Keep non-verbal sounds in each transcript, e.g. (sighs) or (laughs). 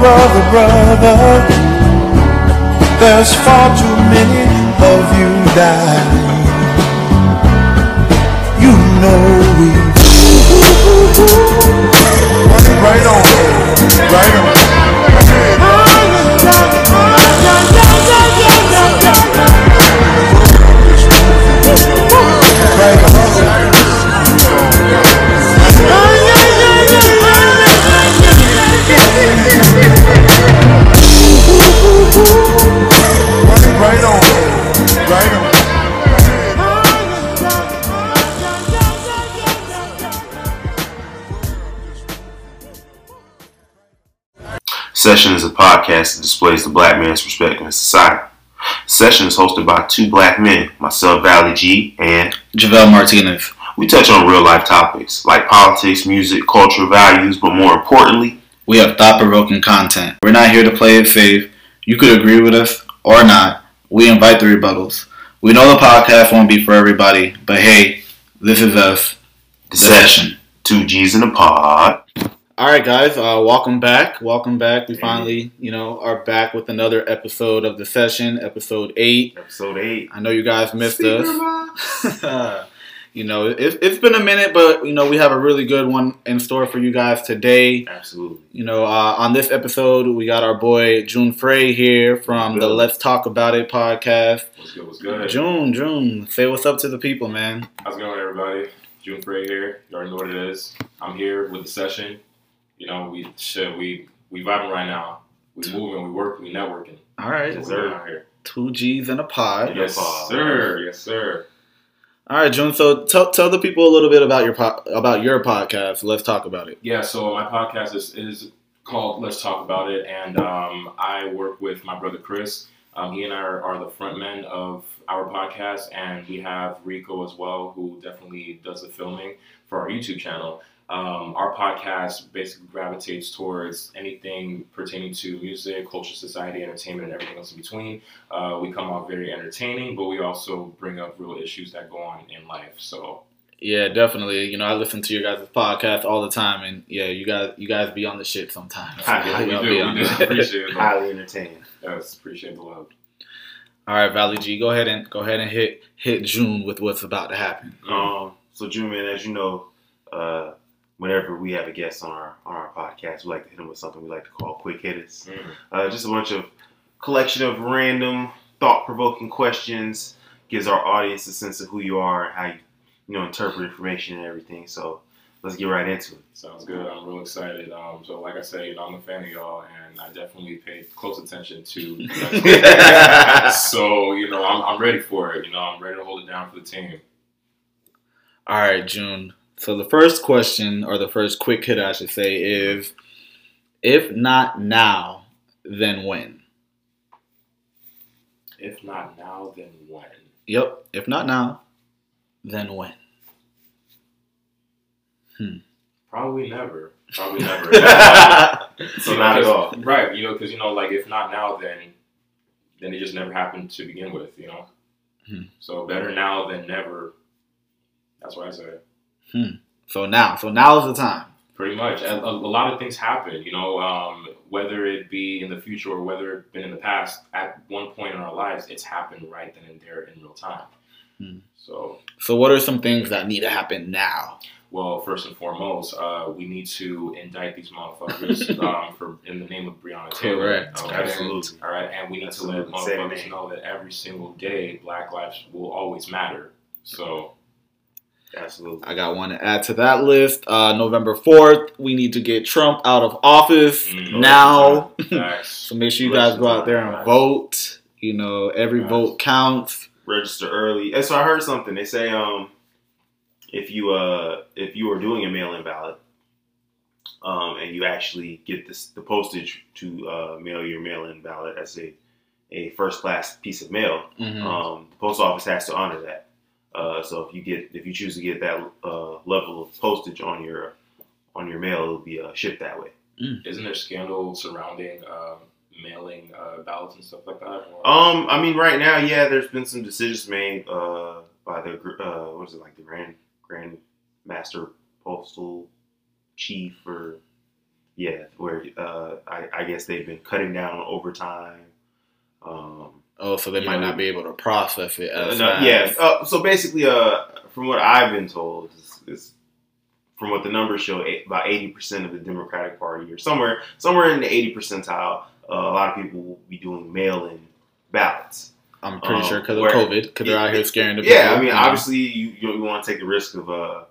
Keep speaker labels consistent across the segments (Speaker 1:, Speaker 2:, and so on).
Speaker 1: brother, brother. There's far too many of you dying. You know we. Right on, right on.
Speaker 2: Session is a podcast that displays the black man's perspective in society. Session is hosted by two black men, myself, Valley G, and
Speaker 3: Jevile Martinez.
Speaker 2: we touch on real life topics like politics, music, cultural values, but more importantly,
Speaker 3: We have thought provoking content. We're not here to play it safe. You could agree with us or not. We invite the rebuttals. We know the podcast won't be for everybody, but hey, this is us.
Speaker 2: the session. Two G's in a pod.
Speaker 3: All right, guys. Uh, welcome back. Welcome back. We finally, you know, are back with another episode of the session, episode eight.
Speaker 2: Episode 8.
Speaker 3: I know you guys missed us. (laughs) you know, it, it's been a minute, but you know, we have a really good one in store for you guys today.
Speaker 2: Absolutely.
Speaker 3: You know, uh, on this episode, we got our boy June Frey here from the Let's Talk About It podcast.
Speaker 4: What's good? What's good?
Speaker 3: June, June, say what's up to the people, man.
Speaker 4: How's it going, everybody? June Frey here. You already know what it is. I'm here with the session. You know, we shit, we we vibing right now. We moving, we working, we networking.
Speaker 3: All right,
Speaker 4: That's what we're doing out here.
Speaker 3: two G's and a pod.
Speaker 4: Yes,
Speaker 2: pod.
Speaker 4: sir. Yes, sir.
Speaker 3: All right, June. So tell tell the people a little bit about your po- about your podcast. Let's talk about it.
Speaker 4: Yeah. So my podcast is is called Let's Talk About It, and um, I work with my brother Chris. Um, he and I are, are the front men of our podcast, and we have Rico as well, who definitely does the filming for our YouTube channel. Um, our podcast basically gravitates towards anything pertaining to music, culture, society, entertainment, and everything else in between. Uh, we come out very entertaining, but we also bring up real issues that go on in life. So
Speaker 3: Yeah, definitely. You know, I listen to your guys' podcast all the time, and yeah, you guys you guys be on the shit sometimes.
Speaker 4: yeah, (laughs) we do, we do (laughs) appreciate it.
Speaker 2: Highly entertaining.
Speaker 4: Yes, appreciate the love.
Speaker 3: All right, Valley G, go ahead and go ahead and hit hit June with what's about to happen.
Speaker 2: Um, so June, man, as you know, uh, whenever we have a guest on our on our podcast, we like to hit them with something we like to call quick hitters.
Speaker 4: Mm.
Speaker 2: Uh, just a bunch of collection of random, thought-provoking questions. Gives our audience a sense of who you are and how you, you know, interpret information and everything. So let's get right into it.
Speaker 4: Sounds good. I'm real excited. Um, so, like I said, you know, I'm a fan of y'all, and I definitely paid close attention to. (laughs) (laughs) so, you know, I'm, I'm ready for it. You know, I'm ready to hold it down for the team.
Speaker 3: All right, June. So the first question, or the first quick hit, I should say, is if not now, then when?
Speaker 4: If not now, then when?
Speaker 3: Yep. If not now, then when?
Speaker 4: Probably never. Probably (laughs) never.
Speaker 2: So not at all.
Speaker 4: Right. You know, because you know, like if not now, then then it just never happened to begin with. You know.
Speaker 3: Hmm.
Speaker 4: So better now than never. That's what I say.
Speaker 3: So now, so now is the time.
Speaker 4: Pretty much. A, a lot of things happen, you know, um, whether it be in the future or whether it been in the past, at one point in our lives, it's happened right then and there in real time.
Speaker 3: Hmm.
Speaker 4: So,
Speaker 3: So what are some things that need to happen now?
Speaker 4: well, first and foremost, uh, we need to indict these motherfuckers (laughs) um, for in the name of Breonna Taylor.
Speaker 3: Correct.
Speaker 4: okay?
Speaker 2: Absolutely.
Speaker 4: All right, and we need to let
Speaker 2: Absolutely. Say the
Speaker 4: motherfuckers know that every single day, Black lives will always matter. So,
Speaker 2: Absolutely.
Speaker 3: I got one to add to that list. Uh, November 4th, we need to get Trump out of office
Speaker 4: mm,
Speaker 3: now. (laughs)
Speaker 4: facts.
Speaker 3: So make sure you guys go out there and vote. You know, every
Speaker 4: Yes.
Speaker 3: vote counts.
Speaker 2: Register early. And so I heard something. They say um, if you uh, if you are doing a mail-in ballot, um, and you actually get this the postage to uh, mail your mail-in ballot as a a first-class piece of mail,
Speaker 3: Mhm.
Speaker 2: um, the post office has to honor that. Uh, so if you get if you choose to get that uh, level of postage on your on your mail, it'll be uh, shipped that way.
Speaker 4: Isn't there scandal surrounding um, mailing uh, ballots and stuff like that?
Speaker 2: Um, I mean, right now, yeah, there's been some decisions made uh, by the gr- uh, what is it like the grand grand master postal chief or yeah, where uh, I, I guess they've been cutting down on overtime. Um,
Speaker 3: Oh, so they
Speaker 2: You
Speaker 3: might
Speaker 2: know,
Speaker 3: not be able to process it
Speaker 2: uh,
Speaker 3: as
Speaker 2: no, yeah. Uh, so basically, uh, from what I've been told, is, is from what the numbers show, eight, about eighty percent of the Democratic Party, or somewhere somewhere in the eighty percentile, uh, a lot of people will be doing mail-in ballots.
Speaker 3: I'm pretty
Speaker 2: Um,
Speaker 3: sure because of COVID, because they're out here scaring the people.
Speaker 2: Yeah, I mean, obviously, you you, you want to take the risk of uh,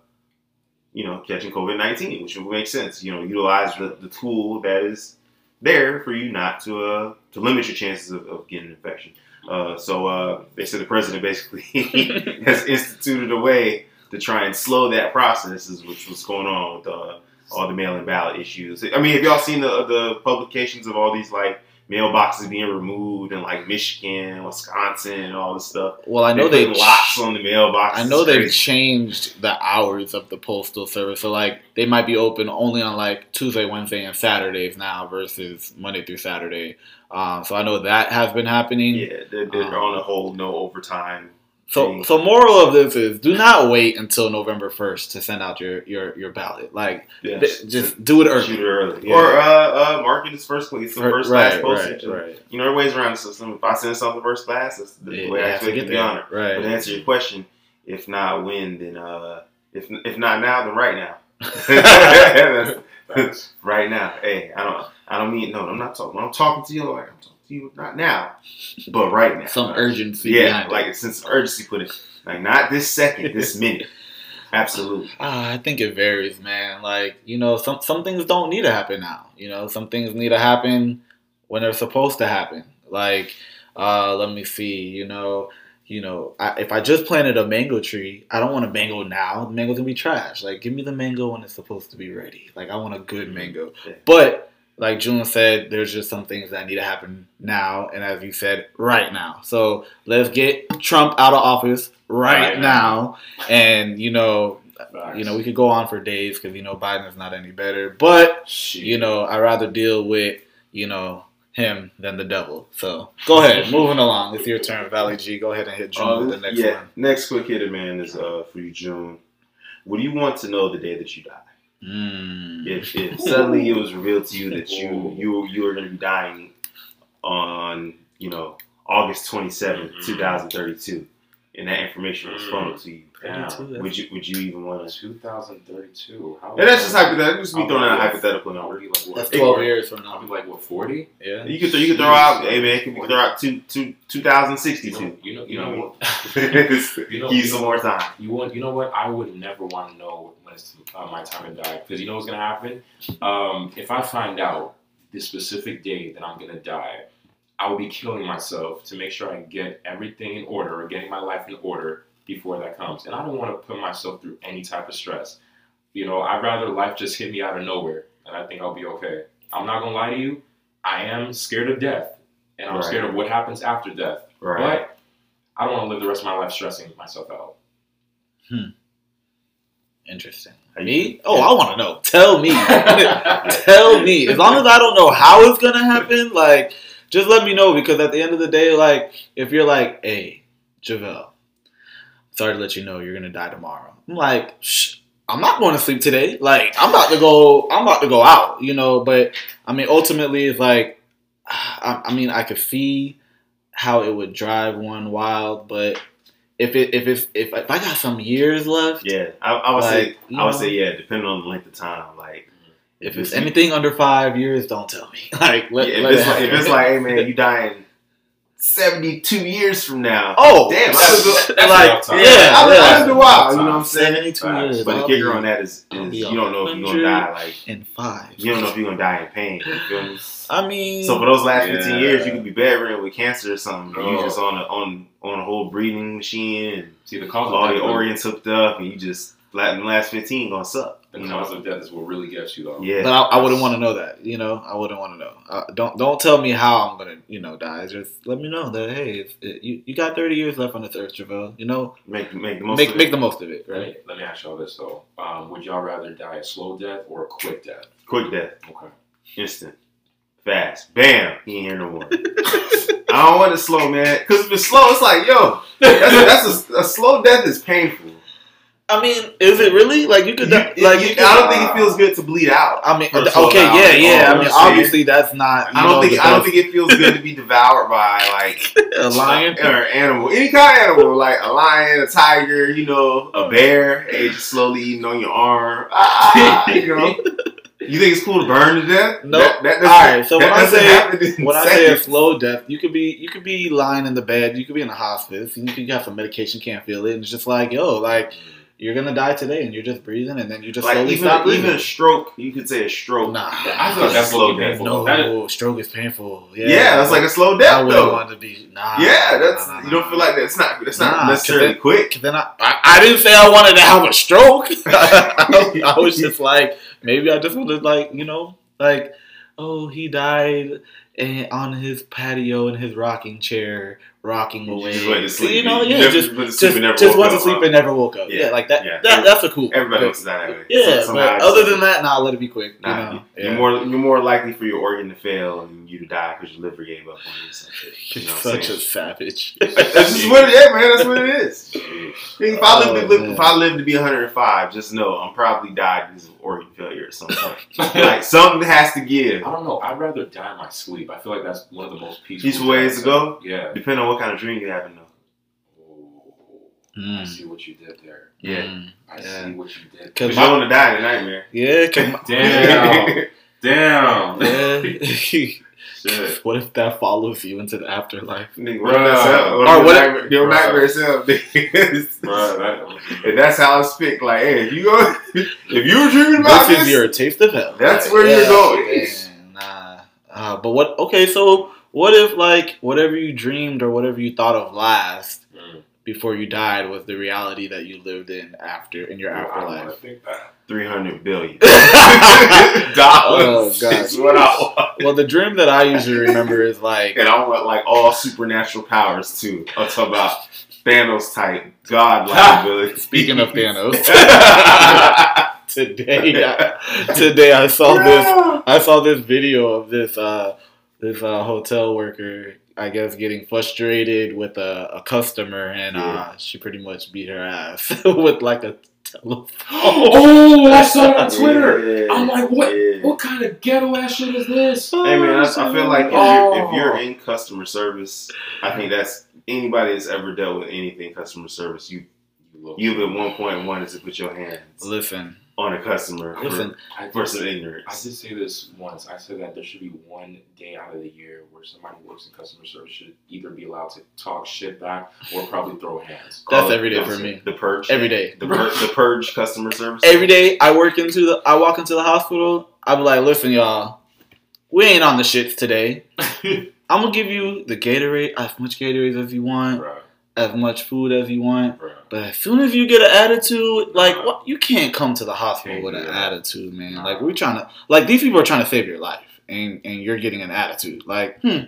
Speaker 2: you know, catching COVID nineteen, which would make sense. You know, utilize the, the tool that is there for you not to uh to limit your chances of, of getting an infection. Uh, so uh, they said the president basically (laughs) (laughs) has instituted a way to try and slow that process, is what's what's going on with uh, all the mail-in ballot issues. I mean, have y'all seen the the publications of all these like mailboxes being removed in like Michigan, Wisconsin, and all this stuff?
Speaker 3: Well, I know
Speaker 2: They
Speaker 3: they
Speaker 2: locks on the mailbox.
Speaker 3: I know they've changed the hours of the postal service. So like they might be open only on like Tuesday, Wednesday, and Saturdays now versus Monday through Saturday. Um, so I know that has been happening.
Speaker 2: Yeah, they're, they're
Speaker 3: Um,
Speaker 2: on a whole no overtime.
Speaker 3: So so moral of this is do not wait until November first to send out your your your ballot. Like
Speaker 2: Yeah,
Speaker 3: th- just do it
Speaker 2: shoot it
Speaker 3: early.
Speaker 2: early,
Speaker 3: Yeah.
Speaker 2: or uh, uh, mark it as first class. It's the first class
Speaker 3: right,
Speaker 2: postage.
Speaker 3: right, right.
Speaker 2: You know, there are ways around the system. If I send something first class, that's the
Speaker 3: Yeah,
Speaker 2: way I expect
Speaker 3: get
Speaker 2: to be honored.
Speaker 3: Right.
Speaker 2: But to answer your question, if not when, then uh, if if not now, then right now. (laughs) (laughs) (laughs) Right now. Hey, I don't I don't mean no. I'm not talking. I'm talking to you like I'm talking you not now, but right now.
Speaker 3: Some urgency.
Speaker 2: Yeah,
Speaker 3: behind it.
Speaker 2: like a urgency put it. Like not this second, this (laughs) minute. Absolutely.
Speaker 3: Ah, I think it varies, man. Like, you know, some some things don't need to happen now. You know, some things need to happen when they're supposed to happen. Like, uh, let me see, you know, you know, I, if I just planted a mango tree, I don't want a mango now. The mango's gonna be trash. Like, give me the mango when it's supposed to be ready. Like, I want a good mango.
Speaker 2: Yeah.
Speaker 3: But like June said, there's just some things that need to happen now, and as you said, right now. So let's get Trump out of office right,
Speaker 4: Right
Speaker 3: now, and you know,
Speaker 4: Facts.
Speaker 3: you know, we could go on for days because you know Biden's not any better. But
Speaker 4: Shit.
Speaker 3: you know, I rather deal with you know him than the devil. So go ahead, (laughs) moving along. It's your turn, Valley G. Go ahead and hit June
Speaker 2: Uh,
Speaker 3: with the next
Speaker 2: yeah,
Speaker 3: one.
Speaker 2: next quick hitter, man, is uh, for you, June. Would you want to know the day that you die?
Speaker 3: Mm.
Speaker 2: If, if suddenly it was revealed to you that you you you were going to be dying on you know August twenty seventh,
Speaker 4: Mhm.
Speaker 2: two thousand thirty two, and that information was funneled to you,
Speaker 4: Damn.
Speaker 2: would you would you even want to?
Speaker 4: 2032. How
Speaker 2: And that's just hypothetical. Just be throwing out a hypothetical
Speaker 4: I'll
Speaker 2: number.
Speaker 4: like, what,
Speaker 3: That's
Speaker 2: It-
Speaker 3: twelve years from now.
Speaker 4: I'll
Speaker 3: now.
Speaker 4: be like, what, 40?
Speaker 3: Yeah.
Speaker 2: You could th- you could throw out, hey man, can we throw out two two two thousand sixty
Speaker 4: You know, you know,
Speaker 2: You
Speaker 4: you
Speaker 2: know
Speaker 4: know (laughs)
Speaker 2: what?
Speaker 4: what? You know-
Speaker 2: Give some more time.
Speaker 4: You want, you know what? I would never want to know when it's uh, my time to die because you know what's gonna happen. Um, if I find out the specific day that I'm gonna die, I will be killing myself to make sure I get everything in order or getting my life in order before that comes. And I don't want to put myself through any type of stress. You know, I'd rather life just hit me out of nowhere, and I think I'll be okay. I'm not gonna lie to you. I am scared of death, and I'm
Speaker 2: Right.
Speaker 4: scared of what happens after death.
Speaker 2: Right.
Speaker 4: But I don't want to live the rest of my life stressing myself out.
Speaker 2: Hmm. Interesting.
Speaker 3: Me? Oh, I want to know. Tell me. (laughs) Tell me. As long as I don't know how it's gonna happen, like just let me know because at the end of the day, like if you're like, hey, Jevile, sorry to let you know you're gonna die tomorrow. I'm like, I'm not going to sleep today. Like I'm about to go. I'm about to go out. You know. But I mean, ultimately, it's like, (sighs) I, I mean, I could see how it would drive one wild, but. If it if it's if, if I got some years left,
Speaker 2: Yeah, I, I would
Speaker 3: Like,
Speaker 2: say I would
Speaker 3: know.
Speaker 2: say yeah, depending on the length of time. Like
Speaker 3: If it's anything under five years, don't tell me. (laughs) Like, let,
Speaker 2: yeah, if, it's
Speaker 3: it
Speaker 2: like, if it's like, hey man, you dying seventy two years from now.
Speaker 3: oh,
Speaker 2: damn,
Speaker 3: that's,
Speaker 2: that's-
Speaker 4: that's
Speaker 3: like,
Speaker 4: enough time.
Speaker 3: yeah,
Speaker 2: I would,
Speaker 3: yeah.
Speaker 2: I would do wild. You know what I'm saying?
Speaker 3: Seventy-two
Speaker 4: Facts.
Speaker 3: years.
Speaker 2: But the kicker on that is, is you don't know if you're gonna die. Like
Speaker 3: in five.
Speaker 2: you don't know if you're gonna die in pain. You feel me?
Speaker 3: I mean,
Speaker 2: So for those last
Speaker 4: Yeah.
Speaker 2: 15 years, you could be bedridden with cancer or something. and You
Speaker 4: Oh.
Speaker 2: just on a on on a whole breathing machine and
Speaker 4: See, the cause
Speaker 2: all
Speaker 4: of
Speaker 2: your
Speaker 4: death,
Speaker 2: organs hooked up, and you just like the last 15 gonna suck.
Speaker 4: the
Speaker 2: You
Speaker 4: cause
Speaker 2: know?
Speaker 4: of death is what really gets you, though.
Speaker 2: Yeah.
Speaker 3: but I, I wouldn't want to know that. You know, I wouldn't want to know. Uh, don't don't tell me how I'm gonna, you know, die. Just let me know that hey, if, it, you you got 30 years left on this earth, Jevile. You know,
Speaker 2: Make make the most
Speaker 3: make
Speaker 2: of it.
Speaker 3: make the most of it,
Speaker 4: Let
Speaker 3: right?
Speaker 4: me, let me ask y'all this, though. Um, would y'all rather die a slow death or a quick death?
Speaker 2: quick death,
Speaker 4: Okay.
Speaker 2: instant, fast, bam. He ain't here no more. I don't want it slow, man. Cause if it's slow, it's like yo, that's, a, that's a, a slow death is painful.
Speaker 3: I mean, is it really like you could
Speaker 2: You-
Speaker 3: like
Speaker 2: you-
Speaker 3: could,
Speaker 2: I don't think it feels good to bleed out.
Speaker 3: I mean, okay,
Speaker 2: 12
Speaker 3: yeah, yeah.
Speaker 2: Oh,
Speaker 3: I mean, obviously that's not.
Speaker 2: I don't
Speaker 3: know,
Speaker 2: think I don't think it feels good to be devoured by like (laughs)
Speaker 3: a lion.
Speaker 2: or animal, any kind of animal, like a lion, a tiger, you know, a bear. Hey, just slowly eating on your arm. Ah, you (laughs) know. You think it's cool to burn to death?
Speaker 3: No.
Speaker 2: That, that doesn't-
Speaker 3: All right, so
Speaker 2: that
Speaker 3: when I say- When I say a slow death, you could be you could be lying in the bed, you could be in a hospice, and you could have some medication, can't feel it, and it's just like yo, like you're gonna die today, and you're just breathing, and then you just
Speaker 2: like
Speaker 3: slowly
Speaker 2: even
Speaker 3: stop
Speaker 2: even a stroke, you could say a stroke.
Speaker 3: Nah,
Speaker 4: I feel like that's
Speaker 2: slow death.
Speaker 3: no,
Speaker 4: That-
Speaker 3: stroke is painful. Yeah,
Speaker 2: Yeah, that's like a slow death.
Speaker 3: I
Speaker 2: though.
Speaker 3: want to be. Nah,
Speaker 2: Yeah, that's
Speaker 3: nah, nah,
Speaker 2: you don't feel like that's not that's not
Speaker 3: Nah, 'cause
Speaker 2: necessarily
Speaker 3: then-
Speaker 2: quick.
Speaker 3: Then I, I, I didn't say I wanted to have a stroke. I, (laughs) I was just like, maybe I just wanted like, you know, like, oh, he died eh, on his patio in his rocking chair, rocking
Speaker 2: You
Speaker 3: away.
Speaker 2: just went to sleep.
Speaker 3: You know, yeah,
Speaker 2: never
Speaker 3: just
Speaker 2: went to sleep
Speaker 3: just,
Speaker 2: never
Speaker 3: just went to sleep
Speaker 2: huh?
Speaker 3: and never woke up.
Speaker 2: Yeah,
Speaker 3: Yeah, like that.
Speaker 2: yeah.
Speaker 3: that that's a cool.
Speaker 2: Everybody
Speaker 3: but-
Speaker 2: looks that way.
Speaker 3: Yeah,
Speaker 2: So-
Speaker 3: but other than that, nah, let it be quick. You know,
Speaker 2: you're
Speaker 3: yeah.
Speaker 2: more you're more likely for your organ to fail and you to die because your liver gave up on you. or some. You know
Speaker 3: such a savage. (laughs)
Speaker 2: That's (laughs) just what it is, man. That's what it is. (laughs) If I live oh, to
Speaker 3: Oh,
Speaker 2: live,
Speaker 3: man.
Speaker 2: if I live to be 105, just know I'm probably died because of organ failure at some point. like something has to give.
Speaker 4: I don't know. I'd rather die in my sleep. I feel like that's one of the most peaceful,
Speaker 2: Peaceful ways to go?
Speaker 4: Yeah.
Speaker 2: Depending on what kind of dream you having, though.
Speaker 4: Oh, I
Speaker 3: Mm,
Speaker 4: see what you did there.
Speaker 2: Yeah,
Speaker 3: mm.
Speaker 4: I
Speaker 3: Yeah.
Speaker 4: see what you did.
Speaker 3: Cause
Speaker 2: because you don't want to die in a nightmare.
Speaker 3: Yeah. (laughs) my-
Speaker 4: Damn. Damn. (laughs)
Speaker 2: Shit.
Speaker 3: what if that follows you into the afterlife?
Speaker 2: Nigga, what if that's
Speaker 4: Bruh.
Speaker 2: how? What
Speaker 3: Or
Speaker 2: if
Speaker 3: what
Speaker 2: your
Speaker 3: if-
Speaker 2: nightmare, your (laughs)
Speaker 4: Bruh.
Speaker 2: nightmare self? nigga.
Speaker 4: Bruh,
Speaker 2: If that's how I speak, like, hey, if you go, if you were dreaming about
Speaker 3: This
Speaker 2: this,
Speaker 3: is your taste of hell.
Speaker 2: That's where you're going.
Speaker 3: man, Nah. Uh, but what? Okay, so what if like whatever you dreamed or whatever you thought of last
Speaker 4: Mm.
Speaker 3: before you died was the reality that you lived in after in your
Speaker 4: I don't
Speaker 3: afterlife?
Speaker 4: to think that.
Speaker 2: three hundred billion (laughs)
Speaker 3: oh
Speaker 2: dollars.
Speaker 3: gosh.
Speaker 2: what I want.
Speaker 3: Well, the dream that I usually remember is like
Speaker 2: And I want like all supernatural powers too. I'm talking about Thanos type god-like (laughs) ability.
Speaker 3: Speaking of Thanos, (laughs) today, I, today I saw this. I saw this video of this uh, this uh, hotel worker, I guess, getting frustrated with a, a customer, and uh, she pretty much beat her ass (laughs) with like a telephone. (laughs)
Speaker 4: Oh, I saw it on Twitter.
Speaker 2: Yeah,
Speaker 4: I'm like, what?
Speaker 2: yeah.
Speaker 4: What kind of ghetto ass shit is this?
Speaker 2: Hey man, I, I feel like if,
Speaker 4: Oh.
Speaker 2: you're, if you're in customer service, I think that's anybody that's ever dealt with anything customer service. You you at one point wanted to put your hands
Speaker 3: Listen,
Speaker 2: on a customer for,
Speaker 3: listen.
Speaker 4: I
Speaker 2: for
Speaker 4: did,
Speaker 2: some
Speaker 4: I did say this once. I said that there should be one day out of the year where somebody who works in customer service should either be allowed to talk shit back or probably throw hands.
Speaker 3: That's
Speaker 2: Call
Speaker 3: every day for me.
Speaker 2: The purge.
Speaker 3: Every day.
Speaker 2: The, pur- the purge customer service.
Speaker 3: Every day I work into the, I walk into the hospital. I be like, listen, y'all, we ain't on the shits today. (laughs) I'm gonna give you the Gatorade, as much Gatorade as you want,
Speaker 4: Bruh,
Speaker 3: as much food as you want.
Speaker 4: bruh.
Speaker 3: But as soon as you get an attitude, like what you can't come to the hospital with an attitude, man. Like we're trying to like these people are trying to save your life and and you're getting an attitude. Like, hmm,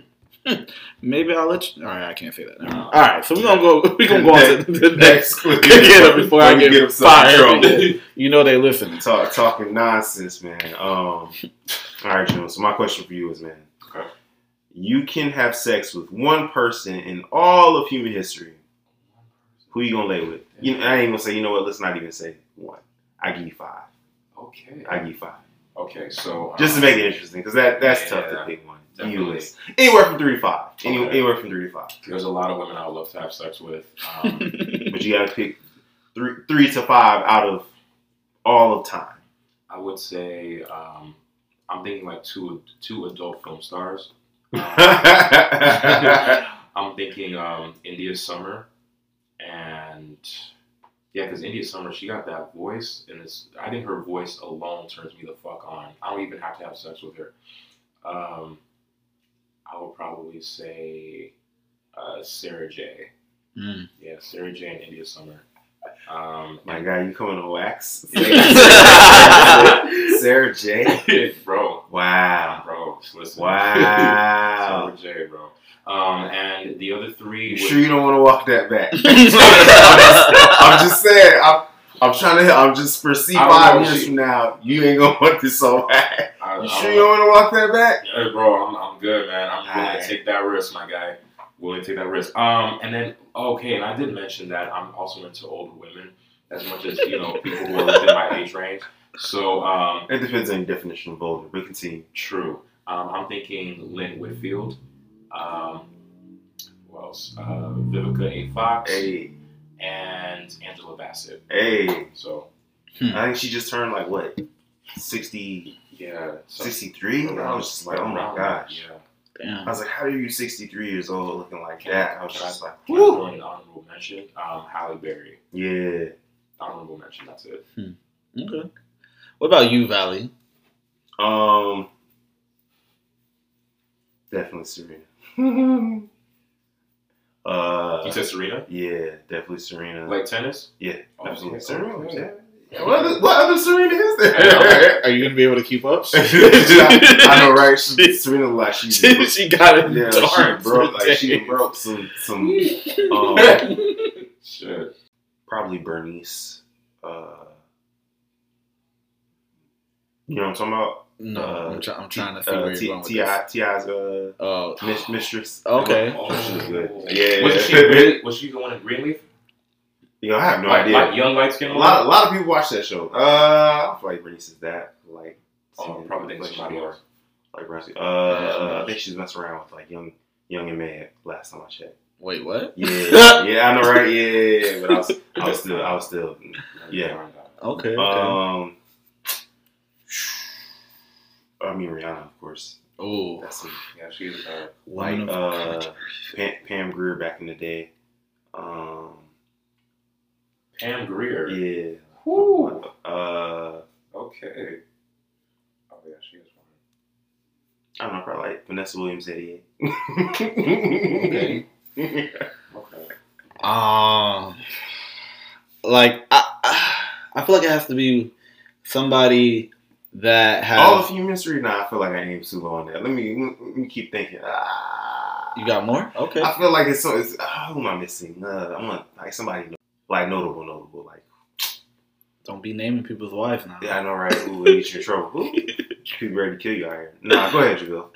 Speaker 3: hmm, maybe I'll let you all right, I can't say that. Mind. All right, so we're gonna go (laughs) we're gonna go on to the (laughs) next get it (laughs) before I
Speaker 2: you
Speaker 3: get, fired. you know they listening.
Speaker 2: Talk, talking nonsense, man. Um, all right, Jim. So my question for you is, man, you can have sex with one person in all of human history. Who you gonna lay with? You, I ain't gonna say. You know what? Let's not even say one. I give you five.
Speaker 4: Okay.
Speaker 2: I give you five.
Speaker 4: Okay, so
Speaker 2: Just to
Speaker 4: um,
Speaker 2: make it interesting, because that that's tough to pick one.
Speaker 4: definitely.
Speaker 2: You list. Anywhere from three to five. Any,
Speaker 4: Okay.
Speaker 2: Anywhere from three to five.
Speaker 4: there's a lot of women I would love to have sex with. Um, (laughs)
Speaker 2: But you gotta pick three three to five out of all of time.
Speaker 4: I would say um, I'm thinking like two two adult film stars. (laughs) Um, (laughs) I'm thinking um, India Summer, and yeah, because India Summer, she got that voice, and it's I think her voice alone turns me the fuck on. I don't even have to have sex with her. Um, I would probably say uh, Sara Jay.
Speaker 3: Mm.
Speaker 4: Yeah, Sara Jay. and India Summer. Um,
Speaker 2: My guy, you coming to wax? (laughs) (laughs) Sara Jay.
Speaker 4: bro,
Speaker 2: Wow.
Speaker 4: bro, listen.
Speaker 2: Wow. (laughs)
Speaker 4: Sara Jay, bro. Um, and the other three.
Speaker 2: You sure you don't want to walk that back? (laughs) I'm just saying. I'm, I'm trying to. I'm just for C five years
Speaker 4: she-
Speaker 2: from now. You ain't gonna want this so bad.
Speaker 4: I-
Speaker 2: You
Speaker 4: I
Speaker 2: sure
Speaker 4: don't
Speaker 2: you don't want to walk that back?
Speaker 4: Hey, bro, I'm, I'm good, man. I'm willing
Speaker 2: Alright.
Speaker 4: to take that risk, my guy. Willing to take that risk. Um, and then okay, and I did mention that I'm also into older women. as much as you know people who are within my age range. So um,
Speaker 2: It depends on your definition of older. We can see.
Speaker 4: true. Um, I'm thinking Lynn Whitfield. Um, who else? Uh, Vivica A. Fox
Speaker 2: Hey,
Speaker 4: and Angela Bassett.
Speaker 2: hey.
Speaker 4: So
Speaker 2: I think she just turned like what, 60,
Speaker 4: yeah,
Speaker 2: 63? I was just like, oh my gosh.
Speaker 4: Yeah.
Speaker 2: I was like, how are you 63 years old looking like
Speaker 4: Can,
Speaker 2: that? I was
Speaker 4: can
Speaker 2: just
Speaker 4: I,
Speaker 2: like,
Speaker 4: can I
Speaker 2: woo.
Speaker 4: throw in an honorable mention? Um, Halle Berry.
Speaker 2: Yeah.
Speaker 4: Honorable mention. That's it.
Speaker 3: Okay. What about you, Valley?
Speaker 2: Um, definitely Serena. (laughs) uh,
Speaker 4: You said Serena.
Speaker 2: yeah, definitely Serena.
Speaker 4: Like tennis.
Speaker 2: yeah,
Speaker 4: Oh,
Speaker 2: absolutely
Speaker 4: okay,
Speaker 2: Serena. Yeah. Yeah, What, other, what other Serena is there?
Speaker 3: Are you gonna be able to keep up? (laughs)
Speaker 2: I know, right? She, (laughs) Serena, like she,
Speaker 3: she got it.
Speaker 2: yeah,
Speaker 3: darn
Speaker 2: she broke, like she broke some, some. Um,
Speaker 4: Shit.
Speaker 2: probably Bernice. Uh, you know what I'm talking about?
Speaker 3: No,
Speaker 2: Uh,
Speaker 3: I'm, try- I'm trying to figure
Speaker 2: Uh,
Speaker 3: where
Speaker 2: T-
Speaker 3: you're going
Speaker 2: Ti
Speaker 3: this.
Speaker 2: Ti's uh,
Speaker 3: Oh,
Speaker 2: mis- mistress.
Speaker 3: Okay.
Speaker 4: Oh,
Speaker 2: She good.
Speaker 4: oh.
Speaker 2: Yeah.
Speaker 4: Wasn't she really? Was she the one in Greenleaf?
Speaker 2: You know, I have no
Speaker 4: like,
Speaker 2: idea.
Speaker 4: Like young light
Speaker 2: a
Speaker 4: skin.
Speaker 2: lot, a lot of people watch that show. Uh, I don't feel like Bernice is that. Like,
Speaker 4: Oh,
Speaker 2: seeing-
Speaker 4: probably think
Speaker 2: like
Speaker 4: somebody
Speaker 2: she-
Speaker 4: else.
Speaker 2: Like Bernice. Uh, I think she's messing around with like young, young and mad. Last time I checked.
Speaker 3: wait, what?
Speaker 2: Yeah, (laughs) yeah, I know, right? Yeah, yeah, yeah. But I was, I was still, I was still, yeah.
Speaker 3: Okay, okay.
Speaker 2: Um, I mean Rihanna, of course.
Speaker 3: oh,
Speaker 2: That's a,
Speaker 4: Yeah, she's. Uh,
Speaker 2: like uh. Pam, Pam Grier back in the day. Um,
Speaker 4: Pam Grier.
Speaker 2: yeah.
Speaker 4: Woo.
Speaker 2: Uh,
Speaker 4: Okay. Oh yeah, she is one.
Speaker 2: I don't know, probably like Vanessa Williams eighty eight.
Speaker 3: Okay. (laughs)
Speaker 4: Okay.
Speaker 3: Um, like I, I, I feel like it has to be somebody that
Speaker 2: have
Speaker 3: All
Speaker 2: of human history. Nah, I feel like I aimed too low on that. Let me let me keep thinking. Ah,
Speaker 3: you got more? Okay.
Speaker 2: I feel like it's so. It's ah, who am I missing? Uh, I'm gonna like somebody like notable, notable. Like
Speaker 3: Don't be naming people's wives now.
Speaker 2: yeah, I know, right? Ooh, get you in trouble. Ooh, (laughs) people ready to kill you out here. Nah, go ahead, Jevile.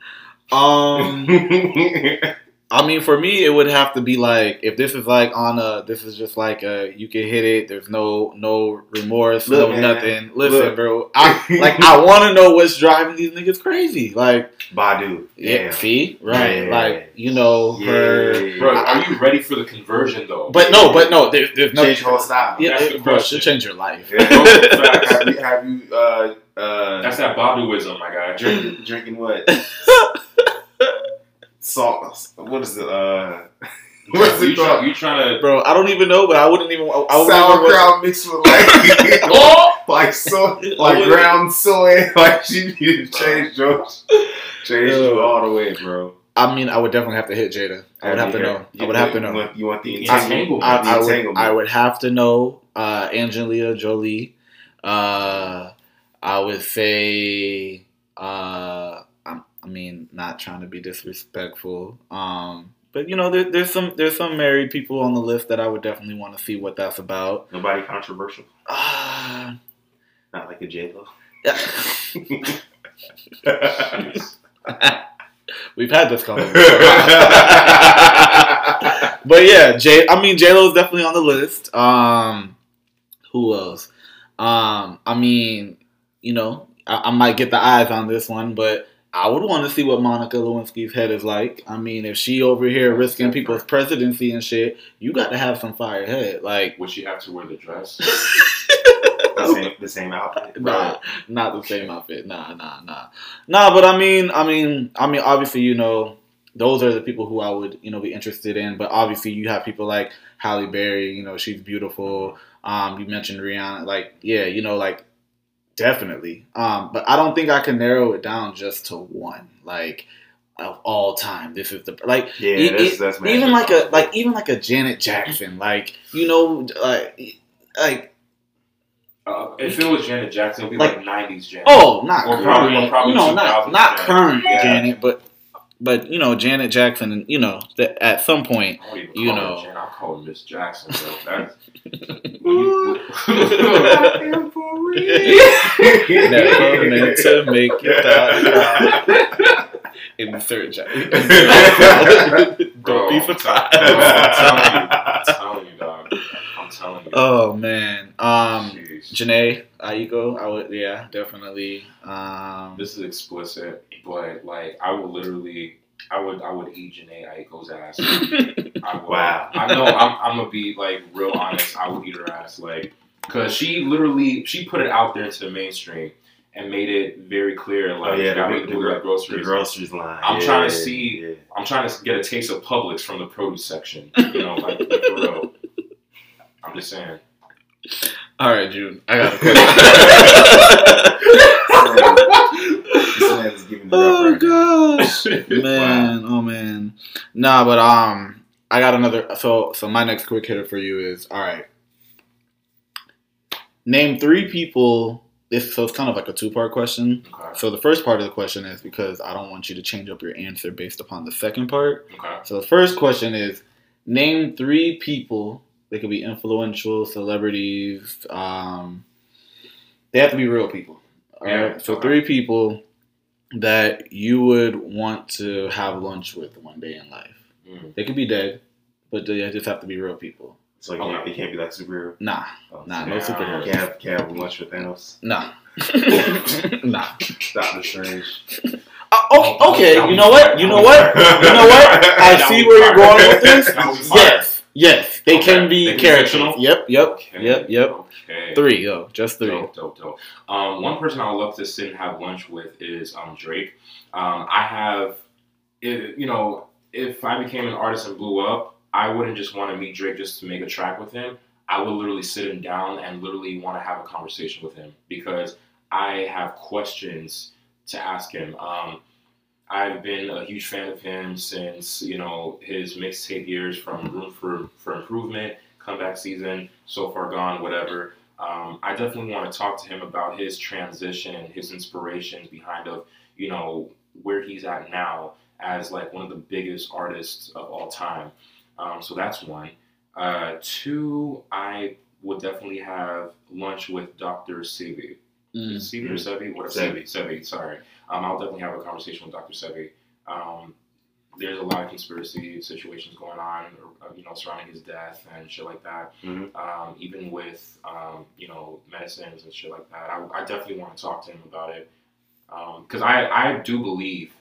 Speaker 3: Um, (laughs) I mean, for me, it would have to be like if this is like on a, this is just like a, you can hit it. There's no no remorse,
Speaker 2: Look,
Speaker 3: no
Speaker 2: man.
Speaker 3: nothing. Listen,
Speaker 2: Look.
Speaker 3: bro, I like I (laughs) want to know what's driving these niggas crazy. Like,
Speaker 2: Badu.
Speaker 3: yeah,
Speaker 2: Yeah.
Speaker 3: see, right?
Speaker 2: Yeah.
Speaker 3: Like, you know, her.
Speaker 2: Yeah.
Speaker 4: Bro, are you ready for the conversion though?
Speaker 3: But no, but no, there's there's no.
Speaker 2: Change your whole style.
Speaker 3: Yeah,
Speaker 4: That's
Speaker 3: it-
Speaker 4: the
Speaker 3: bro,
Speaker 4: question.
Speaker 3: she'll change your life.
Speaker 2: Yeah.
Speaker 4: Facts.
Speaker 2: have you, (laughs) have you uh, uh,
Speaker 4: That's that Baduism, my guy.
Speaker 2: drinking, drinking what? (laughs) Salt. What is it? Uh, what's
Speaker 4: you,
Speaker 2: it
Speaker 4: try, you trying to?
Speaker 3: Bro, I don't even know, but I wouldn't even. I, I wouldn't even what-
Speaker 2: Sauerkraut mixed with like, (laughs)
Speaker 4: Oh!
Speaker 2: like so, (laughs) like ground soy. (laughs) Like she need to change yours, change you all the way, bro.
Speaker 3: I mean, I would definitely have to hit Jada. I would have to know. I would have to
Speaker 2: You
Speaker 3: know.
Speaker 2: want, you want the
Speaker 4: The
Speaker 2: entanglement?
Speaker 4: entanglement.
Speaker 3: I, I would. I would have to know uh, Angelina Jolie. Uh, I would say, uh, I'm, I mean, not trying to be disrespectful, um, but you know, there, there's some there's some married people on the list that I would definitely want to see what that's about.
Speaker 2: Nobody controversial.
Speaker 3: Uh,
Speaker 2: Not like a J Lo.
Speaker 3: yeah. (laughs) We've had this conversation. (laughs) but yeah, J. I mean, J Lo is definitely on the list. Um, who else? Um, I mean, you know, I, I might get the eyes on this one, but I would want to see what Monica Lewinsky's head is like. I mean, if she over here risking people's presidency and shit, you got to have some fire head. Like,
Speaker 4: Would she have to wear the dress? (laughs)
Speaker 2: the, same, the same outfit.
Speaker 3: Nah, not the same outfit. Nah, nah, nah, nah. But I mean, I mean, I mean, obviously, you know, those are the people who I would, you know, be interested in. But obviously, you have people like Halle Berry. You know, she's beautiful. Um, you mentioned Rihanna. Like, yeah, you know, like definitely. Um, but I don't think I can narrow it down just to one. Like of all time, this is the like
Speaker 2: Yeah,
Speaker 3: E-
Speaker 2: that's, that's
Speaker 3: even like a like even like a Janet Jackson. Like you know, like like
Speaker 4: Uh, if it was Janet Jackson, it would be
Speaker 3: Like-
Speaker 4: like, '90s Janet.
Speaker 3: Oh, not
Speaker 4: Or
Speaker 3: current.
Speaker 4: probably- or probably
Speaker 3: you know, not not current
Speaker 4: Yeah.
Speaker 3: Janet, but but you know, Janet Jackson, and you know, that at some point,
Speaker 4: I don't even
Speaker 3: you
Speaker 4: call
Speaker 3: know.
Speaker 4: her Janet. I'll call her Miss Jackson. (laughs) Bro. That's
Speaker 3: never meant to make it out. Insert Janet. Don't
Speaker 4: Bro,
Speaker 3: be
Speaker 4: I'm telling you, I'm telling you, dog. I'm I'm telling you.
Speaker 3: Oh man. Um,
Speaker 4: Jeez.
Speaker 3: Jhené Aiko, I would yeah, definitely. Um,
Speaker 4: This is explicit, but like I would literally, I would, I would eat Jhené Aiko's ass. (laughs) I would.
Speaker 2: Wow.
Speaker 4: I know. I'm, I'm gonna be like real honest. I would eat her ass, like, cause she literally she put it out there into the mainstream and made it very clear,
Speaker 2: Oh
Speaker 4: like,
Speaker 2: yeah,
Speaker 4: got
Speaker 2: the,
Speaker 4: me
Speaker 2: the,
Speaker 4: the
Speaker 2: gro- the
Speaker 4: groceries.
Speaker 2: groceries line.
Speaker 4: I'm
Speaker 2: Yeah,
Speaker 4: trying to see-
Speaker 2: Yeah.
Speaker 4: I'm trying to get a taste of Publix from the produce section. (laughs) You know, like, like for real. I'm just saying.
Speaker 3: all right, June. I got a (laughs) question.
Speaker 2: This man is giving it up
Speaker 3: oh
Speaker 2: right
Speaker 3: gosh, (laughs) man. Oh man. Nah, but um, I got another. So so my next quick hitter for you is all right. Name three people. This so it's kind of like a two part question.
Speaker 4: Okay.
Speaker 3: So the first part of the question is because I don't want you to change up your answer based upon the second part.
Speaker 4: Okay.
Speaker 3: So the first question is name three people. They could be influential celebrities. Um, they have to be real people. All
Speaker 4: Yeah,
Speaker 3: right. So
Speaker 4: okay.
Speaker 3: three people that you would want to have lunch with one day in life.
Speaker 4: Mm.
Speaker 3: They could be dead, but they just have to be real people.
Speaker 2: So it can't, it can't be like superhero.
Speaker 3: Nah,
Speaker 2: Oh,
Speaker 3: nah, no
Speaker 4: Yeah.
Speaker 3: superheroes.
Speaker 2: Can't have, can't have lunch with Thanos.
Speaker 3: Nah, (laughs) nah.
Speaker 2: Doctor Strange.
Speaker 3: Uh, okay, okay. You know what? You know what? You know what? I (laughs) see where you're going with this. (laughs)
Speaker 4: That would be fire.
Speaker 3: Yes, yes. They
Speaker 4: Okay.
Speaker 3: can be
Speaker 4: They can be
Speaker 3: Yep, yep,
Speaker 4: Okay.
Speaker 3: yep, yep.
Speaker 4: Okay.
Speaker 3: Three, yo, just three.
Speaker 4: Dope, dope, dope. Um, one person I would love to sit and have lunch with is um, Drake. Um, I have, it, you know, if I became an artist and blew up, I wouldn't just want to meet Drake just to make a track with him. I would literally sit him down and literally want to have a conversation with him because I have questions to ask him. Um, I've been a huge fan of him since you know his mixtape years, from Room for for Improvement, Comeback Season, So Far Gone, whatever. Um, I definitely want to talk to him about his transition and his inspirations behind of you know where he's at now as like one of the biggest artists of all time. Um, so that's one. Uh, two, I would definitely have lunch with Dr. Sebi.
Speaker 3: Mm.
Speaker 4: Sebi or Sebi? What
Speaker 2: Sebi.
Speaker 4: Sebi? Sebi, sorry. Um, I'll definitely have a conversation with Dr. Sebi. Um, there's a lot of conspiracy situations going on, uh, you know, surrounding his death and shit like that.
Speaker 2: Mhm.
Speaker 4: Um, even with, um, you know, medicines and shit like that. I, I definitely want to talk to him about it because I, I do believe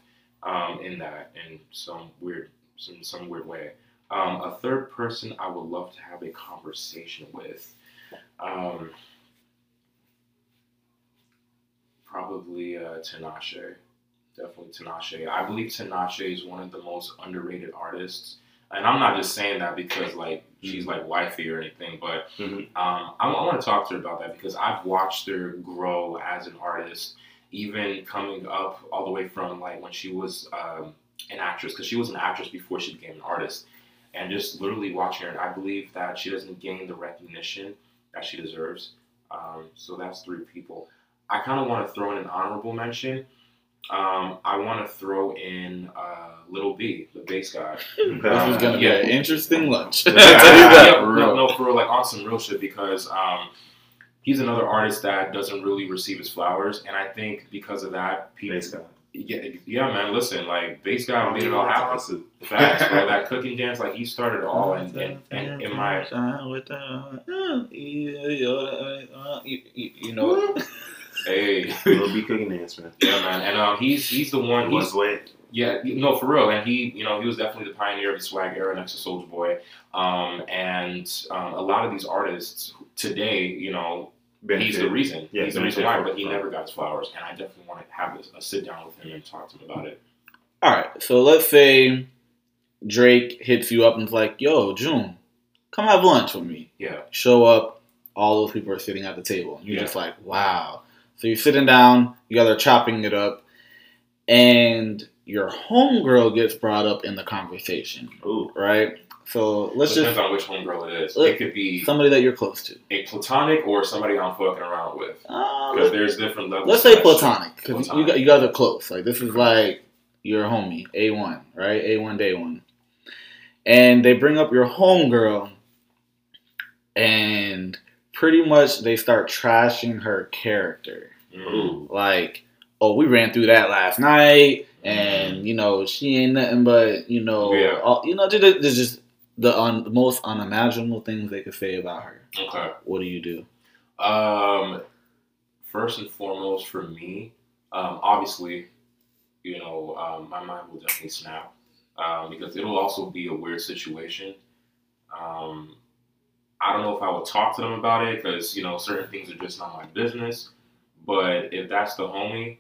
Speaker 4: um, in that in some weird, some some weird way. Um, a third person I would love to have a conversation with. Probably uh, Tinashe. Definitely Tinashe. I believe Tinashe is one of the most underrated artists. And I'm not just saying that because like she's like wifey or anything, but
Speaker 2: Mhm.
Speaker 4: um, I, want to talk to her about that because I've watched her grow as an artist, even coming up all the way from like when she was um, an actress, because she was an actress before she became an artist, and just literally watching her, And I believe that she doesn't gain the recognition that she deserves. Um, so that's three people. I kind of want to throw in an honorable mention. Um, I want to throw in uh, Lil B, the bass guy.
Speaker 3: This is gonna
Speaker 4: Yeah.
Speaker 3: be an interesting lunch.
Speaker 2: Yeah.
Speaker 3: I'll tell.
Speaker 4: Yeah, no, no, for real, like on some real shit because um, he's another artist that doesn't really receive his flowers, and I think because of that, people,
Speaker 2: Bass guy.
Speaker 4: yeah, yeah, man, listen, like bass guy made it all happen.
Speaker 2: Awesome.
Speaker 4: Facts, bro. That cooking dance, like he started it all, and, and, and in my
Speaker 3: you, you, you know,
Speaker 4: hey,
Speaker 2: Lil B cooking dance, man.
Speaker 4: yeah, man, and um, he's he's the one. He's
Speaker 2: One's way.
Speaker 4: Yeah, no, for real. And he, you know, he was definitely the pioneer of the swag era next to Soulja Boy. Um, and um, a lot of these artists today, you know, he's the reason.
Speaker 2: Yeah,
Speaker 4: he's the reason why, but he
Speaker 2: from-
Speaker 4: never got his flowers. And I definitely want to have a, a sit down with him and talk to him about it.
Speaker 3: All right, so let's say Drake hits you up and is like, "Yo, June, come have lunch with me."
Speaker 4: Yeah.
Speaker 3: Show up, all those people are sitting at the table. You're
Speaker 4: Yeah.
Speaker 3: just like, "Wow." So you're sitting down, you guys are chopping it up, and your homegirl gets brought up in the conversation,
Speaker 2: Ooh.
Speaker 3: right? So let's just.
Speaker 4: Depends
Speaker 3: just
Speaker 4: on which homegirl it is. It could be
Speaker 3: somebody that you're close to.
Speaker 4: a platonic or somebody I'm fucking around with.
Speaker 3: Uh,
Speaker 4: Because there's different levels.
Speaker 3: Let's say platonic, because you, you guys are close. Like this is like your homie, A one, right? A one day one, and they bring up your homegirl, and pretty much they start trashing her character.
Speaker 4: Mm.
Speaker 2: Ooh.
Speaker 3: Like, oh, we ran through that last night, and you know she ain't nothing but you know,
Speaker 4: Yeah.
Speaker 3: all, you know, just, just just the un, most unimaginable things they could say about her.
Speaker 4: Okay.
Speaker 3: What do you do?
Speaker 4: Um, first and foremost, for me, um, obviously, you know, um, my mind will definitely snap um, because it'll also be a weird situation. Um, I don't know if I would talk to them about it because you know certain things are just not my business. But if that's the homie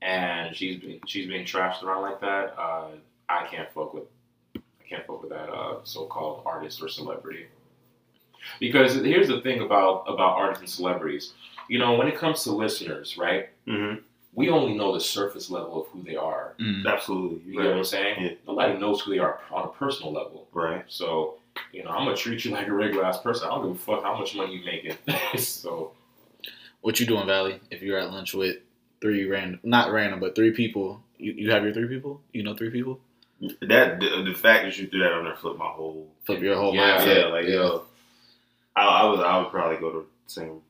Speaker 4: and she's being, she's being trashed around like that, uh, I can't fuck with I can't fuck with that uh, so-called artist or celebrity. Because here's the thing about about artists and celebrities, you know, when it comes to listeners, right?
Speaker 2: hmm
Speaker 4: We only know the surface level of who they are.
Speaker 3: Mm.
Speaker 2: Absolutely.
Speaker 4: You get what I'm saying?
Speaker 2: Yeah.
Speaker 4: Nobody knows who they are on a personal level.
Speaker 2: Right.
Speaker 4: So, you know, I'm gonna treat you like a regular ass person. I don't give a fuck how much money you making. (laughs) so,
Speaker 3: What you doing, Valley? If you're at lunch with three random, not random, but three people, you, you have your three people. You know three people.
Speaker 2: That the, the fact that you threw that on there flipped my whole.
Speaker 3: Flip your whole
Speaker 4: Yeah,
Speaker 3: mindset.
Speaker 2: Yeah, like yo, I, I would I would probably go to the same.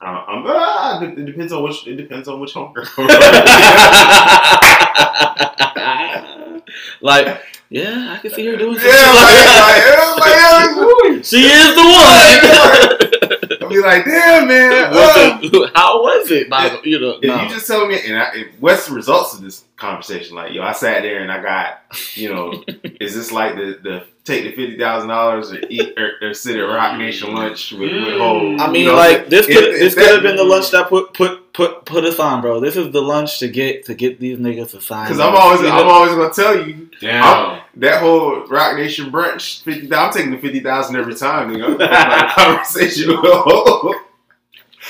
Speaker 2: I, I'm, ah, it it depends on which it depends on which homegirl. (laughs) (laughs)
Speaker 3: like, yeah, I can see her doing
Speaker 2: yeah,
Speaker 3: something.
Speaker 2: like, like, like, like,
Speaker 3: she is the one.
Speaker 2: I'll be like, damn man, (laughs) uh,
Speaker 3: how was it? By the- you know,
Speaker 2: If
Speaker 3: no.
Speaker 2: you just tell me, and I, if, what's the results of this conversation? Like, yo, I sat there and I got, you know, (laughs) is this like the the take the fifty thousand dollars or eat or, or sit at Roc Nation lunch with, with
Speaker 4: Mm.
Speaker 2: whole?
Speaker 3: I mean,
Speaker 2: you know,
Speaker 3: like this could
Speaker 2: if
Speaker 3: this
Speaker 2: that-
Speaker 3: could have been the lunch that put put put put us on, bro. This is the lunch to get to get these niggas to sign.
Speaker 2: Because I'm always, I'm always gonna tell you
Speaker 4: damn.
Speaker 2: that whole Roc Nation brunch fifty. I'm taking the fifty thousand every time. You know, like conversation.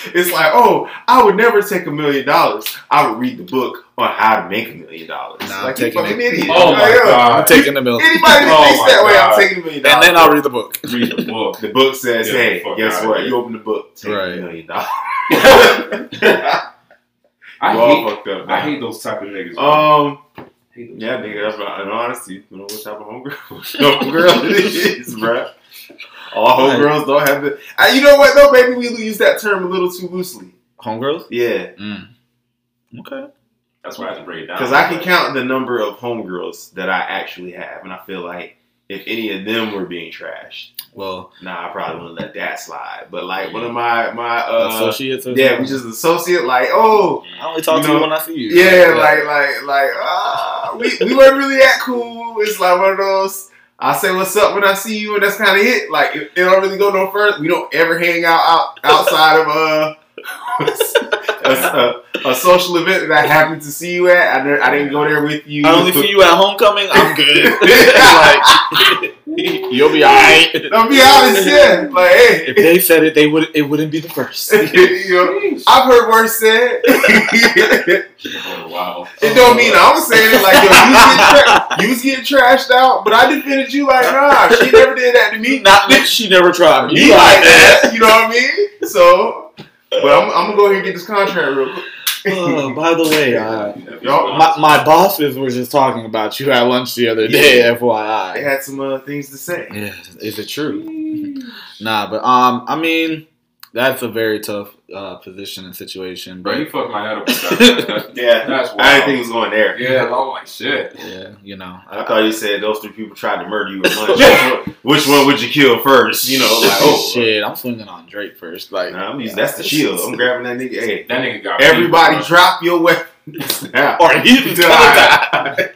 Speaker 2: It's like, oh, I would never take a million dollars. I would read the book on how to make a million dollars.
Speaker 3: Nah, I'm
Speaker 2: like you
Speaker 3: taking
Speaker 2: fucking
Speaker 3: it.
Speaker 2: idiot.
Speaker 4: Oh my
Speaker 2: Like,
Speaker 4: God.
Speaker 3: I'm taking the milk,
Speaker 2: Anybody that (laughs)
Speaker 4: Oh
Speaker 2: thinks
Speaker 4: my
Speaker 2: that way,
Speaker 4: God.
Speaker 2: I'm taking a million dollars.
Speaker 3: and then I'll read the book.
Speaker 4: Read the (laughs) book.
Speaker 2: The book says,
Speaker 4: Get the
Speaker 2: "Hey, guess
Speaker 4: outta
Speaker 2: what?
Speaker 4: here.
Speaker 2: You open the book, take
Speaker 3: Right.
Speaker 2: a million dollars." (laughs)
Speaker 4: I
Speaker 2: You all
Speaker 4: hate,
Speaker 2: fucked up.
Speaker 4: I hate those type of niggas.
Speaker 2: Um, yeah,
Speaker 4: type of
Speaker 2: nigga. That's right. In honesty, you know what type of homegirl, homegirl it is, bruh. All homegirls don't have the. Uh, you know what though, baby? We use that term a little too loosely.
Speaker 3: Homegirls.
Speaker 2: Yeah,
Speaker 3: Mm. Okay.
Speaker 4: That's why I have to break it down.
Speaker 2: because I can count the number of homegirls that I actually have, and I feel like if any of them were being trashed,
Speaker 3: Well,
Speaker 2: nah, I probably wouldn't let that slide. But like one of my my uh,
Speaker 3: associates.
Speaker 2: Yeah,
Speaker 3: something?
Speaker 2: we just associate like, oh,
Speaker 3: I only talk
Speaker 2: you
Speaker 3: to you when I see you.
Speaker 2: Yeah, like like like uh, we we weren't really that cool. It's like one of those. I say what's up when I see you, and that's kind of it. Like it, it don't really go no further. We don't ever hang out, out outside of uh, (laughs) (laughs) a, a, a social event that I happened to see you at. I, ne- I didn't go there with you.
Speaker 3: I only see you at homecoming. I'm (laughs) good. (laughs) like (laughs) you'll be alright.
Speaker 2: Don't be honest, yeah. Like hey,
Speaker 3: If they said it, they would. It wouldn't be the first.
Speaker 2: you know, I've heard worse said. it
Speaker 4: Oh, wow.
Speaker 2: don't mean I was saying it like yo, you, was getting tra- you was getting trashed out, but I defended you like nah. She never did that to me.
Speaker 3: Not that she never tried me.
Speaker 2: You like that, you know what I mean? So, but I'm, I'm gonna go ahead and get this contract real quick.
Speaker 3: Oh, by the way, (laughs) uh, my, my bosses were just talking about you at lunch the other day.
Speaker 2: Yeah. They had some uh, things to say.
Speaker 3: Yeah, is it true? Nah, but um, I mean, that's a very tough uh, position and situation.
Speaker 4: Bro, you fucked my head up that. That- (laughs)
Speaker 2: Yeah,
Speaker 4: That's wild.
Speaker 2: I didn't think it was going there.
Speaker 4: Yeah, I'm like, shit.
Speaker 3: yeah, you know,
Speaker 2: I thought you said those three people tried to murder you at lunch. (laughs) Which one- would you kill first? You know, like oh
Speaker 3: shit, I'm swinging on Drake first. Like,
Speaker 2: Nah, I'm using, that's the shield. I'm grabbing that nigga. Hey,
Speaker 4: That nigga got
Speaker 2: everybody,
Speaker 4: beat,
Speaker 2: drop your weapons (laughs) now.
Speaker 3: or he's
Speaker 2: Die.
Speaker 3: die.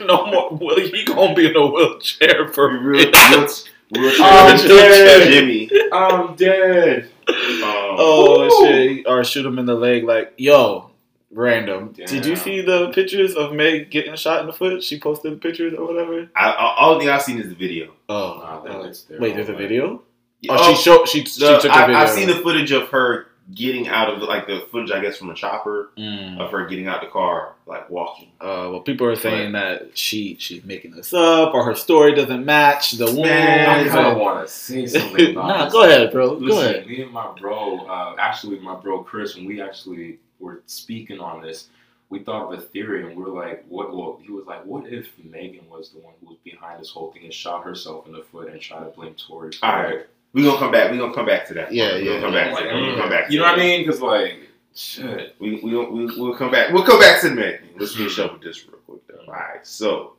Speaker 3: no more. Well, he gonna be in a wheelchair for real.
Speaker 2: real, real, real
Speaker 4: I'm dead.
Speaker 2: Jimmy.
Speaker 4: I'm dead.
Speaker 2: Um,
Speaker 3: Oh shit! Or shoot him in the leg. Like, yo, random. Did you see the pictures of Meg getting shot in the foot? She posted pictures or whatever.
Speaker 2: I, I, all thing I've seen is the video.
Speaker 3: Oh, uh, wait, there's a video. Oh,
Speaker 2: Oh,
Speaker 3: she showed. She, she took a
Speaker 2: I,
Speaker 3: video.
Speaker 2: I've seen the footage of her getting out of like the footage, I guess, from a chopper
Speaker 3: Mm.
Speaker 2: of her getting out the car, like walking.
Speaker 3: Uh, well, people are saying that she she's making this up, or her story doesn't match the wound.
Speaker 4: I kind of want to see something (laughs) about
Speaker 3: nah, go ahead, bro.
Speaker 4: Listen,
Speaker 3: go ahead.
Speaker 4: me and my bro, uh, actually my bro Chris, when we actually were speaking on this, we thought of a theory, and we are like, "What?" Well, he was like, "What if Megan was the one who was behind this whole thing and shot herself in the foot and tried to blame Tory?"
Speaker 2: All
Speaker 4: it?"
Speaker 2: right, we gonna come back. We gonna come back to that.
Speaker 3: Yeah,
Speaker 2: we
Speaker 3: yeah,
Speaker 2: gonna come back
Speaker 4: Like,
Speaker 2: to. We
Speaker 4: mm,
Speaker 2: gonna come back. To
Speaker 4: you know what I mean? Because like, shit.
Speaker 2: We we we we'll come back. We'll come back to the Meg thing. Let's finish up with this real quick. Though. All right, so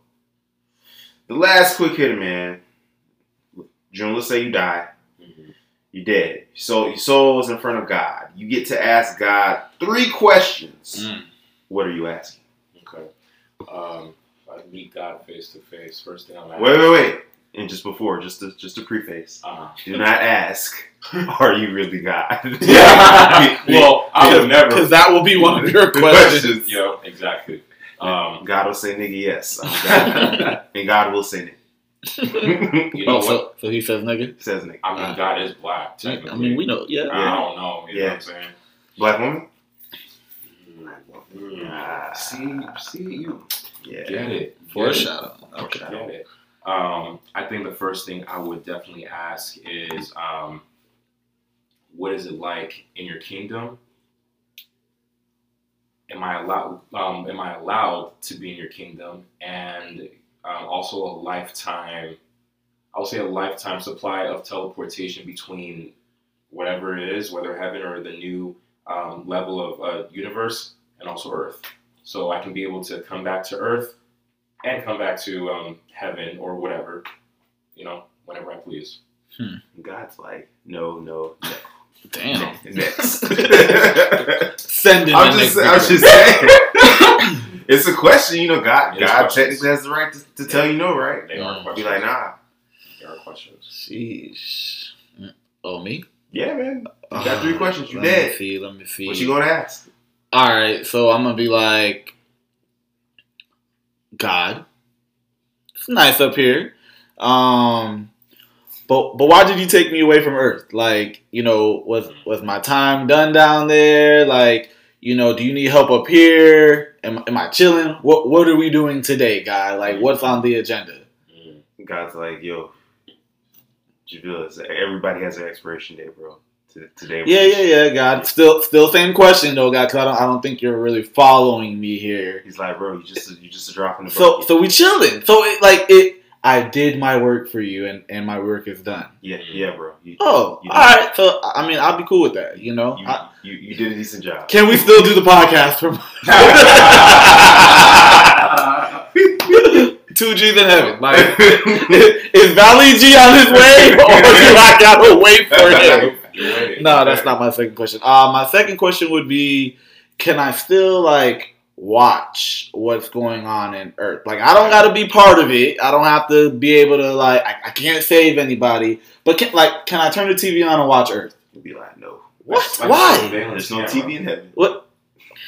Speaker 2: The last quick hitter, man. June, let's say you die.
Speaker 4: Mhm.
Speaker 2: You're dead. So your soul is in front of God. You get to ask God three questions.
Speaker 3: Mm.
Speaker 2: What are you asking?
Speaker 4: Okay. Um, if I meet God face to face, first thing I'm asking.
Speaker 2: Wait, wait, wait. And just before, just to, just to preface,
Speaker 4: Uh,
Speaker 2: do not ask, (laughs) are you really God? (laughs) (laughs) yeah.
Speaker 4: well, I would never.
Speaker 3: Because that will be one of your questions.
Speaker 4: Yeah, exactly. Um,
Speaker 2: God will say nigga yes. God. and God will say nigga.
Speaker 4: you know
Speaker 3: Oh, so, so he says nigga?
Speaker 2: Says nigga.
Speaker 4: I mean, God is black. Technically,
Speaker 3: I mean, we know. Yeah.
Speaker 4: I don't know. You know
Speaker 2: Yeah.
Speaker 4: what I'm saying?
Speaker 2: Black woman?
Speaker 4: Mm.
Speaker 2: Ah.
Speaker 4: See, see, you
Speaker 2: Yeah.
Speaker 4: get it.
Speaker 3: Foreshadow. Okay.
Speaker 4: Get it. Um, I think the first thing I would definitely ask is, um, what is it like in your kingdom? Am I allowed? Um, am I allowed to be in your kingdom? And um, also a lifetime. I'll say a lifetime supply of teleportation between whatever it is, whether heaven or the new um, level of uh, universe, and also Earth. So I can be able to come back to Earth and come back to um, heaven or whatever, you know, whenever I please.
Speaker 2: God's like, no, no, no.
Speaker 3: Damn.
Speaker 2: Next. (laughs)
Speaker 3: Send in
Speaker 2: I'm just. I'm just saying. it's a question, you know. God,
Speaker 4: It is
Speaker 2: God
Speaker 4: questions.
Speaker 2: technically has the right to, to tell you no, right?
Speaker 4: They are
Speaker 3: Mm.
Speaker 4: questions.
Speaker 2: Be like, nah.
Speaker 4: There are questions.
Speaker 3: Sheesh. Oh, me?
Speaker 2: Yeah, man. You got three
Speaker 3: Uh,
Speaker 2: questions. You did.
Speaker 3: let Me see, let me see.
Speaker 2: What you gonna ask?
Speaker 3: All right, so I'm gonna be like, God, it's nice up here, um, but but why did you take me away from Earth? Like, you know, was was my time done down there? Like, you know, do you need help up here? Am, am I chilling? What what are we doing today, God? Like, what's on the agenda?
Speaker 2: God's like, yo, is- everybody has an expiration date, bro. Today.
Speaker 3: Yeah, yeah, yeah, God. Still, still same question though, God. Cause I don't, I don't think you're really following me here.
Speaker 2: He's like, bro, you just you just dropping the
Speaker 3: So,
Speaker 2: bucket.
Speaker 3: so we chilling. So it, like it, I did my work for you, and and my work is done.
Speaker 2: yeah, yeah, bro. You,
Speaker 3: Oh,
Speaker 2: you
Speaker 3: all right. So I mean, I'll be cool with that. You know.
Speaker 2: You,
Speaker 3: I-
Speaker 2: you, you did a decent job.
Speaker 3: can we still do the podcast from (laughs) two G's in heaven? Like, (laughs) is Valley G on his way, or do I gotta wait for him?
Speaker 4: You're waiting.
Speaker 3: No, that's not my second question. Uh, my second question would be, can I still like watch what's going on in Earth? Like, I don't got to be part of it. I don't have to be able to like. I, I can't save anybody, but can like, can I turn the TV on and watch Earth?
Speaker 2: You'd be like, no.
Speaker 3: What?
Speaker 4: Like
Speaker 3: Why?
Speaker 2: There's no. TV in heaven.
Speaker 3: What?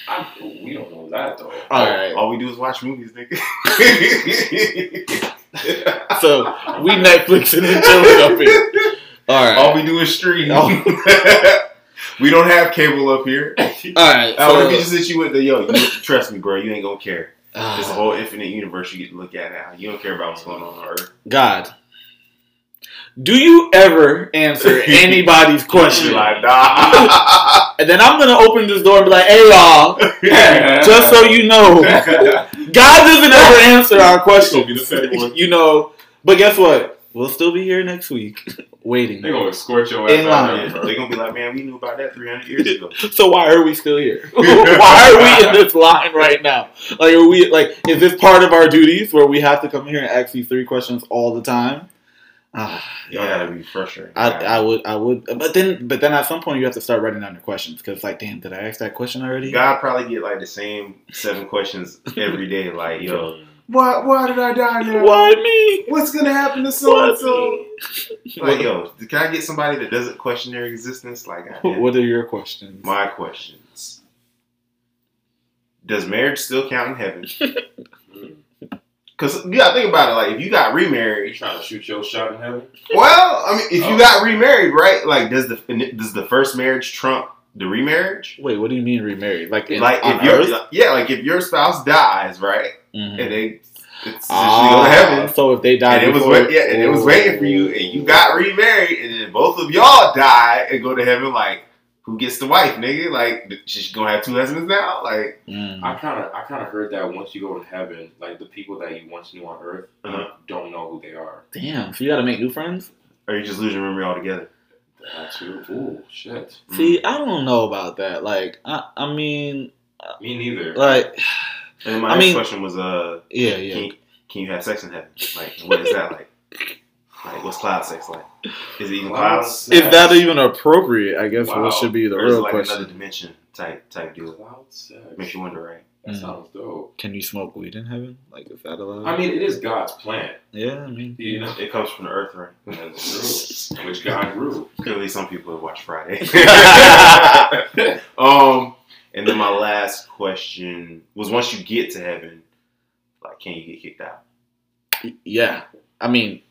Speaker 4: I, we don't know that though.
Speaker 3: All right.
Speaker 2: All we do is watch movies, nigga. (laughs)
Speaker 3: So we Netflix and then chilling up here. (laughs) All right.
Speaker 2: All we do is stream.
Speaker 3: Oh. (laughs)
Speaker 2: we don't have cable up here.
Speaker 3: All right.
Speaker 2: Uh, what if
Speaker 3: So,
Speaker 2: just hit you with the yo? You, trust me, bro. You ain't gonna care. There's a whole infinite universe you get to look at now. You don't care about what's going on on Earth.
Speaker 3: God, do you ever answer (laughs) anybody's question?
Speaker 2: Like, nah. (laughs)
Speaker 3: And then I'm gonna open this door and be like, "Hey y'all, just so you know, God doesn't ever answer our questions.
Speaker 4: Be the fed one.
Speaker 3: you know, but guess what? We'll still be here next week, waiting.
Speaker 4: They gonna escort your
Speaker 3: In
Speaker 4: ass out
Speaker 3: line.
Speaker 4: there,
Speaker 2: They're gonna be like, man, we knew about that 300 years ago. (laughs)
Speaker 3: So why are we still here? (laughs) why are we in this line right now? Like, are we like? Is this part of our duties where we have to come here and ask these three questions all the time? Ah,
Speaker 2: Y'all gotta be frustrated.
Speaker 3: I, I would, I would, but then, but then at some point you have to start writing down your questions because, like, damn, did I ask that question already?
Speaker 2: God probably get like the same seven questions every day. Like, yo, why, why did I die now?
Speaker 3: Why me?
Speaker 2: What's gonna happen to so
Speaker 3: Why
Speaker 2: and so? Like, yo, can I get somebody that doesn't question their existence? Like, goddamn. (laughs)
Speaker 3: What are your questions?
Speaker 2: my questions. Does marriage still count in heaven? (laughs) Because you gotta think about it. Like, if you got remarried,
Speaker 4: You
Speaker 2: remarried,
Speaker 4: trying to shoot your shot in heaven?
Speaker 2: well, I mean, if you
Speaker 4: Oh.
Speaker 2: got remarried, right? Like, does the does the first marriage trump the remarriage?
Speaker 3: Wait, what do you mean remarried? Like, in,
Speaker 2: like, if your
Speaker 3: Earth?
Speaker 2: yeah, like if your spouse dies, right,
Speaker 3: Mhm.
Speaker 2: and they it's essentially
Speaker 3: Ah,
Speaker 2: go to heaven.
Speaker 3: So if they died,
Speaker 2: And it was
Speaker 3: before-
Speaker 2: wait, yeah, and it was waiting for you, and you got remarried, and then both of y'all die and go to heaven. Like, who gets the wife, nigga? Like, she's gonna have two husbands now. Like,
Speaker 3: Mm.
Speaker 4: I kind of, I kind of heard that once you go to heaven, like the people that you once knew on Earth
Speaker 2: Uh-huh.
Speaker 4: don't know who they are.
Speaker 3: Damn. So you got to make new friends.
Speaker 2: or you just lose your memory altogether.
Speaker 4: That too. Ooh, shit.
Speaker 3: See, I don't know about that. Like, I, I mean,
Speaker 4: Me neither.
Speaker 3: like,
Speaker 2: And my
Speaker 3: I
Speaker 2: next
Speaker 3: mean-
Speaker 2: question was, uh,
Speaker 3: yeah,
Speaker 2: can,
Speaker 3: yeah.
Speaker 2: you, can you have sex in heaven? Like, what is that like? Like, what's cloud sex like? Is it even
Speaker 4: Cloud
Speaker 2: clouds?
Speaker 4: sex.
Speaker 3: Is that even appropriate? I guess
Speaker 4: Wow.
Speaker 3: what should be the
Speaker 2: Or
Speaker 3: real
Speaker 2: like
Speaker 3: question.
Speaker 2: another dimension type type deal?
Speaker 4: Cloud sex.
Speaker 2: Makes you wonder, right?
Speaker 4: That
Speaker 3: Mhm.
Speaker 4: sounds dope.
Speaker 3: Can you smoke weed in heaven? Like, is that allowed?
Speaker 4: I mean, it is God's plan.
Speaker 3: yeah, I mean,
Speaker 4: You know,
Speaker 2: It comes from the earth, right?
Speaker 4: that's. (laughs) Which God grew.
Speaker 2: Clearly, some people have watched Friday. (laughs) (laughs) um, and then my last question was: Once you get to heaven, like, can you get kicked out?
Speaker 3: yeah. I mean,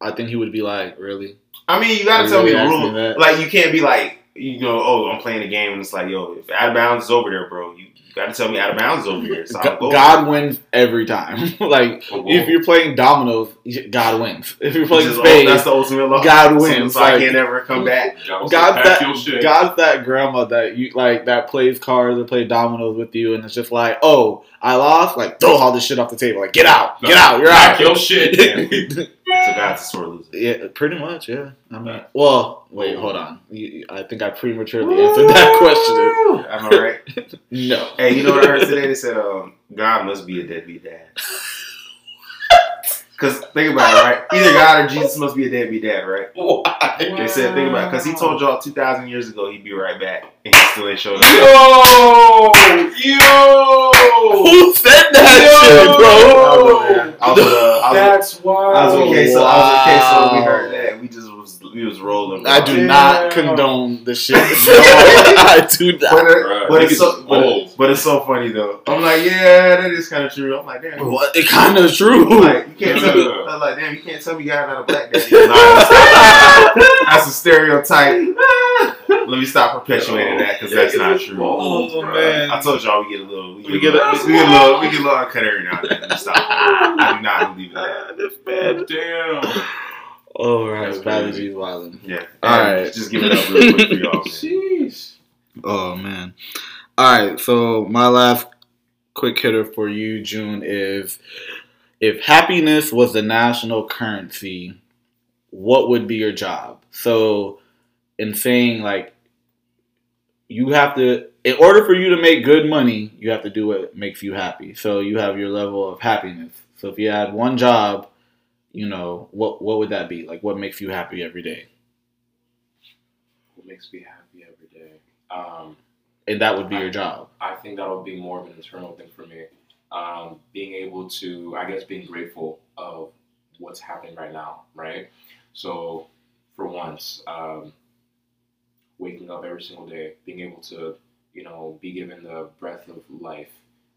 Speaker 3: I think he would be like, really?
Speaker 2: I mean, you gotta
Speaker 3: Are you
Speaker 2: tell me the rule. Like, you can't be like, you know, oh, I'm playing a game, and it's like, yo, if out of bounds is over there, bro, you gotta tell me out of bounds over here. So I'll
Speaker 3: Go-
Speaker 2: go.
Speaker 3: God wins every time. (laughs) like,
Speaker 4: Oh,
Speaker 3: if you're playing dominoes, God wins. If you're playing
Speaker 2: Just,
Speaker 3: spades,
Speaker 2: that's the ultimate law.
Speaker 3: God wins,
Speaker 2: So, I can't ever come back.
Speaker 4: God, was
Speaker 3: God,
Speaker 4: like, "Pack
Speaker 3: that. God's that grandma that you like that plays cards or play dominoes with you, and it's just like, oh, I lost. Like, throw all this shit off the table. Like, get out, get out, you're out.
Speaker 4: your shit. (laughs)
Speaker 2: God's a sore loser.
Speaker 3: yeah, pretty much. Yeah. I mean, well, wait, hold on. You- you- I think I prematurely answered that question.
Speaker 2: Am I right? (laughs)
Speaker 3: No.
Speaker 2: Hey, you know what I heard today? They said um, God must be a deadbeat dad. (laughs) Because think about it, right? Either God or Jesus must be a deadbeat dad, right? (laughs)
Speaker 4: Why?
Speaker 2: They said think about it because he told y'all two thousand years ago he'd be right back, and he still ain't showed up.
Speaker 4: Yo, yo,
Speaker 3: Who said that
Speaker 4: Yo!
Speaker 3: shit, bro?
Speaker 2: I was with, uh, I was
Speaker 4: that's wild.
Speaker 2: I was with Queso. I was with Queso. We
Speaker 3: Wow.
Speaker 2: heard that. We was rolling. bro.
Speaker 3: I do
Speaker 4: Damn.
Speaker 3: not condone the shit. (laughs) (laughs) I do not.
Speaker 2: But, it- but it's so but, it- but it's so funny though. I'm like, yeah, that is kind of true. I'm like, damn.
Speaker 3: What? It kind of true.
Speaker 2: Like you can't tell me.
Speaker 4: Yeah.
Speaker 2: I'm like, damn, you can't tell me God not a black (laughs) daddy. That's, that's a stereotype. Let me stop perpetuating that because that's not true.
Speaker 3: Oh, man.
Speaker 2: I told y'all we get a little, we get,
Speaker 3: We
Speaker 2: a, little,
Speaker 3: a-
Speaker 2: we get a little, we get a little uncut every now and then. Let me Stop. I do not believe in that.
Speaker 3: Ah, this bad.
Speaker 4: Damn.
Speaker 3: All right,
Speaker 4: That's
Speaker 3: Valley
Speaker 4: crazy.
Speaker 3: G's wildin'.
Speaker 2: Yeah.
Speaker 3: All
Speaker 2: And
Speaker 3: right.
Speaker 2: Just give it up real quick for y'all, (laughs) man.
Speaker 4: Sheesh.
Speaker 3: Oh man. All right, so my last quick hitter for you, June, is if happiness was the national currency, what would be your job? So, in saying like, you have to, in order for you to make good money, you have to do what makes you happy. So you have your level of happiness. So if you had one job, you know what what would that be? Like, what makes you happy every day?
Speaker 4: What makes me happy every day? Um,
Speaker 3: And that would be your job.
Speaker 4: I think that would be more of an internal thing for me. Um, being able to, I guess, being grateful of what's happening right now, right? So, for once, um, waking up every single day, being able to, you know, be given the breath of life,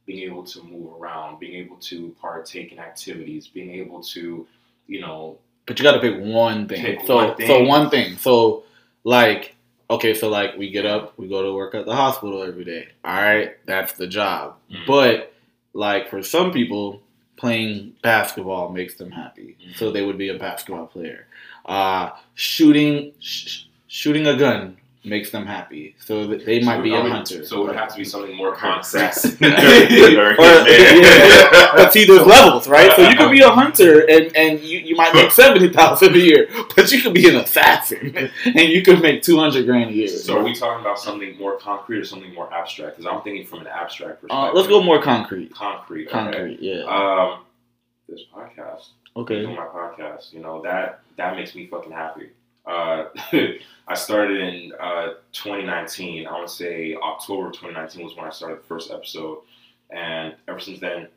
Speaker 4: being able to move around, being able to partake in activities, being able to, you know,
Speaker 3: But you got to pick one thing.
Speaker 2: Pick
Speaker 3: so
Speaker 2: one thing.
Speaker 3: so one thing. So like okay, so like we get up, we go to work at the hospital every day. All right, that's the job.
Speaker 4: Mm.
Speaker 3: But like for some people, playing basketball makes them happy,
Speaker 4: Mm.
Speaker 3: so they would be a basketball player. Uh, shooting sh- shooting a gun makes them happy, so that they might
Speaker 4: so
Speaker 3: be a hunter.
Speaker 4: So it would have to be something more concrete. (laughs)
Speaker 3: Or- (laughs) yeah, but see, there's levels, right? So you could be a hunter and, and you, you might make (laughs) seventy thousand a year, but you could be an assassin and you could make two hundred grand a year.
Speaker 4: So are we talking about something more concrete or something more abstract? Because I'm thinking from an abstract perspective.
Speaker 3: uh, let's go more concrete.
Speaker 4: concrete. okay.
Speaker 3: Concrete, yeah.
Speaker 4: Um, this podcast,
Speaker 3: Okay.
Speaker 4: doing my podcast, you know that that makes me fucking happy. Uh, (laughs) I started in uh, 2019. I want to say October 2019 was when I started the first episode, and ever since then,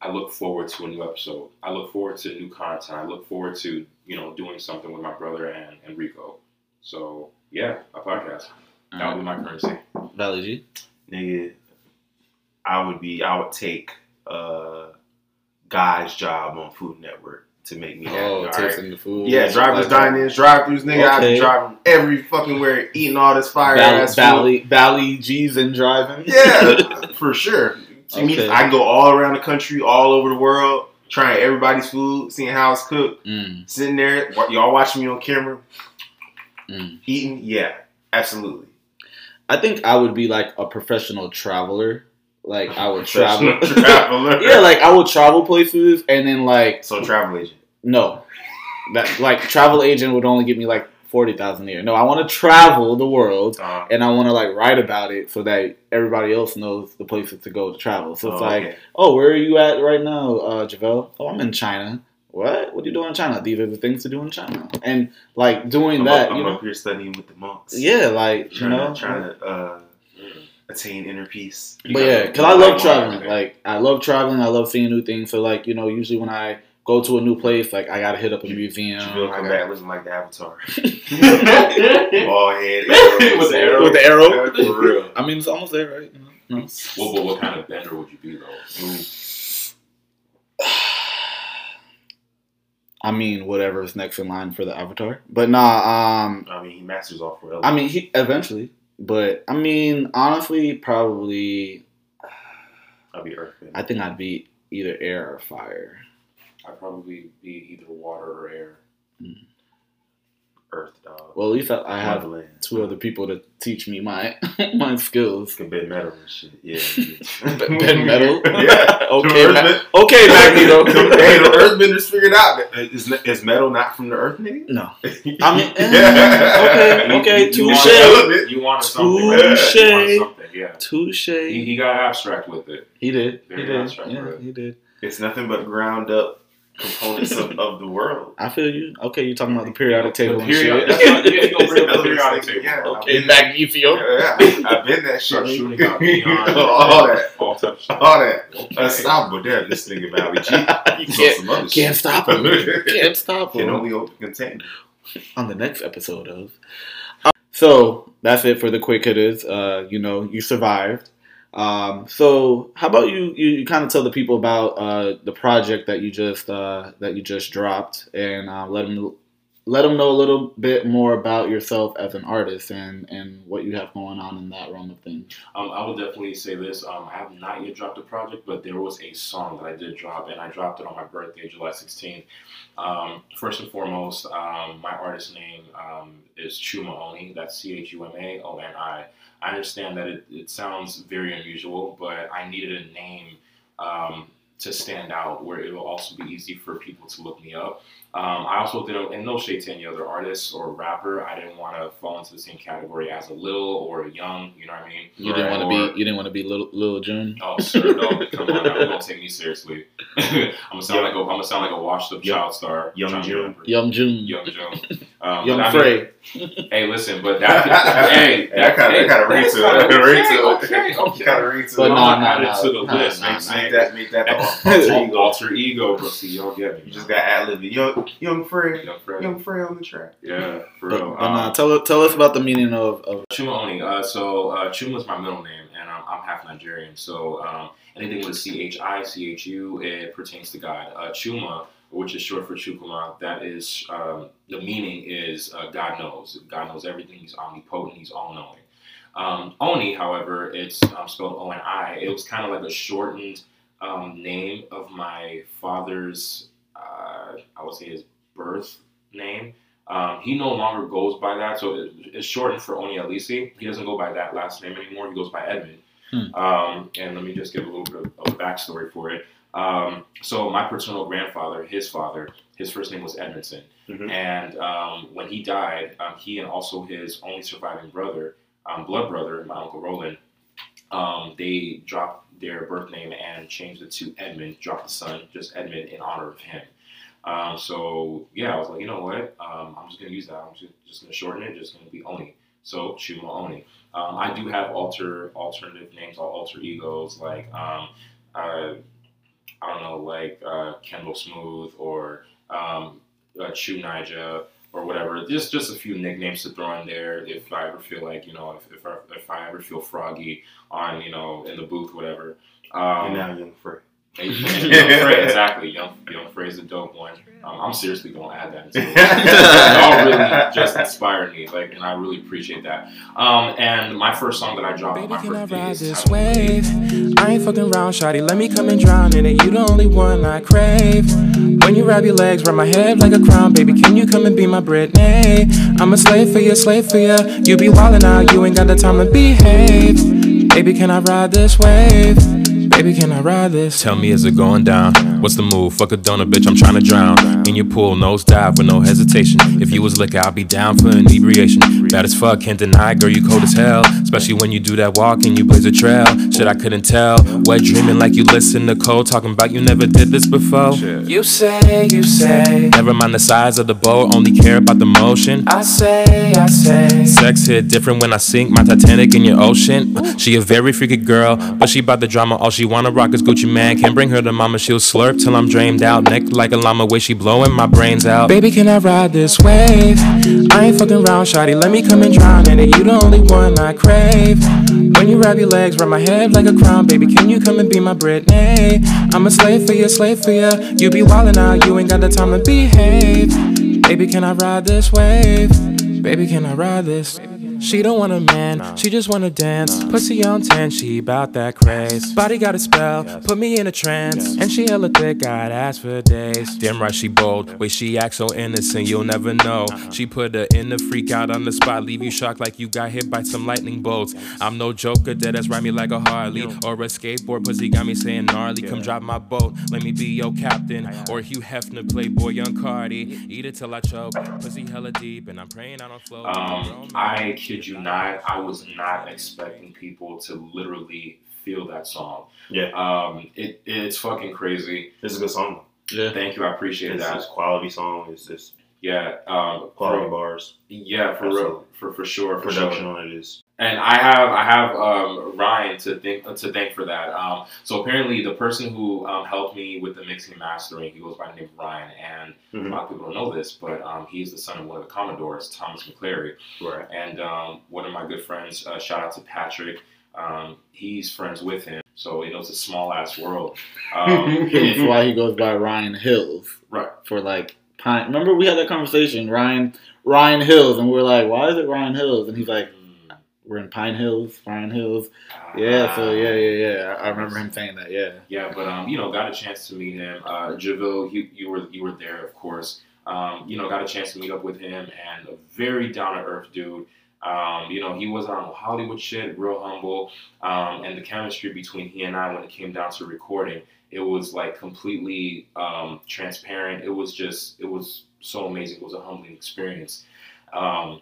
Speaker 4: I look forward to a new episode. I look forward to new content. I look forward to you know doing something with my brother and Enrico. So yeah, a podcast. That would be my currency.
Speaker 3: Valley G.
Speaker 2: Nigga, I would be. I would take uh, guy's job on Food Network to make me happy.
Speaker 3: Oh,
Speaker 2: all right?
Speaker 3: tasting the food.
Speaker 2: Yeah, drivers,
Speaker 3: Like-
Speaker 2: dine-ins, drive-throughs, nigga.
Speaker 3: Okay.
Speaker 2: be driving every fucking where, eating all this fire
Speaker 3: Valley,
Speaker 2: ass food.
Speaker 3: Valley, Valley G's and driving.
Speaker 2: Yeah, (laughs) for sure. Me,
Speaker 3: Okay.
Speaker 2: I can go all around the country, all over the world, trying everybody's food, seeing how it's cooked,
Speaker 3: Mm,
Speaker 2: sitting there, y'all watching me on camera,
Speaker 3: mm.
Speaker 2: eating. Yeah, absolutely.
Speaker 3: I think I would be like a professional traveler. Like I would travel. (laughs) (laughs)
Speaker 2: Traveler.
Speaker 3: yeah, like I would travel places and then like
Speaker 2: so travel agent.
Speaker 3: no, that like travel agent would only give me like forty thousand a year. No, I want to travel the world
Speaker 2: Uh,
Speaker 3: and I want to like write about it so that everybody else knows the places to go to travel. So it's
Speaker 2: oh,
Speaker 3: like,
Speaker 2: okay.
Speaker 3: oh, where are you at right now, uh, Jevile? Oh, I'm in China. What? What are you doing in China? These are the things to do in China. And like doing
Speaker 2: I'm,
Speaker 3: that,
Speaker 2: up, I'm
Speaker 3: you know,
Speaker 2: up here studying with the monks.
Speaker 3: yeah, like you know,
Speaker 2: to trying to uh, attain inner peace.
Speaker 4: You
Speaker 3: But
Speaker 4: got
Speaker 3: yeah, because I love traveling.
Speaker 4: wine,
Speaker 3: Like I love traveling. I love seeing new things. So like you know, usually when I go to a new place, like I gotta hit up a museum.
Speaker 2: Jevile
Speaker 3: I
Speaker 2: come
Speaker 3: gotta-
Speaker 2: back looking like the Avatar. (laughs) (laughs)
Speaker 4: okay.
Speaker 2: Ball head, (laughs) arrow,
Speaker 4: With the arrow.
Speaker 3: with the arrow.
Speaker 2: For real.
Speaker 3: I mean, it's almost there, right? You know? No.
Speaker 4: Well, but what kind of bender would you be though?
Speaker 2: Ooh. (sighs)
Speaker 3: I mean, whatever is next in line for the Avatar. But nah. Um,
Speaker 2: I mean, he masters all four
Speaker 3: I mean, he eventually. But I mean, honestly, probably.
Speaker 2: I'd be Earthbender.
Speaker 3: I think I'd be either air or fire.
Speaker 4: I'd probably be either water or air. Mm.
Speaker 2: Earth dog.
Speaker 3: Well, at least I, I have
Speaker 2: Wonderland.
Speaker 3: two other people to teach me my (laughs) my skills.
Speaker 2: Can bend metal and shit. Yeah. (laughs)
Speaker 3: B- bend metal? (laughs)
Speaker 2: yeah.
Speaker 3: Okay,
Speaker 2: The
Speaker 3: Ma- okay, Magneto.
Speaker 2: hey, the Earthbenders figured out that is, is metal not from the Earth, nigga?
Speaker 3: No. I mean, eh, okay,
Speaker 4: You-
Speaker 3: okay,
Speaker 4: you, you want-
Speaker 3: touche.
Speaker 2: Element.
Speaker 4: You wanted something.
Speaker 3: Touche.
Speaker 4: You wanted something. Yeah.
Speaker 3: Touche.
Speaker 4: He, he got abstract with it.
Speaker 3: He did. He did. Yeah, he did.
Speaker 2: It's nothing but ground up components of, of the world.
Speaker 3: I feel you. Okay, you're talking about the periodic table
Speaker 4: The
Speaker 3: and shit.
Speaker 4: that's what- yeah, you gonna bring up the periodic table.
Speaker 2: Yeah, I've
Speaker 3: okay,
Speaker 2: been-
Speaker 3: Magnifico.
Speaker 2: Yeah, I've been that shit.
Speaker 4: Shooting out beyond (laughs)
Speaker 2: all that.
Speaker 4: all types of shit.
Speaker 2: All that.
Speaker 4: Okay.
Speaker 2: Unstoppable. Damn, this nigga Valley G. You (laughs)
Speaker 3: Can't-
Speaker 2: some other
Speaker 3: Can't stop him. (laughs) Can't stop
Speaker 2: Can
Speaker 3: him.
Speaker 2: only open container.
Speaker 3: on the next episode of. So that's it for the quick hitters. Uh, you know, you survived. Um, so how about you, you, you kind of tell the people about uh, the project that you just uh, that you just dropped and uh, let them let them know a little bit more about yourself as an artist and, and what you have going on in that realm of things.
Speaker 4: Um, I will definitely say this. Um, I have not yet dropped a project, but there was a song that I did drop, and I dropped it on my birthday, July 16th. Um, first and foremost, um, my artist name um, is Chuma Oni. That's C H U M A O N I. I understand that it, it sounds very unusual, but I needed a name um, to stand out where it will also be easy for people to look me up. Um, I also didn't, and no shade to any other artist or rapper, I didn't want to fall into the same category as a Lil or a Young, you know what I mean?
Speaker 3: You didn't want to be you didn't want to be little little June.
Speaker 4: Oh, sir, no, come on, now, (laughs) don't take me seriously. (laughs) I'm gonna sound like a, I'm gonna sound like a washed-up
Speaker 2: Young-
Speaker 4: child star.
Speaker 2: Young June.
Speaker 4: remember.
Speaker 3: Young June.
Speaker 4: Young June. (laughs) Um,
Speaker 3: Young
Speaker 4: but mean-
Speaker 3: Frey.
Speaker 4: Hey, listen, but that, hey,
Speaker 2: that kind of that kind of rings to it.
Speaker 4: kinda-
Speaker 2: Rings to
Speaker 4: okay,
Speaker 2: it.
Speaker 4: okay,
Speaker 2: Kind of
Speaker 4: okay.
Speaker 2: rings to
Speaker 3: But
Speaker 2: it.
Speaker 3: no,
Speaker 4: I'm
Speaker 3: no,
Speaker 4: added
Speaker 3: no,
Speaker 4: to the
Speaker 3: no,
Speaker 4: list.
Speaker 3: no,
Speaker 4: Make,
Speaker 3: no.
Speaker 2: Make that make that the
Speaker 4: alter
Speaker 2: alter
Speaker 4: ego,
Speaker 2: ego.
Speaker 4: alter ego, bro. See, y'all get me.
Speaker 2: You just got ad lib young young Frey,
Speaker 4: young friend.
Speaker 2: young Frey on the track.
Speaker 4: Yeah, for
Speaker 3: But,
Speaker 4: real.
Speaker 3: but nah,
Speaker 4: Um,
Speaker 3: tell tell us about the meaning of, of
Speaker 4: Chuma Oni. Uh, so uh, Chuma is my middle name, and I'm, I'm half Nigerian. So um, anything with C H I, C H U, it pertains to God. Uh, Chuma, which is short for Chukwuma, that is um, the meaning is uh, God knows. God knows everything. He's omnipotent. He's all knowing. Um, Oni, however, it's um, spelled O N I. It was kind of like a shortened um, name of my father's, uh, I would say his birth name. Um, he no longer goes by that, so it, it's shortened for Oni Alisi. He doesn't go by that last name anymore. He goes by Edmund.
Speaker 3: Hmm.
Speaker 4: Um, and let me just give a little bit of, of backstory for it. Um, so my paternal grandfather, his father, his first name was Edmondson,
Speaker 2: Mhm.
Speaker 4: and um, when he died, um, he and also his only surviving brother, um, blood brother, my uncle Roland, um, they dropped their birth name and changed it to Edmund, dropped the son, just Edmund in honor of him. Um, so yeah, I was like, you know what? Um, I'm just gonna use that. I'm just, just gonna shorten it. Just gonna be Oni. So Chuma Oni. Um, I do have alter alternative names, or alter egos like um, uh, I don't know, like uh, Kendall Smooth or um, uh, Chew Nija or whatever. Just just a few nicknames to throw in there if I ever feel like you know if if I, if I ever feel froggy on you know in the booth whatever. Um,
Speaker 2: and now young Frey.
Speaker 4: And (laughs) Young Frey, exactly. Young Young Frey is a dope one. Um, I'm seriously gonna add that. Into it. (laughs) Y'all really just inspired me, like, and I really appreciate that. Um, and my first song that I dropped
Speaker 5: Baby,
Speaker 4: my
Speaker 5: can I ride
Speaker 4: is
Speaker 5: this wave? I ain't fucking around, shawty. Let me come and drown in it. You the only one I crave. When you wrap your legs around my head like a crown, baby, can you come and be my Britney? I'm a slave for you, slave for you. You be wildin' out, you ain't got the time to behave. Baby, can I ride this wave? Baby, can I ride this?
Speaker 6: Tell me, is it going down? What's the move? Fuck a donut, bitch, I'm trying to drown. In your pool, nose dive with no hesitation. If you was liquor, I'd be down for inebriation. Bad as fuck, can't deny, girl, you cold as hell. Especially when you do that walk and you blaze a trail. Shit, I couldn't tell. Wet dreaming like you listen to Cole, talking about you never did this before.
Speaker 5: You say, you say.
Speaker 6: Never mind the size of the boat, only care about the motion.
Speaker 5: I say, I say.
Speaker 6: Sex hit different when I sink my Titanic in your ocean. She a very freaky girl, but she bout the drama. All she wanna rock is Gucci man. Can't bring her to mama, she'll slurp till I'm drained out. Neck like a llama, way she blowing my brains out.
Speaker 5: Baby, can I ride this wave? I ain't fucking around, shawty. Let me come and drown in it. You the only one I crave. When you wrap your legs around my head like a crown, baby, can you come and be my Britney? I'm a slave for you, slave for you. You be wildin' out, you ain't got the time to behave. Baby, can I ride this wave? Baby, can I ride this? She don't want a man, she just wanna dance. Pussy on 10, she bout that craze. Body got a spell, put me in a trance. And she hella thick, I'd ask for days.
Speaker 6: Damn right she bold, way she acts so innocent, you'll never know. She put her in the freak out on the spot, leave you shocked like you got hit by some lightning bolts. I'm no joker, dead ass ride me like a Harley or a skateboard. Pussy got me saying gnarly, come drop my boat, let me be your captain. Or Hugh Hefner, Playboy, Young Cardi. Eat it till I choke, pussy hella deep, and I'm praying I don't float.
Speaker 4: Um, I kid you not, I was not expecting people to literally feel that song.
Speaker 2: Yeah.
Speaker 4: Um, it it's fucking crazy.
Speaker 2: This is a good song.
Speaker 3: Yeah.
Speaker 4: Thank you, I appreciate
Speaker 2: It's
Speaker 4: that.
Speaker 2: this quality song. It's this
Speaker 4: Yeah, um,
Speaker 2: quality
Speaker 4: for,
Speaker 2: bars.
Speaker 4: yeah, for real,
Speaker 2: Absolutely.
Speaker 4: For for sure, for
Speaker 2: Production
Speaker 4: sure.
Speaker 2: on it is.
Speaker 4: And I have I have um, Ryan to thank to thank for that. Um, so apparently, the person who um, helped me with the mixing and mastering, he goes by the name of Ryan, and a
Speaker 2: Mhm.
Speaker 4: lot of people don't know this, but um, he's the son of one of the Commodores, Thomas McClary.
Speaker 2: Right.
Speaker 4: And um, one of my good friends, uh, shout out to Patrick. Um, he's friends with him, so you know it's a small ass world. (laughs) Um,
Speaker 3: That's why he goes by Ryan Hills.
Speaker 4: Right.
Speaker 3: For like Pine. Remember we had that conversation, Ryan Ryan Hills, and we are like, why is it Ryan Hills? And he's like, we're in Pine Hills, Ryan Hills. Yeah. So yeah, yeah, yeah. I I remember him saying that. Yeah.
Speaker 4: Yeah, but um, you know, got a chance to meet him. Uh, Jevile, you, you were you were there, of course. Um, you know, got a chance to meet up with him, and a very down to earth dude. Um, you know, he wasn't on Hollywood shit, real humble, um, and the chemistry between he and I when it came down to recording, it was like completely um, transparent. It was just, it was so amazing. It was a humbling experience. Um,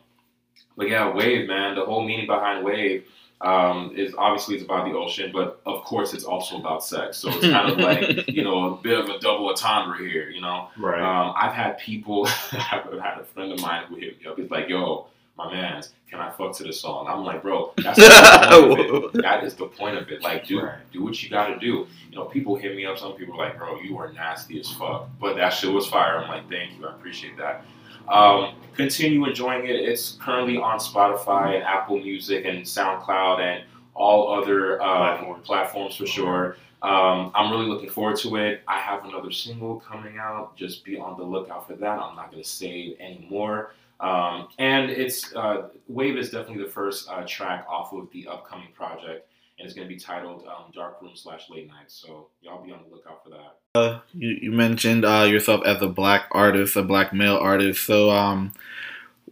Speaker 4: but yeah, Wave, man, the whole meaning behind Wave um, is obviously it's about the ocean, but of course it's also about sex. So it's kind of like (laughs) you know a bit of a double entendre here. You know,
Speaker 2: Right.
Speaker 4: um, I've had people, (laughs) I've had a friend of mine who hit me up. He's like, "Yo, my man's, can I fuck to the song?" I'm like, "Bro, (laughs) that's the point of it. That is the point of it. Like, do do what you got to do." You know, people hit me up. Some people are like, "Bro, you are nasty as fuck," but that shit was fire. I'm like, "Thank you, I appreciate that." Um, continue enjoying it. It's currently on Spotify and Apple Music and SoundCloud and all other uh,
Speaker 2: Platforms.
Speaker 4: platforms for sure. Um, I'm really looking forward to it. I have another single coming out. Just be on the lookout for that. I'm not going to say any more. Um, and it's uh, Wave is definitely the first uh, track off of the upcoming project, and it's going to be titled um, Dark Room slash Late Nights. So y'all be on the lookout for that.
Speaker 3: You, you mentioned uh, yourself as a black artist, a black male artist. So, um,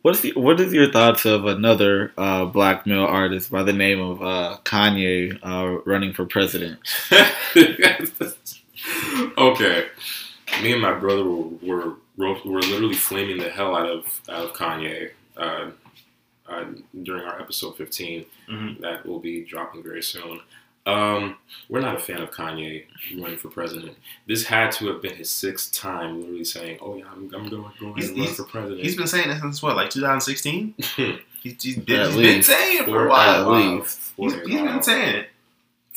Speaker 3: what's the, what is your thoughts of another uh, black male artist by the name of uh, Kanye uh, running for president? (laughs)
Speaker 4: okay, me and my brother were were, were, were literally flaming the hell out of out of Kanye uh, uh, during our episode 15
Speaker 2: Mhm.
Speaker 4: that will be dropping very soon. Um, we're not a fan of Kanye running for president. This had to have been his sixth time, literally saying, "Oh yeah, I'm, I'm going to
Speaker 2: He's-
Speaker 4: and run for president."
Speaker 2: He's been saying that since what, like 2016? (laughs) He's, he's been, he's been
Speaker 3: least.
Speaker 2: saying it for
Speaker 4: for
Speaker 2: a while.
Speaker 3: at
Speaker 4: while,
Speaker 3: least.
Speaker 4: for
Speaker 2: He's,
Speaker 4: a
Speaker 2: he's
Speaker 4: while,
Speaker 2: been saying it.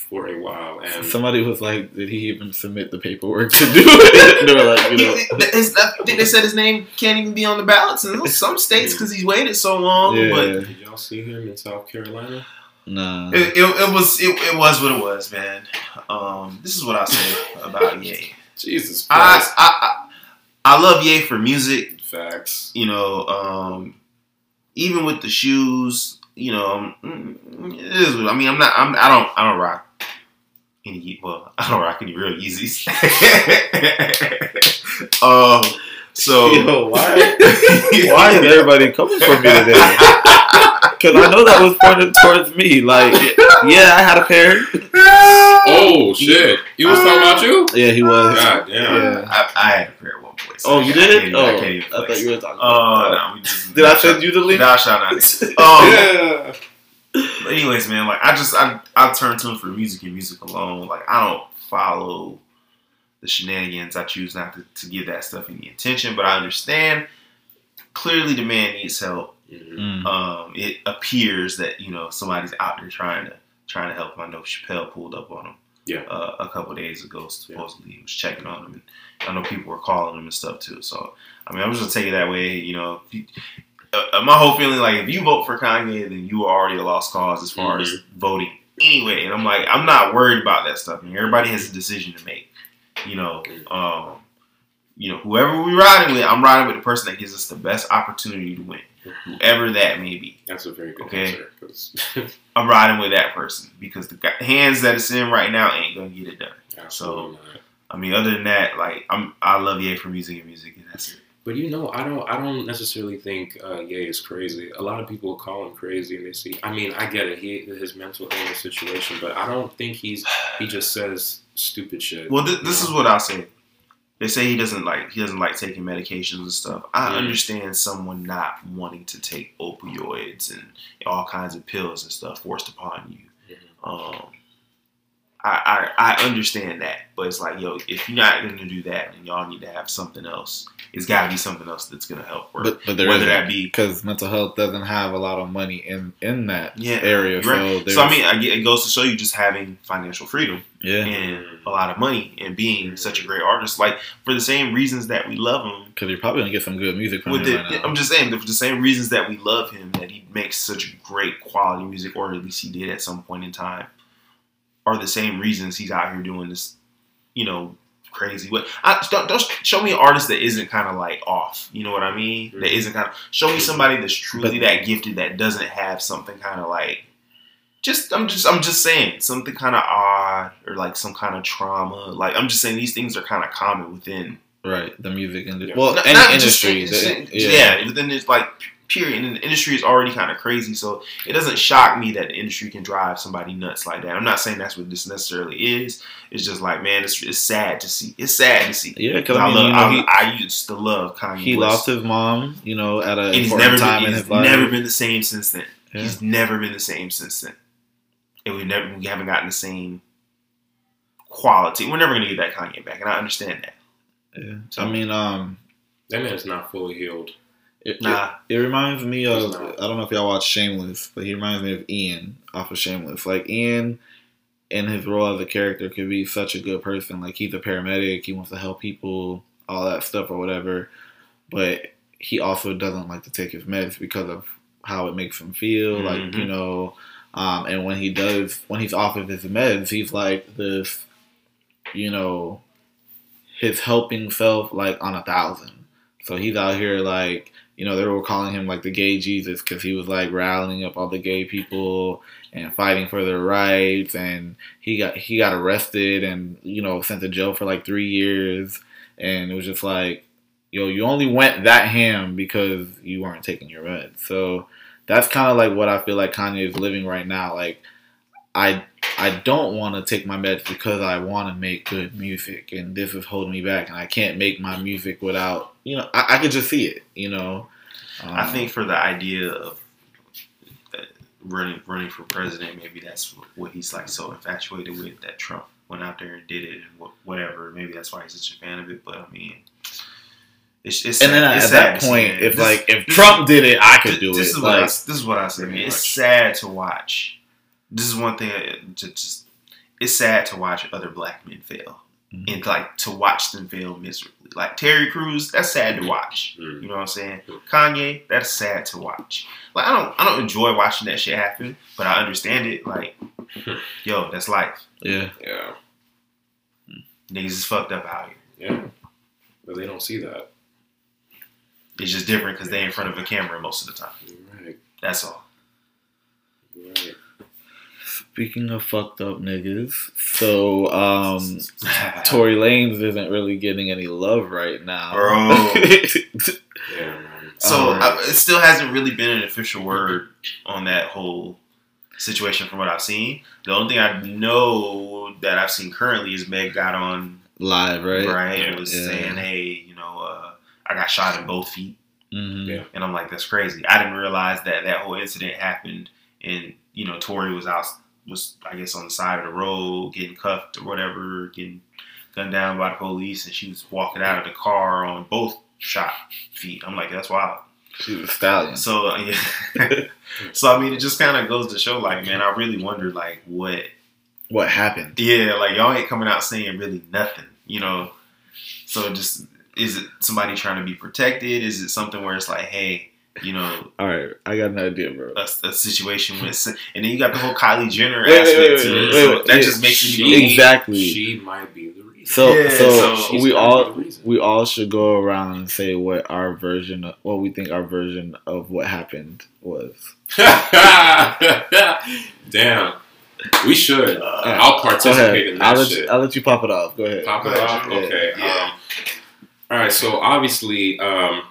Speaker 4: For a while, and
Speaker 3: Somebody was like, "Did he even submit the paperwork to do it?" (laughs) they were like, "You know."
Speaker 2: His- I think they said his name can't even be on the ballots in some states because he's waited so long. But
Speaker 3: Yeah,
Speaker 4: did y'all see him in South Carolina?
Speaker 3: nah.
Speaker 2: it, it, it was it, it was what it was, man. Um, this is what I say about Ye. (laughs)
Speaker 4: Jesus
Speaker 2: I,
Speaker 4: Christ!
Speaker 2: I I I love Ye for music.
Speaker 4: Facts.
Speaker 2: You know, um, even with the shoes. You know, mm, it is. I mean, I'm not. I'm. I don't. I don't rock any. Well, (laughs) I don't rock any real Yeezys. (laughs) um, So (laughs)
Speaker 3: Yo, why? Why is everybody coming for me today? Because I know that was pointed towards me. Like, yeah, I had a pair.
Speaker 4: Oh shit! He was talking about you.
Speaker 3: Yeah, he was.
Speaker 4: God damn.
Speaker 3: Yeah.
Speaker 2: I, I had a pair at one point. so
Speaker 3: Oh, you did
Speaker 2: I
Speaker 3: it?
Speaker 2: can't-
Speaker 3: Oh,
Speaker 2: I can't even
Speaker 3: I thought you were talking.
Speaker 2: Oh
Speaker 3: about
Speaker 2: no, we
Speaker 3: Did I send you the link?
Speaker 2: Thou shalt not. Um,
Speaker 4: Yeah.
Speaker 2: But anyways, man, like I just I I turn to him for music and music alone. Like I don't follow the shenanigans. I choose not to, to give that stuff any attention. But I understand clearly the man needs help.
Speaker 3: Mm.
Speaker 2: Um, it appears that you know somebody's out there trying to trying to help him. I know Chappelle pulled up on him.
Speaker 4: Yeah.
Speaker 2: Uh, a couple days ago, supposedly he was checking on him, and I know people were calling him and stuff too. So I mean, I'm just gonna take it that way. You know, uh, my whole feeling like if you vote for Kanye, then you are already a lost cause as far as voting anyway. And I'm like, I'm not worried about that stuff. I mean, everybody has a decision to make. You know, um, you know, whoever we riding with, I'm riding with the person that gives us the best opportunity to win, whoever that may be.
Speaker 4: That's a very good
Speaker 2: Okay.
Speaker 4: answer. (laughs)
Speaker 2: I'm riding with that person because the hands that it's in right now ain't gonna get it done.
Speaker 4: Absolutely not.
Speaker 2: I mean, other than that, like I'm, I love Ye for music and music, and that's it.
Speaker 4: But you know, I don't. I don't necessarily think uh, Ye is crazy. A lot of people call him crazy, and they see. I mean, I get it. He his mental illness situation, but I don't think he's. He just says stupid shit.
Speaker 2: Well, th- this
Speaker 4: know?
Speaker 2: is what I say. They say he doesn't like he doesn't like taking medications and stuff. I
Speaker 4: Mhm.
Speaker 2: understand someone not wanting to take opioids and all kinds of pills and stuff forced upon you.
Speaker 4: Mhm.
Speaker 2: Um, I, I I understand that, but it's like yo, if you're not going to do that, then y'all need to have something else. It's got to be something else that's going to help. Work.
Speaker 3: But but there
Speaker 2: Whether that be
Speaker 3: because mental health doesn't have a lot of money in in that
Speaker 2: Yeah,
Speaker 3: area.
Speaker 2: right.
Speaker 3: So,
Speaker 2: So I mean, I get, it goes to show you just having financial freedom
Speaker 3: yeah,
Speaker 2: and a lot of money and being such a great artist, like for the same reasons that we love him.
Speaker 3: because you're probably gonna get some good music from him
Speaker 2: the,
Speaker 3: right.
Speaker 2: I'm just saying, for the same reasons that we love him, that he makes such great quality music, or at least he did at some point in time, are the same reasons he's out here doing this, you know, crazy. But I, don't, don't show me an artist that isn't kind of like off. You know what I mean? That
Speaker 4: Mhm.
Speaker 2: isn't kind of show me somebody that's truly
Speaker 3: But-
Speaker 2: that gifted that doesn't have something kind of like. Just I'm just I'm just saying something kind of odd or like some kind of trauma. Like I'm just saying these things are kind of common within
Speaker 3: right, the music industry.
Speaker 4: Yeah.
Speaker 3: Well,
Speaker 2: not-
Speaker 3: any
Speaker 2: just
Speaker 3: industry.
Speaker 2: in-
Speaker 3: the-
Speaker 2: yeah. but then it's like period, and the industry is already kind of crazy, so it doesn't shock me that the industry can drive somebody nuts like that. I'm not saying that's what this necessarily is. It's just like, man, it's, it's sad to see. It's sad to see.
Speaker 3: Yeah, because
Speaker 2: I,
Speaker 3: I mean,
Speaker 2: love,
Speaker 3: you know,
Speaker 2: I,
Speaker 3: he,
Speaker 2: I used to love Kanye.
Speaker 3: he
Speaker 2: West.
Speaker 3: lost his mom, you know, at
Speaker 2: a he's
Speaker 3: important
Speaker 2: never
Speaker 3: time
Speaker 2: been,
Speaker 3: in
Speaker 2: he's
Speaker 3: his life.
Speaker 2: never been the same since then.
Speaker 3: Yeah.
Speaker 2: He's never been the same since then, and we never we haven't gotten the same quality. We're never gonna get that Kanye back, and I understand that.
Speaker 3: Yeah. So, I mean, um,
Speaker 4: that man's not fully healed.
Speaker 3: It,
Speaker 2: Nah.
Speaker 3: it, it reminds me of I don't know if y'all watch Shameless, but he reminds me of Ian off of Shameless. Like Ian, in his role as a character, could be such a good person. Like he's a paramedic, he wants to help people, all that stuff or whatever. But he also doesn't like to take his meds because of how it makes him feel. Like
Speaker 2: Mhm.
Speaker 3: you know, um, and when he does, when he's off of his meds, he's like this, you know, his helping self like on a thousand. So he's out here like you know they were calling him like the gay Jesus because he was like rallying up all the gay people and fighting for their rights and he got he got arrested and you know sent to jail for like three years. And it was just like yo you only went that ham because you weren't taking your meds. So that's kind of like what I feel like Kanye is living right now. Like I I don't want to take my meds because I want to make good music, and this is holding me back, and I can't make my music without, you know, I, I could just see it, you know. Um,
Speaker 2: I think for the idea of running running for president, maybe that's what he's like so infatuated with that Trump went out there and did it and whatever. Maybe that's why he's such a fan of it. But I mean, it's, it's
Speaker 3: and then
Speaker 2: sad-
Speaker 3: at
Speaker 2: it's
Speaker 3: that
Speaker 2: sad to
Speaker 3: point, if
Speaker 2: This-
Speaker 3: like if Trump did it, I could
Speaker 2: this,
Speaker 3: do
Speaker 2: this
Speaker 3: it.
Speaker 2: Is what I, this is what I say, It's
Speaker 4: much.
Speaker 2: sad to watch. This is one thing that- to just. It's sad to watch other black men fail,
Speaker 3: Mhm.
Speaker 2: and like to watch them fail miserably. Like Terry Crews, that's sad to watch.
Speaker 4: Mm.
Speaker 2: You know what I'm saying? Kanye, that's sad to watch. Like I don't, I don't enjoy watching that shit happen, but I understand it. Like, (laughs) yo, that's life.
Speaker 3: yeah,
Speaker 4: Yeah,
Speaker 2: Niggas is fucked up out here.
Speaker 4: yeah. But they don't see that.
Speaker 2: It's just different because they in front of a camera most of the time.
Speaker 4: Right.
Speaker 2: That's all.
Speaker 4: You're right.
Speaker 3: Speaking of fucked up niggas, so um, (laughs) Tory Lanez isn't really getting any love right now,
Speaker 2: Bro. (laughs)
Speaker 4: Yeah.
Speaker 2: So
Speaker 3: Alright.
Speaker 2: I, it still hasn't really been an official word on that whole situation from what I've seen. The only thing I know that I've seen currently is Meg got on
Speaker 3: Live, right?
Speaker 2: right, and
Speaker 4: Yeah.
Speaker 2: was
Speaker 3: Yeah.
Speaker 2: saying, "Hey, you know, uh, I got shot in both feet,"
Speaker 3: Mhm.
Speaker 4: Yeah.
Speaker 2: and I'm like, "That's crazy." I didn't realize that that whole incident happened, and you know, Tory was out, was I guess on the side of the road getting cuffed or whatever, getting gunned down by the police, and she was walking out of the car on both shot feet. I'm like, "That's wild."
Speaker 3: She's a stallion.
Speaker 2: So uh, yeah. (laughs) so I mean, it just kind of goes to show, like, man, I really wonder, like, what?
Speaker 3: What happened?
Speaker 2: Yeah, like y'all ain't coming out saying really nothing, you know. So just is it somebody trying to be protected? Is it something where it's like, hey, you know,
Speaker 3: All right, I got an idea, bro.
Speaker 2: a, a situation with, and then you got the whole Kylie Jenner
Speaker 3: Wait, wait,
Speaker 2: aspect
Speaker 3: wait,
Speaker 2: to it.
Speaker 3: wait,
Speaker 2: so that
Speaker 3: yeah.
Speaker 2: just makes it
Speaker 4: She-
Speaker 2: even
Speaker 3: Exactly.
Speaker 4: She might be the reason.
Speaker 3: So,
Speaker 2: Yeah,
Speaker 3: so,
Speaker 2: so
Speaker 3: we all
Speaker 4: be the reason.
Speaker 3: we all should go around and say what our version, of, what we think our version of what happened was. (laughs)
Speaker 4: Damn. We should.
Speaker 2: Uh,
Speaker 4: I'll participate
Speaker 3: ahead.
Speaker 4: in
Speaker 3: I'll
Speaker 4: that
Speaker 3: let,
Speaker 4: shit.
Speaker 3: you, I'll let you pop it off. Go ahead.
Speaker 4: Pop it off? Okay.
Speaker 2: Yeah.
Speaker 4: Um, all right. So obviously, um,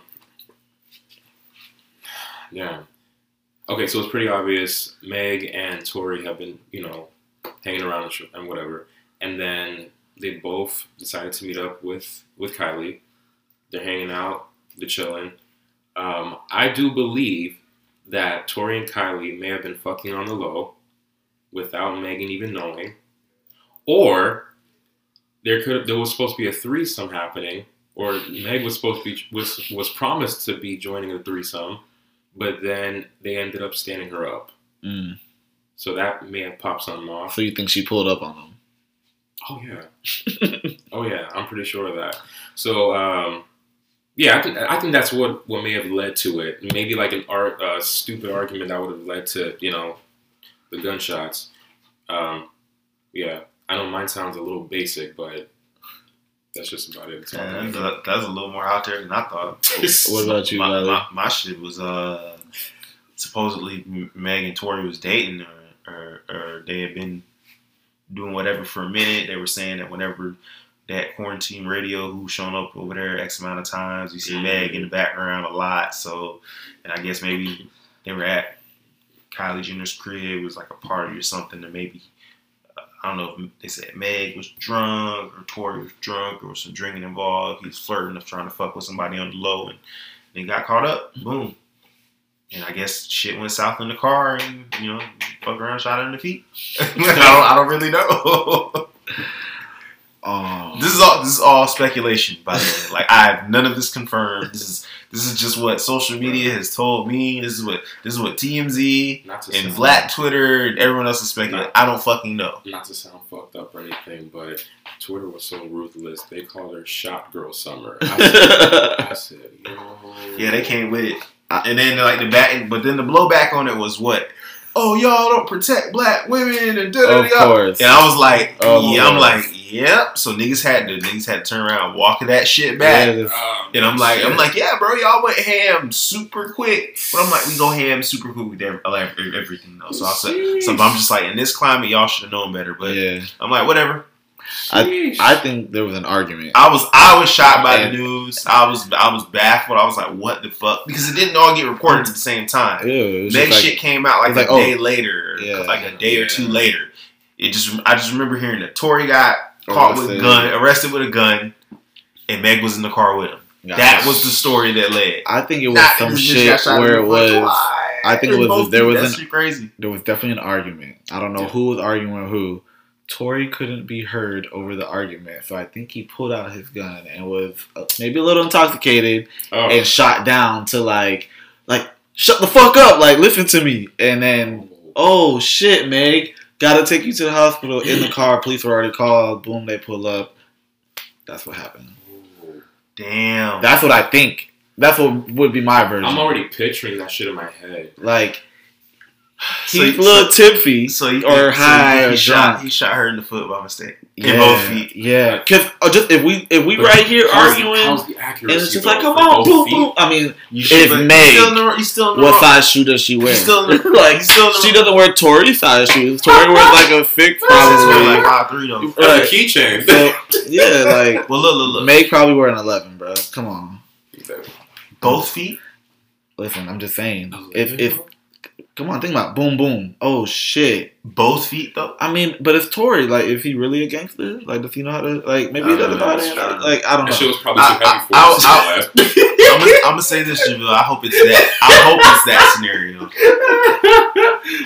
Speaker 4: yeah. Okay. So it's pretty obvious. Meg and Tory have been, you know, hanging around and whatever, and then they both decided to meet up with with Kylie. They're hanging out. They're chilling. Um, I do believe that Tory and Kylie may have been fucking on the low without Megan even knowing, or there could there was supposed to be a threesome happening, or Meg was supposed to be was was promised to be joining the threesome, but then they ended up standing her up.
Speaker 3: Mm.
Speaker 4: So that may have popped something off.
Speaker 3: So you think she pulled up on him?
Speaker 4: Oh yeah, (laughs) oh yeah, I'm pretty sure of that. So um, yeah, I think I think that's what what may have led to it. Maybe like an art uh, stupid argument that would have led to you know the gunshots. Um, yeah, I know mine sounds a little basic, but that's just about it. That's all I
Speaker 2: Man, that, was a little more out there than I thought. (laughs)
Speaker 3: What about you,
Speaker 2: my, my, my shit was uh supposedly Meg and Tory was dating or, or or they had been doing whatever for a minute. They were saying that whenever that quarantine radio who's shown up over there X amount of times, you see
Speaker 4: Mhm.
Speaker 2: Meg in the background a lot. So and I guess maybe they were at Kylie Jenner's crib, it was like a party or something, and maybe I don't know if they said Meg was drunk or Tory was drunk or some drinking involved. He was flirting of trying to fuck with somebody on the low and they got caught up. Mm-hmm. Boom. And I guess shit went south in the car and, you know, fuck around, shot her in the feet. (laughs) I, don't, I don't really know. (laughs)
Speaker 3: Um,
Speaker 2: this is all this is all speculation, by the way. (laughs) Like I have none of this confirmed. This is this is just what social media has told me. This is what this is what TMZ and Black Twitter and everyone else is speculating. I don't fucking know.
Speaker 4: Not to sound fucked up or anything, but Twitter was so ruthless. They called her "Shot Girl Summer." I said, (laughs) I said yo.
Speaker 2: Yeah, they came with it. And then like the back, but then the blowback on it was what? Oh, y'all don't protect black women and da da
Speaker 3: of
Speaker 2: da.
Speaker 3: course.
Speaker 2: And I was like,
Speaker 3: Of
Speaker 2: yeah, I'm like, yep. So niggas had to niggas had to turn around, and walk that shit back.
Speaker 3: Yeah,
Speaker 4: Um,
Speaker 2: And I'm like,
Speaker 4: shit.
Speaker 2: I'm like, yeah, bro, y'all went ham super quick. But I'm like, we go ham super quick with everything though. So I said, so I'm just like, in this climate, y'all should have known better. But
Speaker 3: yeah.
Speaker 2: I'm like, whatever.
Speaker 4: Sheesh.
Speaker 3: I think there was an argument.
Speaker 2: I was I was shocked by
Speaker 3: And-
Speaker 2: the news. I was I was baffled. I was like, what the fuck? Because it didn't all get reported at the same time.
Speaker 3: Ew, it was
Speaker 2: Meg
Speaker 3: like-
Speaker 2: shit came out like a
Speaker 3: like,
Speaker 2: day
Speaker 3: oh.
Speaker 2: later,
Speaker 3: Yeah.
Speaker 2: like a day or two later. It just I just remember hearing that Tory got caught with a gun, arrested with a gun, and Meg was in the car with him.
Speaker 3: Gosh.
Speaker 2: That was the story that led.
Speaker 3: I think it was
Speaker 2: Not
Speaker 3: some shit
Speaker 2: got shot in
Speaker 3: where it was.
Speaker 2: twice.
Speaker 3: I think it was- there was an-
Speaker 2: crazy.
Speaker 3: There was definitely an argument. I don't know
Speaker 4: Yeah.
Speaker 3: who was arguing with who. Tory couldn't be heard over the argument, so I think he pulled out his gun and was uh, maybe a little intoxicated
Speaker 4: oh.
Speaker 3: and shot down to like, like shut the fuck up, like listen to me, and then oh shit, Meg, gotta take you to the hospital in the car. Police were already called. Boom, they pull up. That's what happened.
Speaker 2: Damn.
Speaker 3: That's what I think. That's what would be my version.
Speaker 4: I'm already picturing that shit in my head.
Speaker 3: like
Speaker 2: So
Speaker 3: he's
Speaker 2: he-
Speaker 3: a little tipsy
Speaker 2: So he
Speaker 3: or
Speaker 2: so he-
Speaker 3: high
Speaker 2: he,
Speaker 3: or
Speaker 2: shot
Speaker 3: drunk.
Speaker 2: he shot her in the foot by mistake.
Speaker 3: yeah,
Speaker 2: In both feet.
Speaker 3: Yeah, because uh, just if we if we
Speaker 4: But
Speaker 3: right here
Speaker 4: how's-
Speaker 3: arguing,
Speaker 4: how's the
Speaker 3: and it's just
Speaker 4: though
Speaker 3: like, come on, boom,
Speaker 4: feet?
Speaker 3: boom. I mean,
Speaker 2: You
Speaker 3: If
Speaker 2: but
Speaker 3: May-
Speaker 2: he's still in the, he's still in the
Speaker 3: what size shoe does she wear?
Speaker 2: Still in the, (laughs)
Speaker 3: like
Speaker 2: still
Speaker 3: she doesn't wear Tory size shoes. Tory wears like a thick,
Speaker 2: Probably
Speaker 3: probably.
Speaker 2: like five three though.
Speaker 4: That's
Speaker 3: Right.
Speaker 4: a keychain.
Speaker 3: So, yeah, like (laughs)
Speaker 2: Well, look, look, look.
Speaker 3: Meg probably wear an eleven, bro. Come on,
Speaker 2: Both feet.
Speaker 3: listen. I'm just saying. If if come on, think about it. boom boom. Oh shit.
Speaker 2: Both feet though.
Speaker 3: I mean, but it's Tory. Like, is he really a gangster? Like, does he know how to? Like, maybe he doesn't know how to. Like, I don't
Speaker 4: that shit
Speaker 3: know.
Speaker 4: was probably
Speaker 2: I-
Speaker 4: too heavy for
Speaker 2: I-
Speaker 4: us.
Speaker 2: I-
Speaker 4: last. (laughs)
Speaker 2: I'm gonna, I'm gonna say this, Jamil. I hope it's that. I hope it's that scenario.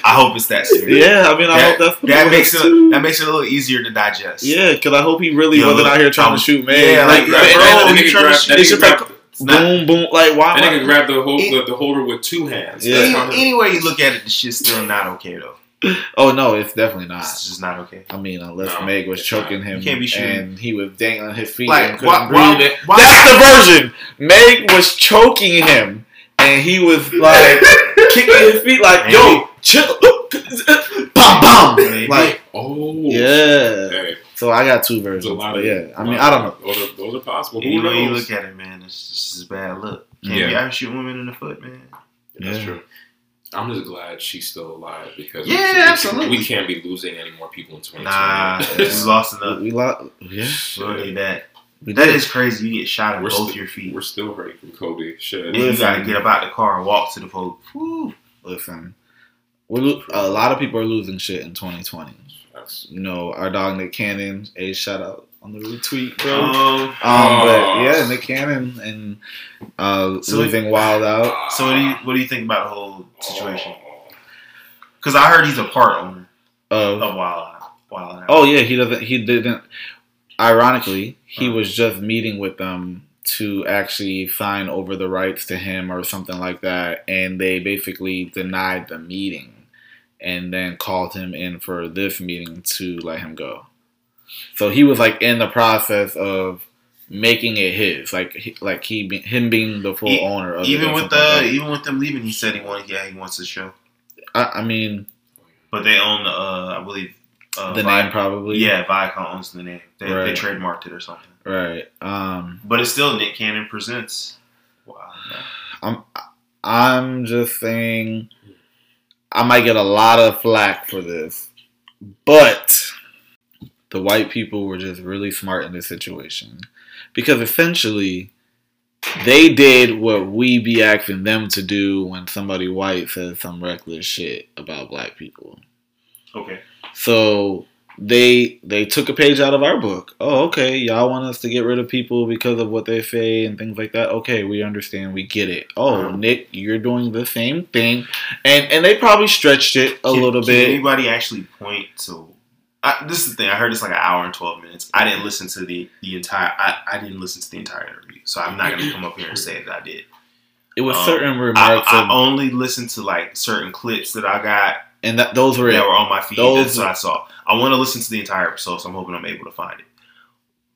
Speaker 2: I hope it's that scenario.
Speaker 3: Yeah, I mean, I hope
Speaker 2: That,
Speaker 3: that's
Speaker 2: that makes it
Speaker 3: too.
Speaker 2: that makes it a little easier to digest.
Speaker 3: Yeah, because I hope he really
Speaker 2: Yo,
Speaker 3: wasn't out here trying
Speaker 2: I'm-
Speaker 3: to um, shoot Meg.
Speaker 2: yeah,
Speaker 3: like,
Speaker 2: like,
Speaker 3: like,
Speaker 2: bro,
Speaker 3: bro,
Speaker 4: that
Speaker 2: you
Speaker 4: nigga
Speaker 2: trying to
Speaker 4: grabbed-
Speaker 2: shoot-
Speaker 4: that
Speaker 3: it's
Speaker 4: nigga
Speaker 3: just
Speaker 4: grabbed-
Speaker 3: like
Speaker 2: It's not-
Speaker 3: boom, boom. Like, why?
Speaker 4: that nigga
Speaker 3: why
Speaker 4: grabbed the, hold,
Speaker 2: It-
Speaker 4: the, the holder with two hands.
Speaker 3: Yeah.
Speaker 2: Any, any way you look at it, the shit's still not okay though. (laughs)
Speaker 3: oh no, it's definitely not.
Speaker 2: It's just not okay.
Speaker 3: I mean, unless
Speaker 4: No,
Speaker 3: Meg was choking
Speaker 4: not.
Speaker 3: him
Speaker 2: You can't be shooting.
Speaker 3: and he was dangling his feet
Speaker 2: Like,
Speaker 3: and couldn't
Speaker 2: why-
Speaker 3: breathe.
Speaker 2: why- why-
Speaker 3: That's the version. Meg was choking him and he was like (laughs) kicking his feet, like, "Yo, chill, (laughs) bam, bam." Like,
Speaker 4: Oh.
Speaker 3: yeah.
Speaker 4: Hey,
Speaker 3: So I got two
Speaker 4: there's a
Speaker 3: versions,
Speaker 4: lot
Speaker 3: but
Speaker 4: of.
Speaker 3: yeah. I mean, I don't know.
Speaker 4: Those are, those are possible. Who
Speaker 2: Any way you look at it, man, it's just a bad look. Can't
Speaker 4: Yeah.
Speaker 2: be out shooting women in the foot, man.
Speaker 4: That's true. I'm just glad she's still alive because
Speaker 2: Yeah,
Speaker 4: we, we-
Speaker 2: absolutely.
Speaker 4: we can't be losing any more people in 2020.
Speaker 2: Nah, (laughs) we lost enough.
Speaker 3: We lost. Yeah,
Speaker 2: We don't need that.
Speaker 3: we
Speaker 2: That
Speaker 3: did.
Speaker 2: is crazy. You get shot in
Speaker 4: We're
Speaker 2: both
Speaker 4: still-
Speaker 2: your feet.
Speaker 4: We're still hurting from Kobe. Shit.
Speaker 2: Then you gotta get up out the car and walk to the post. Woo.
Speaker 3: Listen, we lo- a lot of people are losing shit in 2020. You know, our dog Nick Cannon, a shout out on the retweet, bro.
Speaker 2: Um,
Speaker 3: Um,
Speaker 4: Oh.
Speaker 3: but yeah, Nick Cannon and uh,
Speaker 2: So-
Speaker 3: Wild Out.
Speaker 2: so what do you what do you think about the whole situation? Because I heard he's a part owner
Speaker 3: Of
Speaker 2: of Wild Out. Wild Out.
Speaker 3: oh yeah, he doesn't. He didn't. Ironically, he was just meeting with them to actually sign over the rights to him or something like that, and they basically denied the meeting, and then called him in for this meeting to let him go. So he was like in the process of making it his, like like he him being the full
Speaker 2: E-
Speaker 3: owner of
Speaker 2: even with the
Speaker 3: like
Speaker 2: even with them leaving, he said he wanted yeah he wants the show,
Speaker 3: I, I mean
Speaker 2: but they own the uh, I believe uh,
Speaker 3: the
Speaker 2: Vi-
Speaker 3: name probably
Speaker 2: Yeah, Viacom owns the name. They, they trademarked it or something.
Speaker 3: right. Um,
Speaker 2: But it's still Nick Cannon presents. Wow.
Speaker 3: I'm I'm just saying I might get a lot of flack for this, but the white people were just really smart in this situation because essentially they did what we be asking them to do when somebody white says some reckless shit about black people.
Speaker 2: Okay.
Speaker 3: So they they took a page out of our book. Oh, okay, y'all want us to get rid of people because of what they say and things like that. Okay, we understand, we get it. Oh,
Speaker 2: Uh-huh.
Speaker 3: Nick, you're doing the same thing, and and they probably stretched it a
Speaker 2: Can-
Speaker 3: little
Speaker 2: can
Speaker 3: bit.
Speaker 2: anybody actually point to? I, this is the thing. I heard it's like an hour and twelve minutes. I didn't listen to the the entire. I, I didn't listen to the entire interview, so I'm not gonna come up here and say that I did.
Speaker 3: It was
Speaker 2: um,
Speaker 3: certain remarks,
Speaker 2: I
Speaker 3: of,
Speaker 2: only listened to like certain clips that I got
Speaker 3: and that those were
Speaker 2: that
Speaker 3: it.
Speaker 2: were on my feed.
Speaker 3: Those-
Speaker 2: That's what I saw. I want to listen to the entire episode, so I'm hoping I'm able to find it.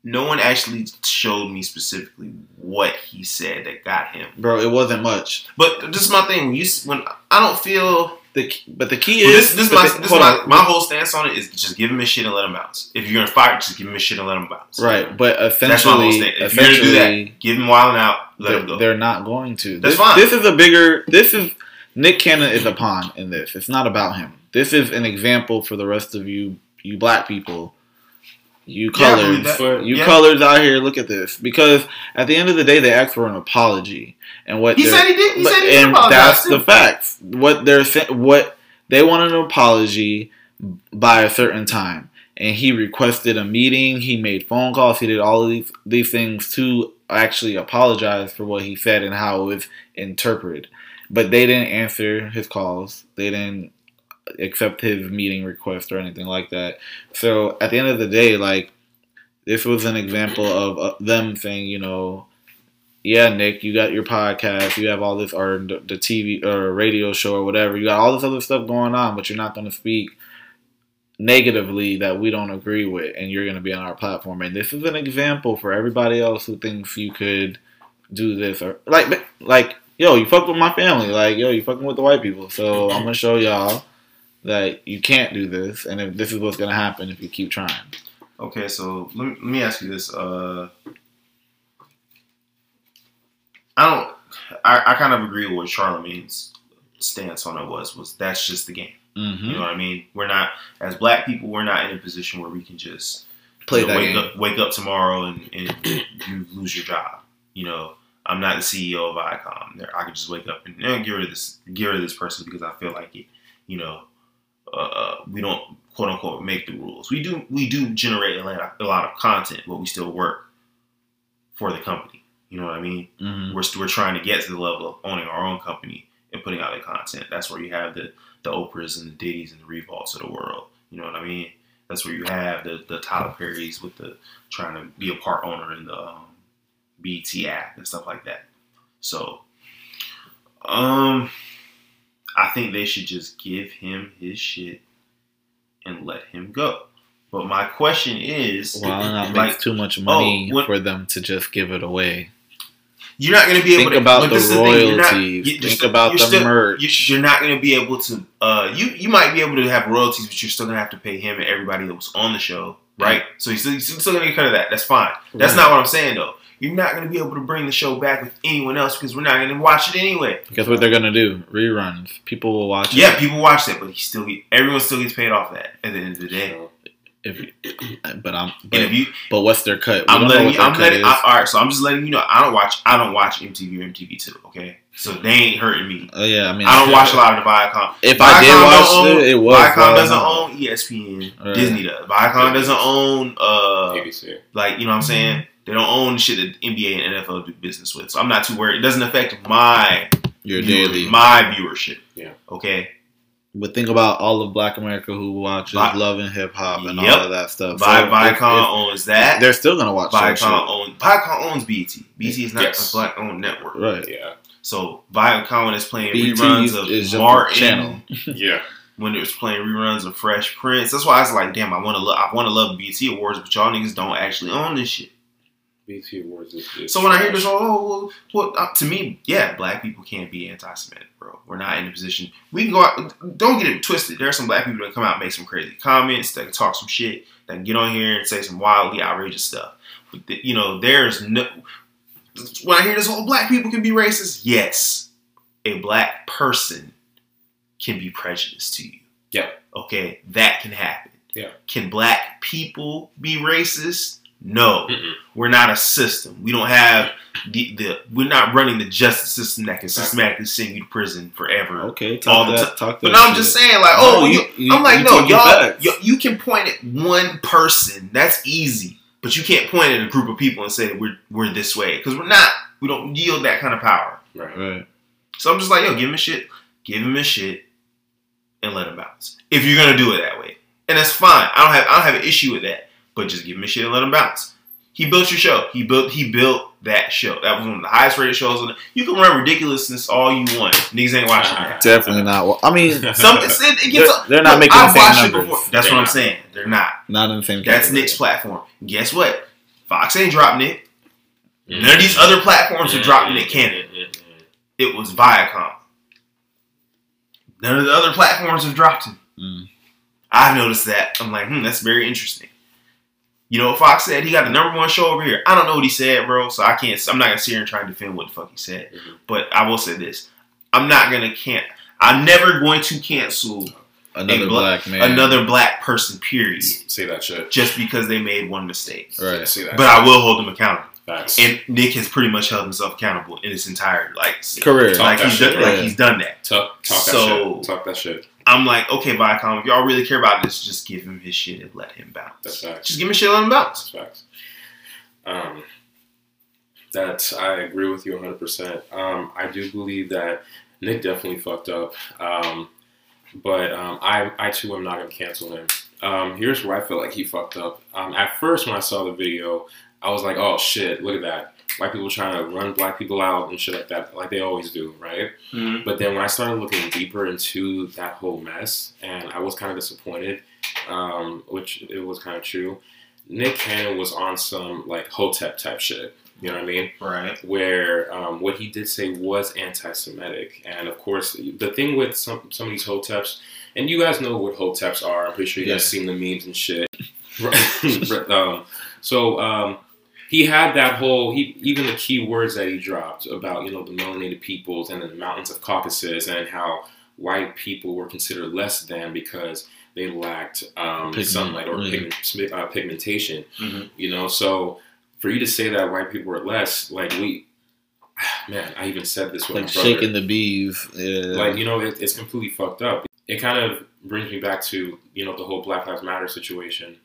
Speaker 2: No one actually showed me specifically what he said that got him.
Speaker 3: Bro, it wasn't much.
Speaker 2: But this is my thing. When you when I don't feel
Speaker 3: The but the key
Speaker 2: Well,
Speaker 3: is
Speaker 2: this, this, is my,
Speaker 3: the-
Speaker 2: this is my, my whole stance on it is just give him his shit and let him bounce. If you're gonna fight, just give him his shit and let him bounce.
Speaker 3: right, but
Speaker 2: That's my whole
Speaker 3: essentially.
Speaker 2: If you're gonna do that, give him wilding out, let
Speaker 3: they're,
Speaker 2: him go.
Speaker 3: they're not going to.
Speaker 2: That's
Speaker 3: this,
Speaker 2: fine.
Speaker 3: This is a bigger. This is Nick Cannon is a pawn in this. It's not about him. This is an example for the rest of you, you black people, you
Speaker 2: Yeah,
Speaker 3: colors,
Speaker 2: that.
Speaker 3: you
Speaker 2: Yeah.
Speaker 3: colors out here. Look at this. Because at the end of the day, they asked for an apology, and what
Speaker 2: He said he did. He
Speaker 3: but-
Speaker 2: said he
Speaker 3: and
Speaker 2: apologize.
Speaker 3: that's
Speaker 2: too.
Speaker 3: the facts. What they're what they wanted an apology by a certain time, and he requested a meeting. He made phone calls. He did all of these these things to actually apologize for what he said and how it was interpreted. But they didn't answer his calls. They didn't accept his meeting request or anything like that. So at the end of the day, like this was an example of uh, them saying, you know, yeah, Nick, you got your podcast, you have all this, or the TV or radio show or whatever, you got all this other stuff going on, but you're not going to speak negatively that we don't agree with, and you're going to be on our platform. And this is an example for everybody else who thinks you could do this or like, like, yo, you fuck with my family, like, yo, you fucking with the white people, so I'm gonna show y'all that you can't do this, and if this is what's gonna happen if you keep trying.
Speaker 2: Okay, so let me, let me ask you this. Uh, I don't. I, I kind of agree with what Charlemagne's stance on it was. Was that's just the game.
Speaker 3: Mm-hmm.
Speaker 2: You know what I mean? We're not as black people. We're not in a position where we can just
Speaker 3: Play
Speaker 2: you know,
Speaker 3: that
Speaker 2: wake
Speaker 3: game.
Speaker 2: up wake up tomorrow and, and you lose your job. You know, I'm not the CEO of Icom. There, I could just wake up and eh, get rid of this get rid of this person because I feel like it. You know, uh, uh, we don't quote unquote make the rules. We do we do generate a lot, a lot of content, but we still work for the company. You know what I mean?
Speaker 3: hmm
Speaker 2: We're we're trying to get to the level of owning our own company and putting out the content. That's where you have the the Oprahs and the Diddy's and the Revolts of the world. You know what I mean? That's where you have the the Tyler Perry's with the trying to be a part owner in the um, BT app and stuff like that. So, um, I think they should just give him his shit and let him go. But my question is,
Speaker 3: Well, that
Speaker 2: like,
Speaker 3: makes too much money
Speaker 2: oh, what-
Speaker 3: for them to just give it away.
Speaker 2: You're not going to be able to
Speaker 3: Think
Speaker 2: to
Speaker 3: about the
Speaker 2: not-
Speaker 3: royalties.
Speaker 2: you-
Speaker 3: Think about the merch.
Speaker 2: You, you're not going to be able to. Uh, you you might be able to have royalties, but you're still going to have to pay him and everybody that was on the show, right? So you're still, still going to get cut of that. That's fine. That's
Speaker 3: Right.
Speaker 2: not what I'm saying though. You're not going to be able to bring the show back with anyone else because we're not going to watch it anyway.
Speaker 3: Guess what they're gonna do? Reruns. People will watch
Speaker 2: Yeah,
Speaker 3: it.
Speaker 2: Yeah, people watch it, but he still get, everyone still gets paid off that at the end of the day.
Speaker 3: If, (clears throat) but I'm.
Speaker 2: And
Speaker 3: But,
Speaker 2: if you,
Speaker 3: but what's their cut? We
Speaker 2: I'm
Speaker 3: don't
Speaker 2: letting you, I'm
Speaker 3: cut
Speaker 2: letting. I, all right. So I'm just letting you know I don't watch, I don't watch MTV or MTV two. Okay, so they ain't hurting me.
Speaker 3: oh yeah, I mean,
Speaker 2: I don't watch a lot of the Viacom.
Speaker 3: If I did watch
Speaker 2: own-
Speaker 3: it, it was
Speaker 2: Viacom doesn't
Speaker 3: Viacom.
Speaker 2: own ESPN.
Speaker 3: Right.
Speaker 2: Disney does. Viacom doesn't own uh
Speaker 4: ABC.
Speaker 2: like you know what I'm saying. They don't own shit that NBA and NFL do business with. So I'm not too worried. It doesn't affect my
Speaker 3: your
Speaker 2: viewer-
Speaker 3: daily.
Speaker 2: my viewership.
Speaker 4: Yeah.
Speaker 2: Okay.
Speaker 3: But think about all of Black America who watches
Speaker 2: Vi-
Speaker 3: Love and Hip Hop and
Speaker 2: Yep.
Speaker 3: all of that stuff.
Speaker 2: Vi-
Speaker 3: if-
Speaker 2: Viacom
Speaker 3: if-
Speaker 2: owns that.
Speaker 3: they're still gonna watch that
Speaker 2: Viacom
Speaker 3: shit.
Speaker 2: owns Viacom owns BT. BT is not
Speaker 4: Yes.
Speaker 2: a black owned network.
Speaker 3: Right.
Speaker 4: Yeah.
Speaker 2: So Viacom is playing
Speaker 3: BT
Speaker 2: reruns of
Speaker 3: is
Speaker 2: Martin.
Speaker 3: channel. (laughs)
Speaker 4: Yeah.
Speaker 2: when it was playing reruns of Fresh Prince. That's why I was like, damn, I want to love, I want to love BT Awards, but y'all niggas don't actually own this shit.
Speaker 4: BT Awards is. is
Speaker 2: So when I hear this, oh, well, well uh, to me, yeah, black people can't be anti-Semitic, bro. We're not in a position. We can go out. Don't get it twisted. There are some black people that come out and make some crazy comments, that can talk some shit, that can get on here and say some wildly outrageous stuff. But the, you know, there's no. When I hear this, oh, black people can be racist. Yes, a black person can be prejudiced to you.
Speaker 4: Yeah.
Speaker 2: Okay, that can happen.
Speaker 4: Yeah.
Speaker 2: Can black people be racist? No.
Speaker 4: Mm-mm.
Speaker 2: We're not a system. We don't have the, the we're not running the justice system that can systematically send you to prison forever.
Speaker 3: Okay,
Speaker 2: All
Speaker 3: talk
Speaker 2: the
Speaker 3: that. Talk
Speaker 2: But
Speaker 3: that
Speaker 2: I'm
Speaker 3: shit.
Speaker 2: just saying, like, oh,
Speaker 3: you-
Speaker 2: you,
Speaker 3: you-
Speaker 2: I'm like,
Speaker 3: you
Speaker 2: no, y'all,
Speaker 3: facts.
Speaker 2: you, you can point at one person. That's easy, but you can't point at a group of people and say we're we're this way because we're not. We don't yield that kind of power.
Speaker 4: Right.
Speaker 3: Right.
Speaker 2: So I'm just like, yo, give him his shit, give him his shit, and let him bounce. If you're gonna do it that way, and that's fine. I don't have I don't have an issue with that. But just give him his shit and let him bounce. He built your show. He built he built that show. That was one of the highest rated shows. On the, you can run ridiculousness all you want. Niggas ain't watching that.
Speaker 3: Definitely not. Well, I mean, (laughs)
Speaker 2: Some it, it gets.
Speaker 3: They're- they're not making
Speaker 2: I've
Speaker 3: the same
Speaker 2: watched it
Speaker 3: numbers.
Speaker 2: before. That's
Speaker 4: They're
Speaker 2: what I'm saying. They're not.
Speaker 3: not in the same.
Speaker 2: That's. Nick's platform. Guess what? Fox ain't dropping it.
Speaker 4: Mm-hmm.
Speaker 2: None of these other platforms are dropping Nick Cannon. It It was Viacom. None of the other platforms have dropped him.
Speaker 3: Mm.
Speaker 2: I've noticed that. I'm like, hmm, that's very interesting. You know Fox said? He got the number one show over here. I don't know what he said, bro, so I can't. I'm not gonna sit here and try and defend what the fuck he said.
Speaker 4: Mhm.
Speaker 2: But I will say this: I'm not gonna can't. I'm never going to cancel
Speaker 3: Another
Speaker 2: a
Speaker 3: black man.
Speaker 2: another black person. Period.
Speaker 4: Say that shit.
Speaker 2: Just because they made one mistake.
Speaker 3: Right.
Speaker 4: Say that.
Speaker 2: But I will hold them accountable.
Speaker 4: Facts.
Speaker 2: And Nick has pretty much held himself accountable in his entire like
Speaker 3: Career.
Speaker 4: Talk
Speaker 2: like
Speaker 4: that
Speaker 2: he's
Speaker 4: shit,
Speaker 2: done, like
Speaker 3: yeah.
Speaker 2: he's done that.
Speaker 4: talk, talk
Speaker 2: So-
Speaker 4: that shit. Talk that shit.
Speaker 2: I'm like, okay, Viacom, if y'all really care about this, just give him his shit and let him bounce.
Speaker 4: That's facts.
Speaker 2: Just give him his shit and let him bounce.
Speaker 4: That's facts. Um, that I agree with you 100%. Um, I do believe that Nick definitely fucked up. Um, but um, I, I too am not going to cancel him. Um, here's where I feel like he fucked up. Um, at first, when I saw the video, I was like, oh shit, look at that. White people trying to run black people out and shit like that, like they always do, right? But then when I started looking deeper into that whole mess, and I was kind of disappointed, um, which it was kind of true. Nick Cannon was on some like Hotep type shit. You know what I mean?
Speaker 2: Right.
Speaker 4: Where um, what he did say was anti-Semitic, and of course, the thing with some some of these Hoteps, and you guys know what hoteps are. I'm pretty sure you guys seen the memes and shit. (laughs) (laughs) Right. um, so um, he had that whole he even the key words that he dropped about you know the melanated peoples and the mountains of Caucasus and how white people were considered less than because they lacked um,
Speaker 3: Pigment,
Speaker 4: sunlight or pigment, uh, pigmentation.
Speaker 2: Mhm.
Speaker 4: You know, so for you to say that white people were less, like we, (sighs) man, I even said this with
Speaker 3: Like shaking the beef. Yeah.
Speaker 4: like you know it, it's completely fucked up it kind of brings me back to you know the whole black lives matter situation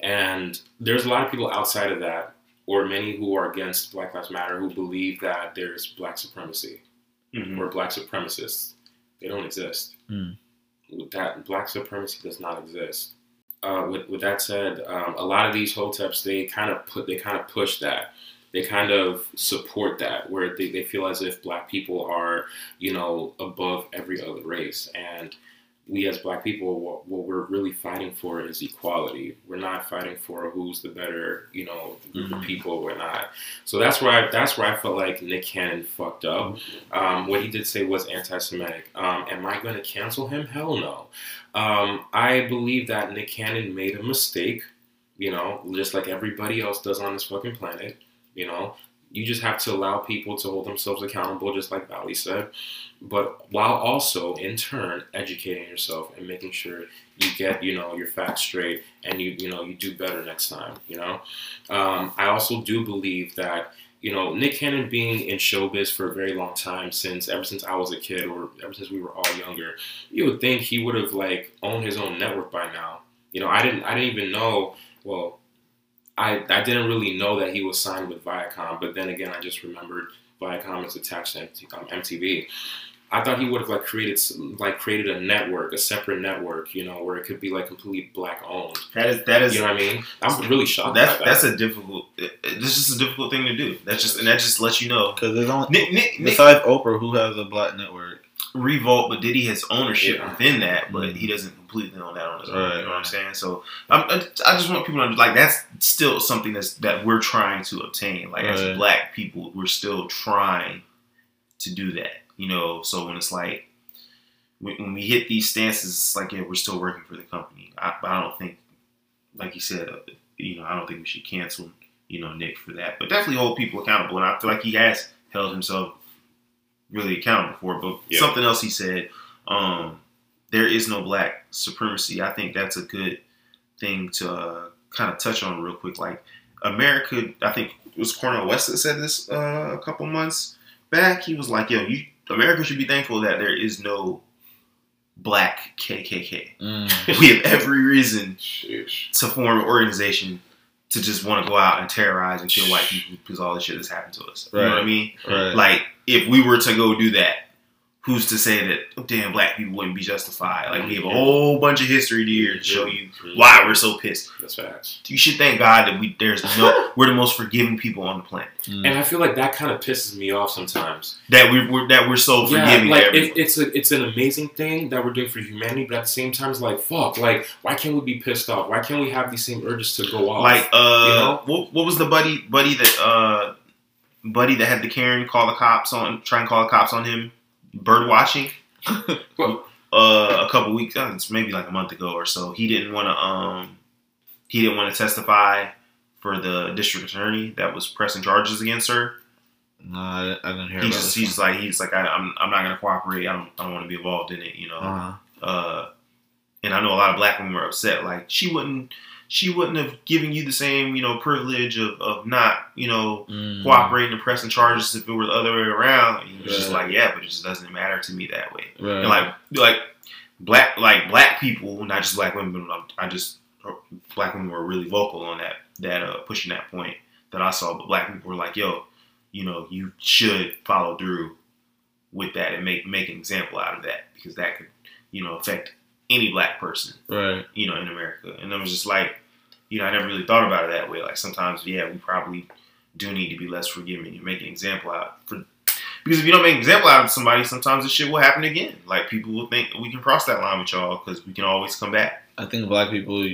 Speaker 4: and there's a lot of people outside of that or many who are against black lives matter who believe that there's black supremacy
Speaker 2: Mhm.
Speaker 4: or black supremacists they don't exist
Speaker 3: Hmm.
Speaker 4: With that black supremacy does not exist uh, with, with that said um, a lot of these hoteps they kind of put they kind of push that they kind of support that where they, they feel as if black people are you know above every other race and we as black people what, what we're really fighting for is equality. We're not fighting for who's the better you know group of
Speaker 3: Mhm.
Speaker 4: people we're not. So that's where I, that's where I felt like Nick Cannon fucked up. Um, what he did say was anti-Semitic. Um, am I going to cancel him? Hell no. Um, I believe that Nick Cannon made a mistake you know just like everybody else does on this fucking planet you know, you just have to allow people to hold themselves accountable, just like Valley said, but while also in turn educating yourself and making sure you get you know your facts straight and you you know you do better next time. You know, um, I also do believe that. You know, Nick Cannon being in showbiz for a very long time, since ever since I was a kid, or ever since we were all younger, you would think he would have like owned his own network by now. You know, I didn't, I didn't even know. Well, I, I didn't really know that he was signed with Viacom, but then again, I just remembered Viacom is attached to um, MTV. I thought he would have like created like created a network, a separate network, you know, where it could be like completely black owned.
Speaker 2: That is that is
Speaker 4: You know what I mean? I'm really shocked.
Speaker 2: that's
Speaker 4: by that.
Speaker 2: that's a difficult. It's just a difficult thing to do. That's just and that just lets you know.
Speaker 3: because there's only
Speaker 2: Nick Nick, Nick
Speaker 3: besides Oprah who has a black network.
Speaker 2: Revolt, but Diddy has ownership
Speaker 4: Yeah.
Speaker 2: within that, but
Speaker 3: Mhm.
Speaker 2: he doesn't completely own that on his own.
Speaker 3: Right,
Speaker 2: you know what I'm saying? So I'm, I I just want people to like that's still something that's that we're trying to obtain. Like as black people, we're still trying to do that. You know, so when it's like when, when we hit these stances, it's like yeah, we're still working for the company. I, but I don't think, like you said, uh, you know, I don't think we should cancel you know Nick for that, but definitely hold people accountable. And I feel like he has held himself really accountable for it. But
Speaker 4: Yeah.
Speaker 2: something else he said, um, there is no black supremacy. I think that's a good thing to uh, kind of touch on real quick. Like America, I think it was Cornel West that said this uh, a couple months back. He was like, "Yo, you America should be thankful that there is no black KKK.
Speaker 3: Mm. (laughs)
Speaker 2: We have every reason
Speaker 4: Sheesh.
Speaker 2: to form an organization." To just want to go out and terrorize and kill white people because all this shit has happened to us. You know what I mean?
Speaker 3: Right.
Speaker 2: Like, if we were to go do that, who's to say that damn black people wouldn't be justified? Like, we have a whole bunch of history here to show you why we're so pissed.
Speaker 4: That's facts.
Speaker 2: You should thank God that we there's no (laughs) we're the most forgiving people on the planet.
Speaker 3: Mm.
Speaker 4: And I feel like that kind of pisses me off sometimes.
Speaker 2: That we, we're that we're so
Speaker 4: Yeah,
Speaker 2: forgiving.
Speaker 4: like it, it's a, it's an amazing thing that we're doing for humanity, but at the same time, it's like fuck. Like, why can't we be pissed off? Why can't we have these same urges to go off?
Speaker 2: like, uh,
Speaker 4: you know?
Speaker 2: what, what was the buddy buddy that uh buddy that had the Karen call the cops on try and call the cops on him bird watching.
Speaker 4: Well- (laughs)
Speaker 2: uh, a couple weeks, uh, it's maybe like a month ago or so. He didn't want to um he didn't want to testify for the district attorney that was pressing charges against her.
Speaker 3: no, I, I didn't hear
Speaker 2: He just he's like he's like I, I'm I'm not gonna cooperate. I don't I don't want to be involved in it. You know.
Speaker 3: Uh-huh.
Speaker 2: Uh, and I know a lot of black women were upset. Like she wouldn't she wouldn't have given you the same you know privilege of, of not you know
Speaker 3: Mm.
Speaker 2: cooperating and pressing charges if it were the other way around. And was just like yeah, but it just doesn't matter to me that way.
Speaker 3: Right.
Speaker 2: And like like black like black people, not just black women, but I just black women were really vocal on that that uh, pushing that point that I saw. But black people were like, yo, you know, you should follow through with that and make make an example out of that because that could you know affect any black person
Speaker 3: right.
Speaker 2: you know in America. And I was just like, you know, I never really thought about it that way. Like sometimes, yeah, we probably do need to be less forgiving and make an example out for because if you don't make an example out of somebody, sometimes this shit will happen again. Like people will think we can cross that line with y'all because we can always come back.
Speaker 3: I think black people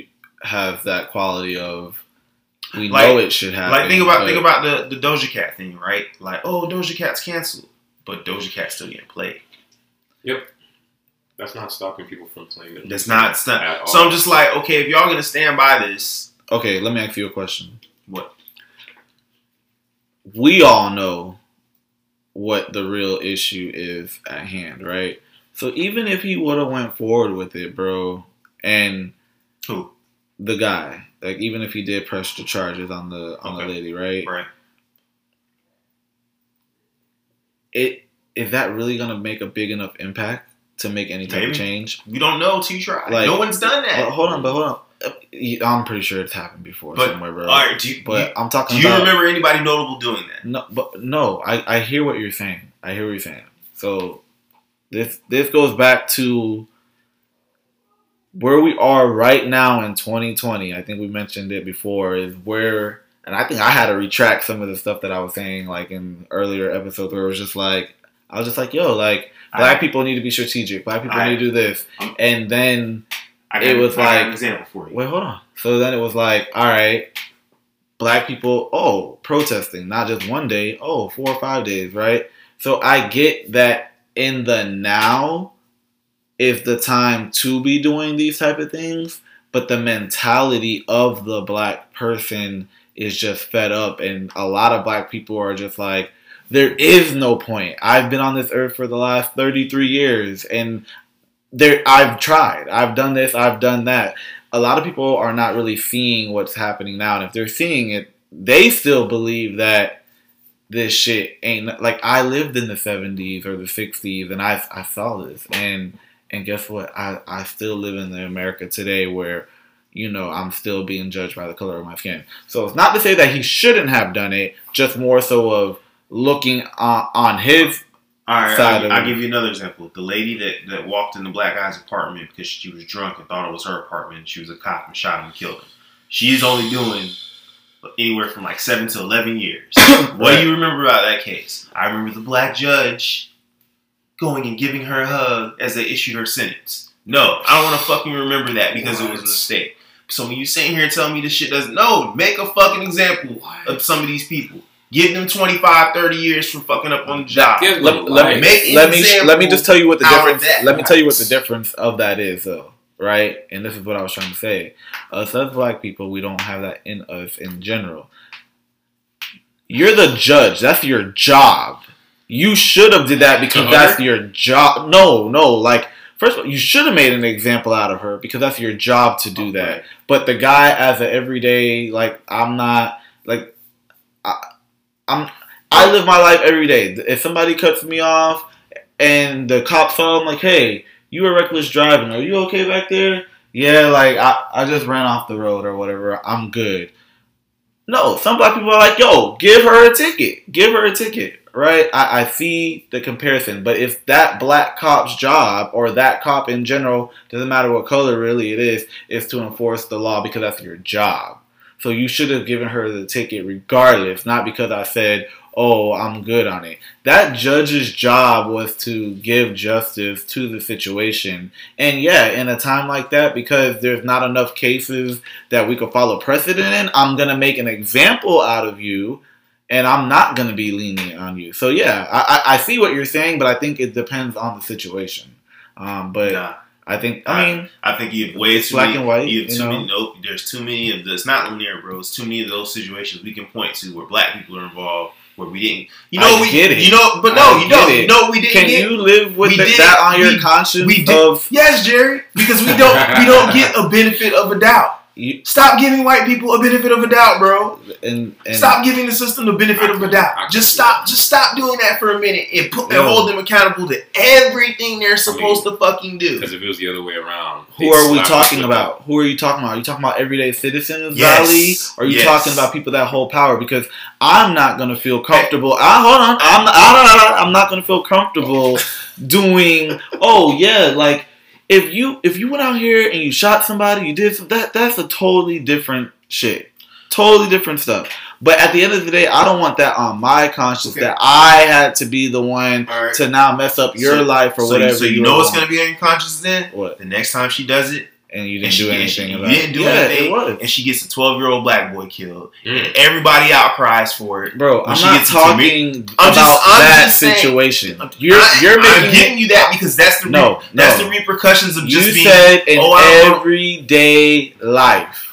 Speaker 3: have that quality of we
Speaker 2: Like-
Speaker 3: know it should happen.
Speaker 2: like think about think about the the Doja Cat thing, right? Like oh Doja Cat's canceled, but Doja Cat's still getting played.
Speaker 4: That's not stopping people from claiming.
Speaker 2: That's not.
Speaker 4: All.
Speaker 2: so I'm just like, okay, if y'all gonna stand by this,
Speaker 3: Okay, let me ask you a question.
Speaker 2: What?
Speaker 3: We all know what the real issue is at hand, right? So even if he would have went forward with it, bro, and
Speaker 2: Who?
Speaker 3: the guy, like even if he did press the charges on the on the lady, right?
Speaker 2: right?
Speaker 3: It is that really gonna make a big enough impact to make any type
Speaker 2: Maybe.
Speaker 3: of change?
Speaker 2: You don't know till you try.
Speaker 3: Like-
Speaker 2: no one's done that.
Speaker 3: But hold on, but hold on. Uh, I'm pretty sure it's happened before
Speaker 2: But-
Speaker 3: somewhere, bro.
Speaker 2: All right, do you,
Speaker 3: But I'm talking.
Speaker 2: do you
Speaker 3: about
Speaker 2: remember anybody notable doing that?
Speaker 3: No, but no, I, I hear what you're saying. I hear what you're saying. So this this goes back to where we are right now in 2020. I think we mentioned it before. Is where, and I think I had to retract some of the stuff that I was saying like in earlier episodes where it was just like I was just like, yo, like black
Speaker 2: I-
Speaker 3: people need to be strategic. Black people
Speaker 2: I-
Speaker 3: need to do this, and then It was like-
Speaker 2: an example for you.
Speaker 3: Wait, hold on. So then it was like, all right, black people, oh, protesting, not just one day, oh, four or five days, right? So I get that in the now is the time to be doing these type of things, but the mentality of the black person is just fed up, and a lot of black people are just like, there is no point. I've been on this earth for the last 33 years, and there I've tried. I've done this, I've done that. A lot of people are not really seeing what's happening now, and if they're seeing it, they still believe that this shit ain't like I lived in the 70s or the 60s and I I saw this and and guess what? I I still live in the America today where you know, I'm still being judged by the color of my skin. So it's not to say that he shouldn't have done it, just more so of looking on, on his
Speaker 2: All right,
Speaker 3: side of
Speaker 2: I'll, I'll give you another example. The lady that, that walked in the black guy's apartment because she was drunk and thought it was her apartment. She was a cop and shot him and killed him. She's only doing anywhere from like seven to eleven years. (coughs) What do you remember about that case? I remember the black judge going and giving her a hug as they issued her sentence. No, I don't want to fucking remember that because it was a mistake. So when you sitting here telling me this shit doesn't, no, make a fucking example of some of these people. Give them 25, 30 years for fucking up on the job.
Speaker 4: Give
Speaker 3: let, let me.
Speaker 2: Make
Speaker 3: let me let me just tell you what the difference.
Speaker 2: that.
Speaker 3: Let me tell you what the difference of that is, though. Right, and this is what I was trying to say. Us as black people, we don't have that in us in general. You're the judge. That's your job. You should have did that because
Speaker 2: To
Speaker 3: that's your job. No, no. Like first of all, you should have made an example out of her because that's your job to do that. But the guy, as an everyday, like I'm not like I, I'm. I live my life every day. If somebody cuts me off and the cops saw him, like, hey, you were reckless driving. Are you okay back there? Yeah, like I, I just ran off the road or whatever. I'm good. No, some black people are like, yo, give her a ticket. Give her a ticket. Right? I, I see the comparison. But if that black cop's job or that cop in general, doesn't matter what color really it is, is to enforce the law because that's your job. So you should have given her the ticket regardless, not because I said, oh, I'm good on it. That judge's job was to give justice to the situation. And yeah, in a time like that, because there's not enough cases that we could follow precedent in, I'm going to make an example out of you. And I'm not going to be lenient on you. So yeah, I, I see what you're saying, but I think it depends on the situation. Um, but I think, I mean,
Speaker 2: I think you have way too
Speaker 3: black
Speaker 2: many.
Speaker 3: and white,
Speaker 2: you have
Speaker 3: you
Speaker 2: too
Speaker 3: know?
Speaker 2: many. Nope, there's too many of this. Not linear, bro. It's too many of those situations we can point to where black people are involved, where we didn't. You know,
Speaker 3: I
Speaker 2: we
Speaker 3: get it.
Speaker 2: You know, but no,
Speaker 3: I
Speaker 2: you don't. You know, we didn't
Speaker 3: can
Speaker 2: get.
Speaker 3: you live with the- that on your
Speaker 2: we-
Speaker 3: conscience
Speaker 2: we did-
Speaker 3: of
Speaker 2: Yes, Jerry, because we don't. we don't get a benefit of a doubt.
Speaker 3: You,
Speaker 2: Stop giving white people a benefit of a doubt, bro.
Speaker 3: and, and
Speaker 2: stop giving the system the benefit
Speaker 4: I
Speaker 2: of a doubt.
Speaker 4: Can
Speaker 2: Just stop.
Speaker 4: that.
Speaker 2: Just stop doing that for a minute and put and hold them accountable to everything they're supposed to fucking do.
Speaker 4: Because if it was the other way around,
Speaker 3: Who are we talking
Speaker 4: with
Speaker 3: about? Who are you talking about? Are you talking about everyday citizens,
Speaker 2: Yes.
Speaker 3: Valley? Or are you
Speaker 2: Yes.
Speaker 3: talking about people that hold power? Because I'm not gonna feel comfortable. I, hold on, I'm not, I, don't- I'm not gonna feel comfortable (laughs) doing. Oh yeah, like if you if you went out here and you shot somebody, you did some, that. That's a totally different shit. Totally different stuff. But at the end of the day, I don't want that on my conscience
Speaker 2: Okay.
Speaker 3: that I had to be the one
Speaker 2: right.
Speaker 3: to now mess up your
Speaker 2: So-
Speaker 3: life or
Speaker 2: so
Speaker 3: whattever.
Speaker 2: You, so you
Speaker 3: you
Speaker 2: know what's gonna be on your conscience then?
Speaker 3: What?
Speaker 2: The next time she does it,
Speaker 3: and you didn't
Speaker 2: she,
Speaker 3: do
Speaker 2: and
Speaker 3: anything
Speaker 2: she- you
Speaker 3: about
Speaker 2: didn't
Speaker 3: it.
Speaker 2: do
Speaker 3: yeah,
Speaker 2: anything.
Speaker 3: it.
Speaker 2: And she gets a 12 year old black boy killed.
Speaker 4: Mm.
Speaker 2: Everybody outcries for it.
Speaker 3: Bro, I'm
Speaker 2: she
Speaker 3: not talking
Speaker 2: I'm
Speaker 3: about
Speaker 2: just- I'm
Speaker 3: that
Speaker 2: saying-
Speaker 3: situation. You're you're
Speaker 2: I'm giving you that because that's the re-
Speaker 3: No,
Speaker 2: that's the repercussions of
Speaker 3: You
Speaker 2: just being.
Speaker 3: said in
Speaker 2: oh,
Speaker 3: everyday life.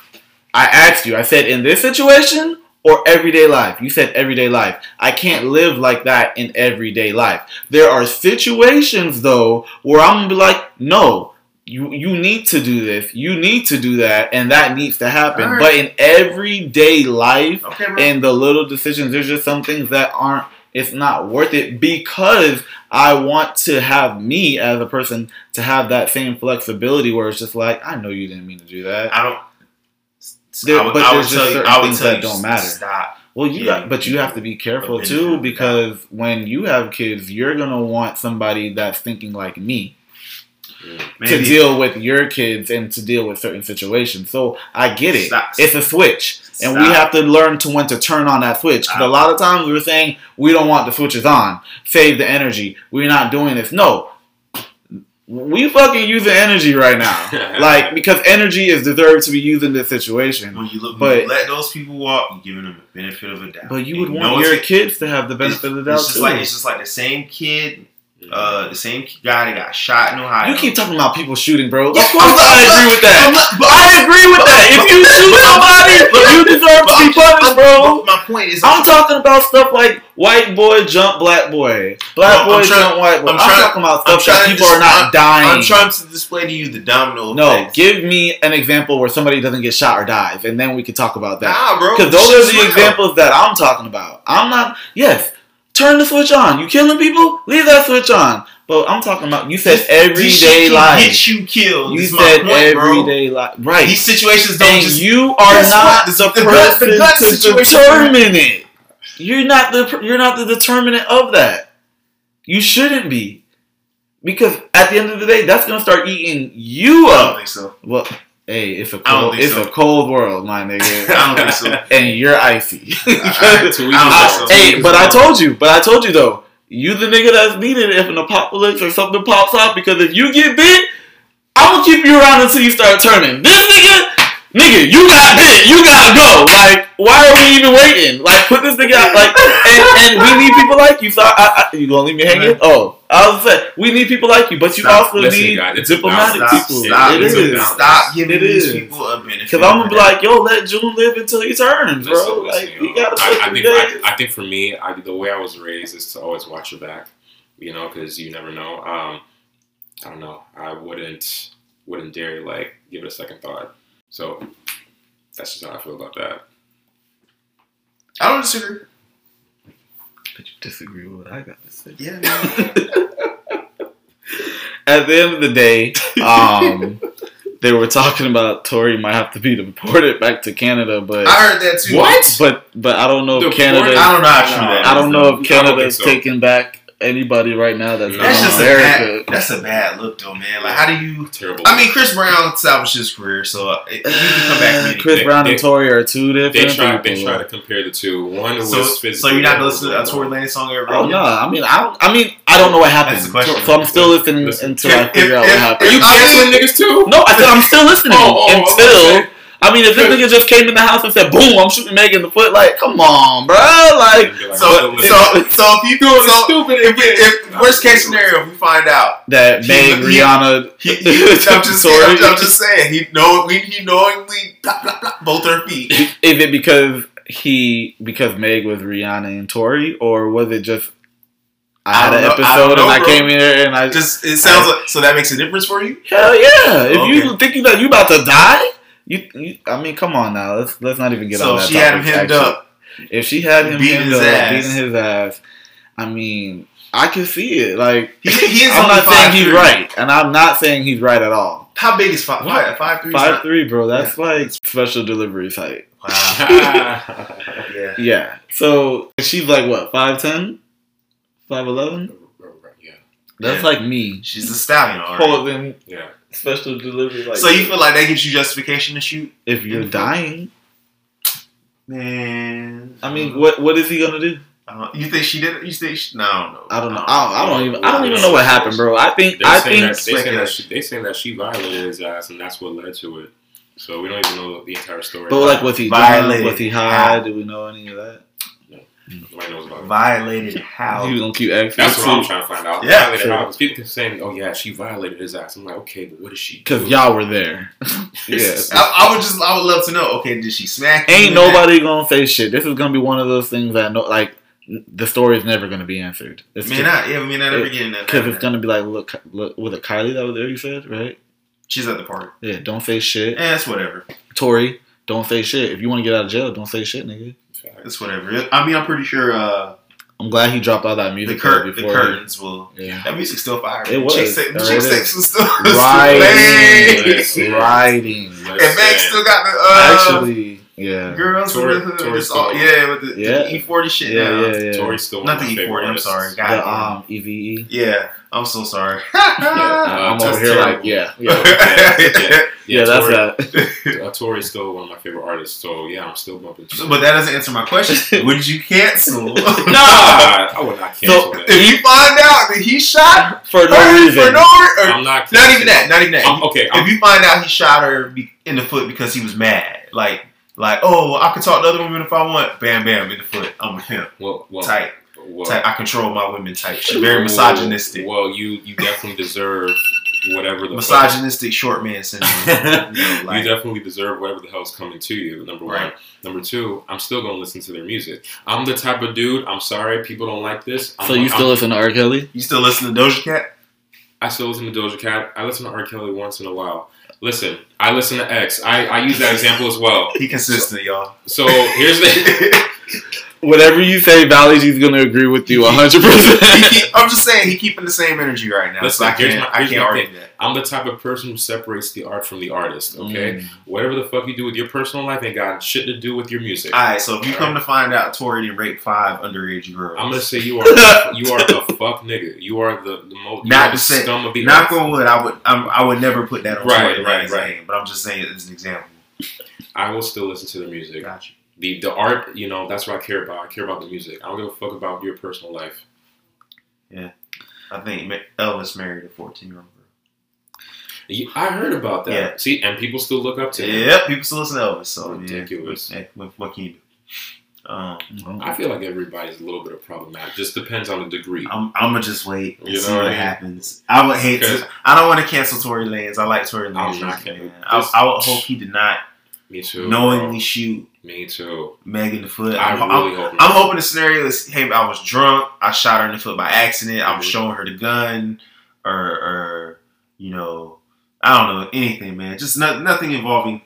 Speaker 3: I asked you. I said in this situation or everyday life. You said everyday life. I can't live like that in everyday life. There are situations though where I'm gonna be like, no. You, you need to do this. You need to do that, and that needs to happen.
Speaker 2: Right.
Speaker 3: But in everyday life,
Speaker 2: Okay,
Speaker 3: and the little decisions, there's just some things that aren't. It's not worth it because I want to have me as a person to have that same flexibility where it's just like I know you didn't mean to do that.
Speaker 2: I don't.
Speaker 3: There-
Speaker 2: I would,
Speaker 3: but
Speaker 2: I
Speaker 3: there's just
Speaker 2: tell you.
Speaker 3: certain things that don't matter.
Speaker 2: Stop.
Speaker 3: Well, you
Speaker 2: Yeah.
Speaker 3: got, but you have to be careful too because when you have kids, you're gonna want somebody that's thinking like me
Speaker 2: Man,
Speaker 3: to deal with your kids and to deal with certain situations. So I get it.
Speaker 2: Stop.
Speaker 3: It's a switch, and we have to learn to when to turn on that switch. Because a lot of times we're saying we don't want the switches on, save the energy. We're not doing this. No. We fucking using energy right now, (laughs) like because energy is deserved to be used in this situation.
Speaker 2: When you look,
Speaker 3: But-
Speaker 2: when you let those people walk, you're giving them the benefit of a doubt.
Speaker 3: But you
Speaker 2: And
Speaker 3: would
Speaker 2: know
Speaker 3: want your kids to have the benefit of the doubt
Speaker 2: It's just
Speaker 3: too.
Speaker 2: like it's just like the same kid, uh, the same guy that got shot in Ohio.
Speaker 3: You keep talking about people shooting, bro. Of course,
Speaker 2: I'm
Speaker 3: I agree with that.
Speaker 2: I'm not- but-
Speaker 3: I agree with that. If you shoot (laughs) somebody,
Speaker 2: but-
Speaker 3: you deserve to be punished, bro.
Speaker 2: My point is,
Speaker 3: I'm talking about stuff like white boy jump black boy, black boy
Speaker 2: trying-
Speaker 3: jump white boy. I'm,
Speaker 2: I'm
Speaker 3: talking about stuff that
Speaker 2: trying
Speaker 3: people are
Speaker 2: dis-
Speaker 3: not dying.
Speaker 2: I'm trying to display to you the domino.
Speaker 3: no, give me an example where somebody doesn't get shot or dies, and then we can talk about that.
Speaker 2: Nah, bro.
Speaker 3: Because those are the examples that I'm talking about. I'm not. Yes, turn the switch on. You killing people? Leave that switch on. But I'm talking about. You said
Speaker 2: This- this
Speaker 3: everyday
Speaker 2: can
Speaker 3: life.
Speaker 2: Get you killed.
Speaker 3: You said
Speaker 2: point,
Speaker 3: everyday life, right?
Speaker 2: These situations don't
Speaker 3: and
Speaker 2: just.
Speaker 3: you are not
Speaker 2: what?
Speaker 3: the,
Speaker 2: The gut- the gut
Speaker 3: to determine it. You're not the you're not the determinant of that. You shouldn't be, because at the end of the day, that's gonna start eating you
Speaker 2: I don't
Speaker 3: up.
Speaker 2: think so.
Speaker 3: Well, hey, it's a cold it's
Speaker 2: so.
Speaker 3: a cold world, my nigga, (laughs)
Speaker 2: I don't think so. (laughs)
Speaker 3: and you're icy. (laughs)
Speaker 2: I- I
Speaker 3: I-
Speaker 2: so.
Speaker 3: hey, but I told you, but I told you though, you the nigga that's needed if an apocalypse or something pops off. Because if you get bit, I'm gonna keep you around until you start turning. This nigga, nigga, you got bit, you gotta go. Like, why are we even waiting? Like, put this nigga (laughs) out. Like, and, and we need people like you. So, I, I, you gonna leave me hanging? Oh, I was saying we need people like you, but you
Speaker 2: Stop.
Speaker 3: also
Speaker 4: Listen,
Speaker 3: need
Speaker 4: guys, it's
Speaker 3: diplomatic
Speaker 4: about-
Speaker 2: Stop,
Speaker 3: people.
Speaker 2: stop,
Speaker 3: it
Speaker 4: It's
Speaker 3: is.
Speaker 4: about-
Speaker 2: stop giving
Speaker 3: It
Speaker 2: these
Speaker 3: is.
Speaker 2: people a benefit.
Speaker 3: Because I'm gonna be like, yo, let June live until he turns, bro.
Speaker 4: Listen,
Speaker 3: like,
Speaker 4: listen,
Speaker 3: you gotta
Speaker 4: I,
Speaker 3: put
Speaker 4: I
Speaker 3: some
Speaker 4: think. I, I think for me, I, the way I was raised is to always watch your back. You know, because you never know. Um, I don't know. I wouldn't wouldn't dare like give it a second thought. So that's just how I feel about that.
Speaker 2: I don't disagree.
Speaker 3: But you disagree with what I got to say.
Speaker 2: Yeah, man. (laughs)
Speaker 3: At the end of the day, um, they were talking about Tory might have to be deported back to Canada, but
Speaker 2: I heard that too. What?
Speaker 3: but but I don't know if
Speaker 4: Deported?
Speaker 3: Canada.
Speaker 2: I don't know how true that
Speaker 3: I
Speaker 2: is,
Speaker 3: don't know
Speaker 2: though.
Speaker 3: if
Speaker 4: I don't
Speaker 3: Canada's
Speaker 4: so.
Speaker 3: taking back anybody right now that's
Speaker 4: No.
Speaker 2: That's
Speaker 3: in
Speaker 2: just a
Speaker 3: America.
Speaker 2: bad. That's a bad look, though, man. Like, how do you?
Speaker 4: Terrible.
Speaker 2: I mean, Chris Brown salvaged his career, so uh, you can come back. From
Speaker 3: Chris
Speaker 2: anything.
Speaker 3: Brown
Speaker 4: They-
Speaker 3: and Tory are two
Speaker 4: they
Speaker 3: different
Speaker 4: try they try to compare the two. One was
Speaker 2: So,
Speaker 4: physically
Speaker 2: so you're not gonna listen to a
Speaker 4: able,
Speaker 2: Tory Lanez song ever?
Speaker 3: Oh
Speaker 2: again?
Speaker 3: no! I mean, I don't. I mean, I don't know what happened.
Speaker 2: That's the question.
Speaker 3: So, so I'm still listening
Speaker 4: Listen,
Speaker 3: until I
Speaker 2: if-
Speaker 3: figure out
Speaker 2: if-
Speaker 3: what happened.
Speaker 4: Are you canceling niggas too?
Speaker 3: No, I said I'm still listening
Speaker 4: Oh, oh,
Speaker 3: until.
Speaker 4: Okay.
Speaker 3: I mean, if this nigga just came in the house and said, "Boom, I'm shooting Meg in the foot," like, come on, bro, like
Speaker 2: So, so, so if you do so, (laughs)
Speaker 4: stupid
Speaker 2: if, we, if worst case scenario, if we find out,
Speaker 3: that Meg,
Speaker 2: he-
Speaker 3: Rihanna,
Speaker 2: he, he, I'm just, (laughs)
Speaker 3: Tory.
Speaker 2: I'm, I'm just saying, he know, we, he knowingly blah, blah, blah, both their feet.
Speaker 3: Is it because he because Meg was Rihanna and Tory, or was it just I
Speaker 2: I
Speaker 3: had an
Speaker 2: know-
Speaker 3: episode
Speaker 2: don't know,
Speaker 3: and I
Speaker 2: bro.
Speaker 3: came in here and I
Speaker 2: Just it sounds like so that makes a difference for you.
Speaker 3: hell yeah. If
Speaker 2: Okay.
Speaker 3: you thinking that you about to die, you, you I mean, come on now. Let's let's not even get
Speaker 2: so
Speaker 3: on that.
Speaker 2: she had him
Speaker 3: topic,
Speaker 2: hemmed up.
Speaker 3: If she had him
Speaker 2: Beating
Speaker 3: hemmed
Speaker 2: his
Speaker 3: up,
Speaker 2: ass.
Speaker 3: beating his ass, I mean, I can see it. Like
Speaker 2: He, he is
Speaker 3: I'm
Speaker 2: only
Speaker 3: not saying he's right, and I'm not saying he's right at all.
Speaker 2: How big is five?
Speaker 3: What?
Speaker 2: Five, five three.
Speaker 3: Five three, bro. That's like special delivery height.
Speaker 2: Wow. (laughs) (laughs) yeah.
Speaker 3: Yeah. So she's like what? Five ten? Five eleven?
Speaker 4: yeah,
Speaker 3: That's
Speaker 2: Yeah.
Speaker 3: like me.
Speaker 2: She's a stallion, alright.
Speaker 3: Holding
Speaker 4: yeah.
Speaker 3: Special delivery. Like
Speaker 2: So you feel like that gives you justification to shoot?
Speaker 3: if you're dying,
Speaker 2: Man,
Speaker 3: I mean, what what is he gonna do?
Speaker 2: Uh, you think she did? it? You think? She, no, I don't know.
Speaker 3: I don't know. I don't, I don't even. I don't even know what happened, bro. I think.
Speaker 4: They're
Speaker 3: I think.
Speaker 4: that, they saying that she, they saying that she violated his ass, and that's what led to it. So we don't even know the entire story.
Speaker 3: But like, was he
Speaker 2: Violated.
Speaker 3: drunk? Was he
Speaker 2: How?
Speaker 3: high? Do we know any of that?
Speaker 4: nobody knows about it.
Speaker 2: Violated how?
Speaker 3: He was gonna keep asking.
Speaker 4: That's what I'm trying to find out.
Speaker 2: Yeah,
Speaker 4: Violated
Speaker 3: sure.
Speaker 4: how? Because people keep saying, "Oh yeah, she violated his ass." I'm like, okay, but what did she?
Speaker 3: Because y'all were there. (laughs) yeah.
Speaker 2: I, I would just, I would love to know. Okay, did she smack?
Speaker 3: Ain't
Speaker 2: in
Speaker 3: nobody gonna say shit. This is gonna be one of those things that no, like the story is never gonna be answered. It's
Speaker 2: May not. Yeah, may not ever
Speaker 3: It-
Speaker 2: get in that.
Speaker 3: because it's gonna be like, look, look, was it Kylie that was there? You said right?
Speaker 2: She's at the party.
Speaker 3: Yeah. Don't say shit,
Speaker 2: Eh, it's whatever.
Speaker 3: Tory. Don't say shit. If you want to get out of jail, don't say shit, nigga.
Speaker 2: It's whatever. I mean, I'm pretty sure uh,
Speaker 3: I'm glad he dropped all that
Speaker 2: the,
Speaker 3: music
Speaker 2: cur-
Speaker 3: though
Speaker 2: the
Speaker 3: before.
Speaker 2: curtains will.
Speaker 3: Yeah.
Speaker 2: That music's still fire.
Speaker 3: It was.
Speaker 2: Chick sex, chick sex was still
Speaker 3: Riding,
Speaker 2: Listen.
Speaker 3: riding.
Speaker 2: And Meg still got the uh,
Speaker 3: Actually, yeah.
Speaker 2: girls
Speaker 4: Tory-
Speaker 2: with the hood.
Speaker 4: Tory's
Speaker 2: It's all-
Speaker 4: still- on the paper. I'm sorry. The EVE.
Speaker 2: yeah, with the,
Speaker 3: Yeah.
Speaker 2: the E40 shit.
Speaker 3: Yeah,
Speaker 2: now.
Speaker 3: yeah, yeah.
Speaker 4: Tory's still one
Speaker 2: Not
Speaker 4: of
Speaker 2: the
Speaker 4: my favorite
Speaker 2: E40. I'm
Speaker 4: artists.
Speaker 2: sorry.
Speaker 3: The
Speaker 2: God.
Speaker 3: EVE.
Speaker 2: yeah, I'm so sorry. (laughs)
Speaker 4: Uh,
Speaker 3: I'm over here
Speaker 4: terrible.
Speaker 3: like, (laughs) yeah,
Speaker 4: Yeah,
Speaker 3: yeah,
Speaker 4: yeah,
Speaker 3: yeah. That's
Speaker 4: Tory,
Speaker 3: that. (laughs)
Speaker 4: uh, Tory's still one of my favorite artists. So yeah, I'm still bumping. shit.
Speaker 2: but that doesn't answer my question. Would you cancel?
Speaker 3: Nah.
Speaker 4: Nah, I would not cancel that.
Speaker 2: If you find out that he shot
Speaker 3: For no
Speaker 2: her
Speaker 3: reason.
Speaker 2: for no or
Speaker 4: I'm not.
Speaker 2: not even that, not even that.
Speaker 4: I'm, okay, I'm,
Speaker 2: if you find out he shot her in the foot because he was mad, like, like, oh, I could talk to other women if I want. Bam, bam, in the foot. I'm with him.
Speaker 4: well, well,
Speaker 2: Type,
Speaker 4: well,
Speaker 2: type. I control my women. Type. She's very misogynistic.
Speaker 4: Well, you you definitely deserve whatever the fuck-
Speaker 2: misogynistic short man syndrome. (laughs) you know, like,
Speaker 4: you definitely deserve whatever the hell's coming to you. Number one.
Speaker 2: Right.
Speaker 4: Number two, I'm still gonna listen to their music. I'm the type of dude. I'm sorry, people don't like this. I'm,
Speaker 3: So you
Speaker 4: I'm-
Speaker 3: still listen to R. Kelly?
Speaker 2: you still listen to Doja Cat?
Speaker 4: I still listen to Doja Cat. I listen to R. Kelly once in a while. Listen, I listen to X. I, I use that (laughs) example as well.
Speaker 2: He consistent, y'all.
Speaker 4: So here's the (laughs)
Speaker 3: Whatever you say, Valley, he's gonna agree with you hundred
Speaker 2: He
Speaker 3: percent.
Speaker 2: keep- I'm just saying he keeping the same energy right now.
Speaker 4: Listen,
Speaker 2: so I can't,
Speaker 4: my,
Speaker 2: I can't argue that.
Speaker 4: I'm the type of person who separates the art from the artist. Okay,
Speaker 3: Mm.
Speaker 4: whatever the fuck you do with your personal life ain't got shit to do with your music.
Speaker 2: All right, so if you come to find out Tory didn't rape five underage girls,
Speaker 4: I'm gonna say you are (laughs) you are a fuck nigga. You are the the most
Speaker 2: Not
Speaker 4: are the
Speaker 2: to say-
Speaker 4: scum of the
Speaker 2: knock
Speaker 4: earth.
Speaker 2: on wood, I would I'm, I would never put that on
Speaker 4: Right,
Speaker 2: Tory
Speaker 4: right, right.
Speaker 2: name, but I'm just saying it as an example.
Speaker 4: I will still listen to the music.
Speaker 2: Gotcha.
Speaker 4: The the art, you know, that's what I care about. I care about the music. I don't give a fuck about your personal life.
Speaker 2: Yeah, I think Elvis married a 14 year old girl.
Speaker 4: I heard about that.
Speaker 2: Yeah.
Speaker 4: See, and people still look up to him.
Speaker 2: Yep, people still listen to Elvis, so
Speaker 4: Ridiculous.
Speaker 2: Yeah, what, what can you do? Um,
Speaker 4: I feel like everybody's a little bit of problematic. Just depends on the degree.
Speaker 2: I'm, I'm gonna just wait and
Speaker 4: You
Speaker 2: see
Speaker 4: know
Speaker 2: what,
Speaker 4: what I mean?
Speaker 2: happens. I would hate to. I don't want to cancel Tory Lanez. I like Tory Lanez.
Speaker 4: I'm not gonna-
Speaker 2: I, I would hope he did not
Speaker 4: Me too.
Speaker 2: knowingly
Speaker 4: bro.
Speaker 2: shoot
Speaker 4: Me too.
Speaker 2: Meg in the foot.
Speaker 4: I
Speaker 2: I'm,
Speaker 4: really
Speaker 2: I'm,
Speaker 4: hope
Speaker 2: I'm
Speaker 4: not.
Speaker 2: hoping the scenario is, hey, I was drunk. I shot her in the foot by accident. I was
Speaker 4: Mhm.
Speaker 2: showing her the gun, or, or you know, I don't know anything, man. Just no, nothing involving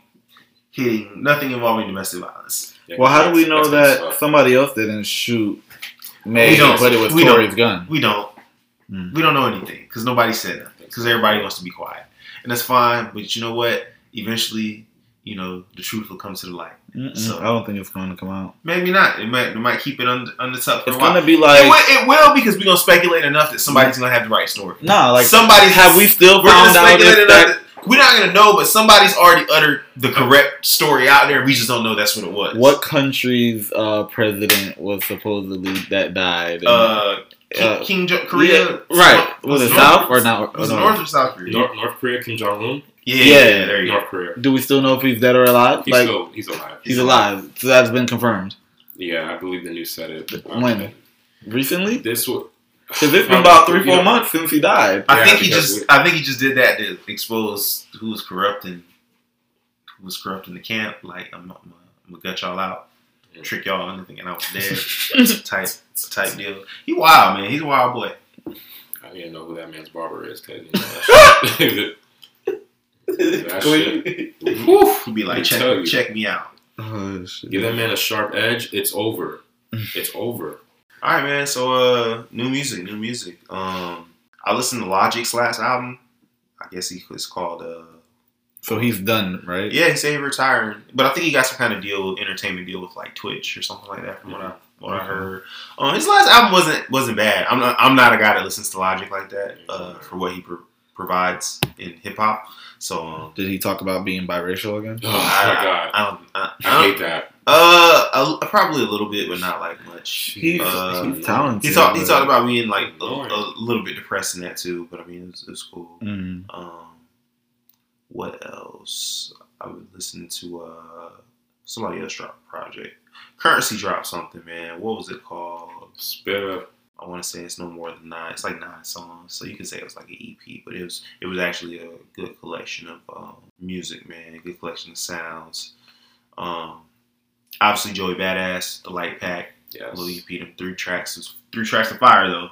Speaker 2: hitting, nothing involving domestic violence.
Speaker 4: Yeah,
Speaker 3: Well, how do we know that somebody else didn't shoot Meg,
Speaker 2: We don't.
Speaker 3: but it was
Speaker 2: We.
Speaker 3: Tory's gun?
Speaker 2: We don't.
Speaker 3: Hmm.
Speaker 2: We don't know anything because nobody said nothing. Because everybody wants to be quiet, and that's fine. But you know what? Eventually, you know, the truth will come to the light.
Speaker 3: Mm-mm,
Speaker 2: So-
Speaker 3: I don't think it's going to come out.
Speaker 2: Maybe not. It might. It might keep it under under for
Speaker 3: It's going to be
Speaker 2: it,
Speaker 3: like
Speaker 2: will, it will because we're gonna speculate enough that somebody's gonna have the right story.
Speaker 3: nah, like
Speaker 2: somebody
Speaker 3: have we still
Speaker 2: We're
Speaker 3: found out that?
Speaker 2: we're not gonna know, but somebody's already uttered the correct story out there. We just don't know that's what it was.
Speaker 3: What country's uh, president was supposedly that died?
Speaker 2: Uh,
Speaker 3: Uh,
Speaker 2: King jo- Korea.
Speaker 3: yeah, right. Was it
Speaker 2: North-
Speaker 3: South or not?
Speaker 2: Was it North or South Korea?
Speaker 4: North, North Korea, Kim Jong Un.
Speaker 2: Yeah,
Speaker 3: Yeah.
Speaker 2: yeah, there you go.
Speaker 4: North Korea.
Speaker 3: Do we still know if he's dead or alive?
Speaker 4: He's
Speaker 3: like
Speaker 4: still he's alive.
Speaker 3: he's alive, so that's been confirmed
Speaker 4: Yeah, I believe the news said it.
Speaker 3: When? recently.
Speaker 4: This was.
Speaker 3: Because it's been about three, four months since he died.
Speaker 2: I
Speaker 4: Yeah,
Speaker 2: think he just.
Speaker 4: we-
Speaker 2: I think he just did that to expose who was corrupting, who was corrupting the camp. Like I'm, I'm, I'm gonna gut y'all out, trick y'all into thinking I was dead. (laughs) type type deal. He wild man. He's a wild boy.
Speaker 4: I didn't know who that man's barber is. Cause, you know, that (laughs) shit- that shit. Whew.
Speaker 2: Be like,
Speaker 4: Let me tell you.
Speaker 2: check check me out.
Speaker 3: Oh, shit.
Speaker 4: Give that man a sharp edge. It's over. It's over.
Speaker 2: All right, man. So, uh, new music, new music. Um, I listened to Logic's last album. I guess he was called. Uh,
Speaker 3: So he's done, right?
Speaker 2: yeah, he said he retired, but I think he got some kind of deal, entertainment deal with like Twitch or something like that. From what I what I heard, um, his last album wasn't wasn't bad. I'm not I'm not a guy that listens to Logic like that uh, for what he pro- provides in hip hop. So um,
Speaker 3: Did he talk about being biracial again?
Speaker 4: Oh my god.
Speaker 2: I don't I,
Speaker 4: I hate that.
Speaker 2: Uh, a, probably a little bit, but not like much.
Speaker 3: He's,
Speaker 2: Uh,
Speaker 3: he's talented.
Speaker 2: He talked. He talked about being like a, a little bit depressed in that too, but I mean, it's, it's cool.
Speaker 3: Mm.
Speaker 2: Um, what else? I was listening to uh somebody else drop a project. Currency dropped something, man. What was it called?
Speaker 4: Spit up.
Speaker 2: I want to say it's no more than nine. It's like nine songs, so you can say it was like an EP, but it was it was actually a good collection of um, music, man. A good collection of sounds. Um, obviously Joey Badass, the Light Pack,
Speaker 4: Yes.
Speaker 2: little EP, them three tracks, three tracks of fire though.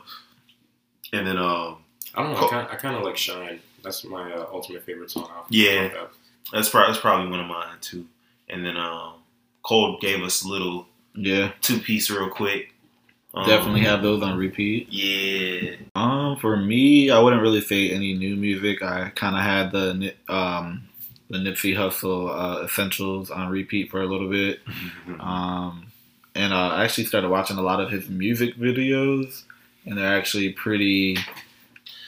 Speaker 2: And then um,
Speaker 4: I don't know.
Speaker 2: Cool.
Speaker 4: I kind, I kind of like Shine. That's my uh, ultimate favorite song. off-
Speaker 2: Yeah.
Speaker 4: off that.
Speaker 2: that's probably that's probably one of mine too. And then um, Cole gave us a little
Speaker 3: Yeah,
Speaker 2: two piece real quick. Um,
Speaker 3: definitely have those on repeat.
Speaker 2: Yeah,
Speaker 3: Um, for me, I wouldn't really say any new music. I kind of had the Ni- um the Nipsey Hussle uh, essentials on repeat for a little bit. (laughs) Um, and uh, I actually started watching a lot of his music videos, and they're actually pretty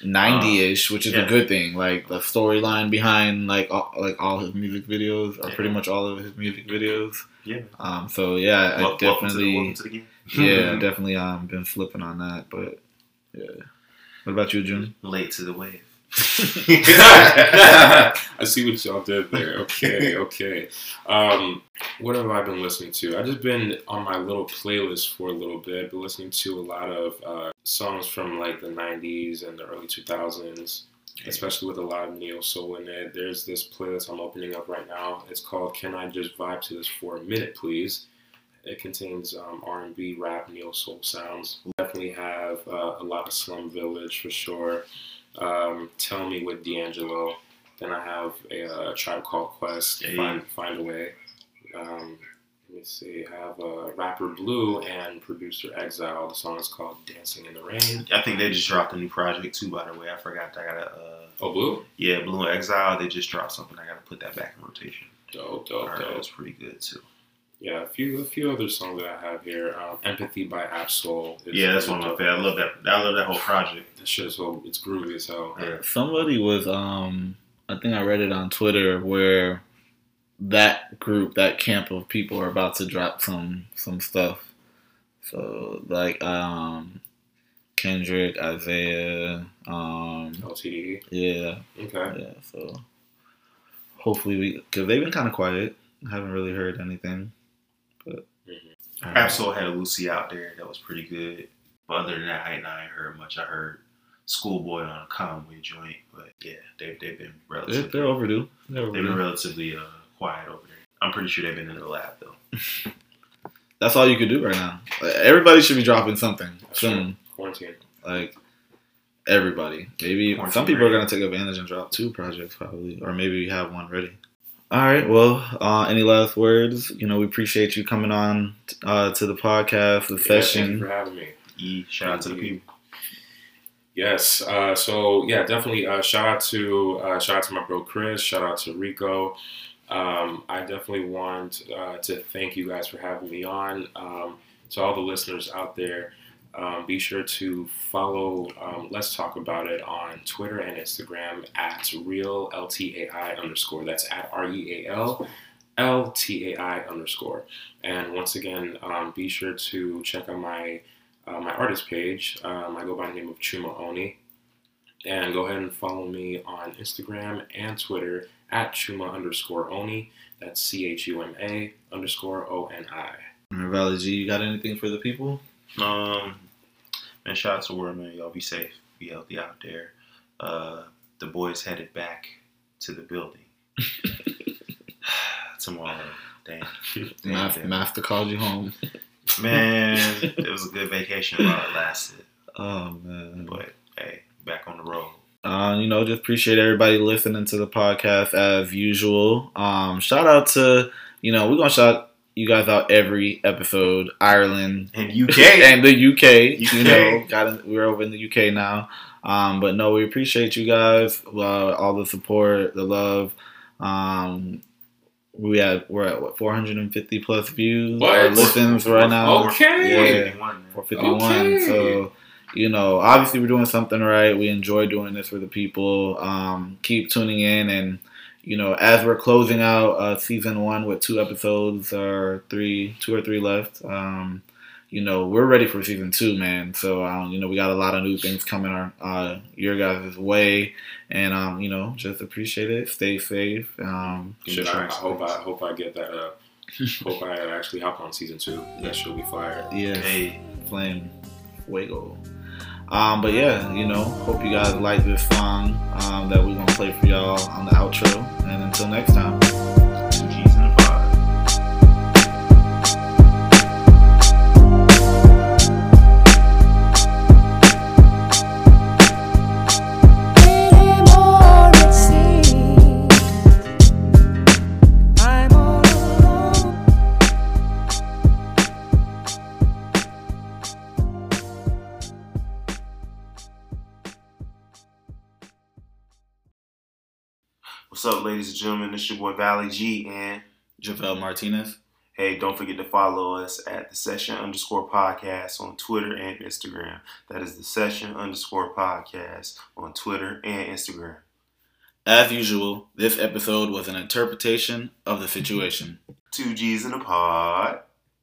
Speaker 3: 90-ish, which is
Speaker 2: yeah.
Speaker 3: a good thing. Like the storyline behind like all, like all his music videos, or
Speaker 2: Yeah.
Speaker 3: pretty much all of his music videos.
Speaker 2: yeah.
Speaker 3: Um, so yeah, I
Speaker 2: Wel- welcome to the-
Speaker 3: definitely,
Speaker 2: welcome to the game.
Speaker 3: yeah, (laughs) definitely um been flipping on that. But yeah, what about you, June?
Speaker 2: late to the wave. (laughs)
Speaker 4: I see what y'all did there. Okay, (laughs) okay. Um, what have I been listening to? I've just been on my little playlist for a little bit. Been listening to a lot of uh, songs from like the '90s and the early 2000s, especially with a lot of neo soul in it. There's this playlist I'm opening up right now. It's called "Can I Just Vibe to This for a Minute, Please." It contains um, R&B, rap, neo soul sounds. Definitely have uh, a lot of Slum Village for sure. Um, Tell Me with D'Angelo. Then I have a, uh Tribe Called Quest.
Speaker 2: Hey.
Speaker 4: Find Find a Way. Um, let me see. I have uh, rapper Blu and producer Exile. The song is called Dancing in the Rain.
Speaker 2: I think they just dropped a new project too. By the way, I forgot. I gotta. Uh,
Speaker 4: Oh, Blu.
Speaker 2: yeah, Blu and Exile. They just dropped something. I gotta put that back in rotation.
Speaker 4: Dope, dope,
Speaker 2: heard that
Speaker 4: dope.
Speaker 2: was pretty good too.
Speaker 4: Yeah, a few a few other songs that I have here. Um, Empathy by Ab-Soul.
Speaker 2: Yeah, that's one of my
Speaker 4: dope.
Speaker 2: favorites. I love that. I love that whole project.
Speaker 4: That shit is so it's groovy as hell.
Speaker 2: Yeah.
Speaker 3: Somebody was um I think I read it on Twitter where that group, that camp of people are about to drop some some stuff. So like um Kendrick, Isaiah, um
Speaker 4: LTD.
Speaker 3: yeah,
Speaker 4: Okay.
Speaker 3: yeah, so hopefully we cuz they've been kind of quiet. I haven't really heard anything. But
Speaker 4: Mhm.
Speaker 2: Ab-Soul had a Lucy out there that was pretty good. But other than that, I ain't, I ain't heard much. I heard Schoolboy on a Conway joint, but yeah, they they've been
Speaker 3: they're,
Speaker 2: relatively
Speaker 3: they're overdue. They're
Speaker 2: they've been relatively uh, quiet over there. I'm pretty sure they've been in the lab though. (laughs)
Speaker 3: That's all you could do right now. Like, everybody should be dropping something soon.
Speaker 4: Quarantine.
Speaker 3: Like everybody. Maybe
Speaker 2: Quarantine
Speaker 3: some people are gonna take advantage and drop two projects probably, or maybe you have one ready. All right. Well, uh, any last words? You know, we appreciate you coming on uh, to the podcast, the
Speaker 4: Yeah, thank you
Speaker 3: session.
Speaker 4: for having me.
Speaker 2: E shout out to the people.
Speaker 4: Yes. Uh, so yeah, definitely. Uh, shout out to uh, shout out to my bro Chris. Shout out to Rico. Um, I definitely want uh, to thank you guys for having me on. Um, to all the listeners out there, um, be sure to follow um, Let's Talk About It on Twitter and Instagram at real ltai underscore. That's at r e a l l t a i underscore. And once again, um, be sure to check out my uh, my artist page. Um, I go by the name of Chuma Oni. And go ahead and follow me on Instagram and Twitter at Chuma underscore Oni. That's C H U M A underscore O N I.
Speaker 3: Valley G, you got anything for the people?
Speaker 2: Um, man, shout out to World, man. Y'all be safe, be healthy out there. Uh, the boys headed back to the building (laughs) tomorrow. Damn, damn,
Speaker 3: Math,
Speaker 2: damn.
Speaker 3: Master called you home.
Speaker 2: man, it was a good vacation while it lasted.
Speaker 3: Oh man.
Speaker 2: But hey, back on the road.
Speaker 3: Uh, you know, just appreciate everybody listening to the podcast as usual. Um, shout out to you know we're gonna shout you guys out every episode. Ireland
Speaker 2: And UK, (laughs)
Speaker 3: and the UK. You know, got in, we're over in the UK now. Um, but no, we appreciate you guys, uh, all the support, the love. Um, we have we're at what 450 plus views
Speaker 4: What?
Speaker 3: or listens right now.
Speaker 4: Okay.
Speaker 3: Yeah.
Speaker 2: 451,
Speaker 3: 451.
Speaker 4: Okay.
Speaker 3: So, you know, obviously we're doing something right. We enjoy doing this for the people. Um, keep tuning in and, you know, as we're closing out uh, season one with two episodes or three, two or three left, um, you know, we're ready for season two, man. So, um, you know, we got a lot of new things coming our uh, your guys' way, and um, you know, just appreciate it. Stay safe. Um,
Speaker 4: Shit, I, I hope I hope I get that. Uh, (laughs) hope I actually hop on season two. That should be fire.
Speaker 3: yeah,
Speaker 2: Hey,
Speaker 3: flame, fuego. Um, but yeah, you know, hope you guys like this song um, that we're gonna play for y'all on the outro. And until next time.
Speaker 2: What's up, ladies and gentlemen? This your boy Valley G, and
Speaker 3: Jevile Martinez.
Speaker 2: hey, don't forget to follow us at the Session underscore Podcast on Twitter and Instagram. That is the Session underscore Podcast on Twitter and Instagram.
Speaker 3: As usual, this episode was an interpretation of the situation.
Speaker 2: Two G's in a pod.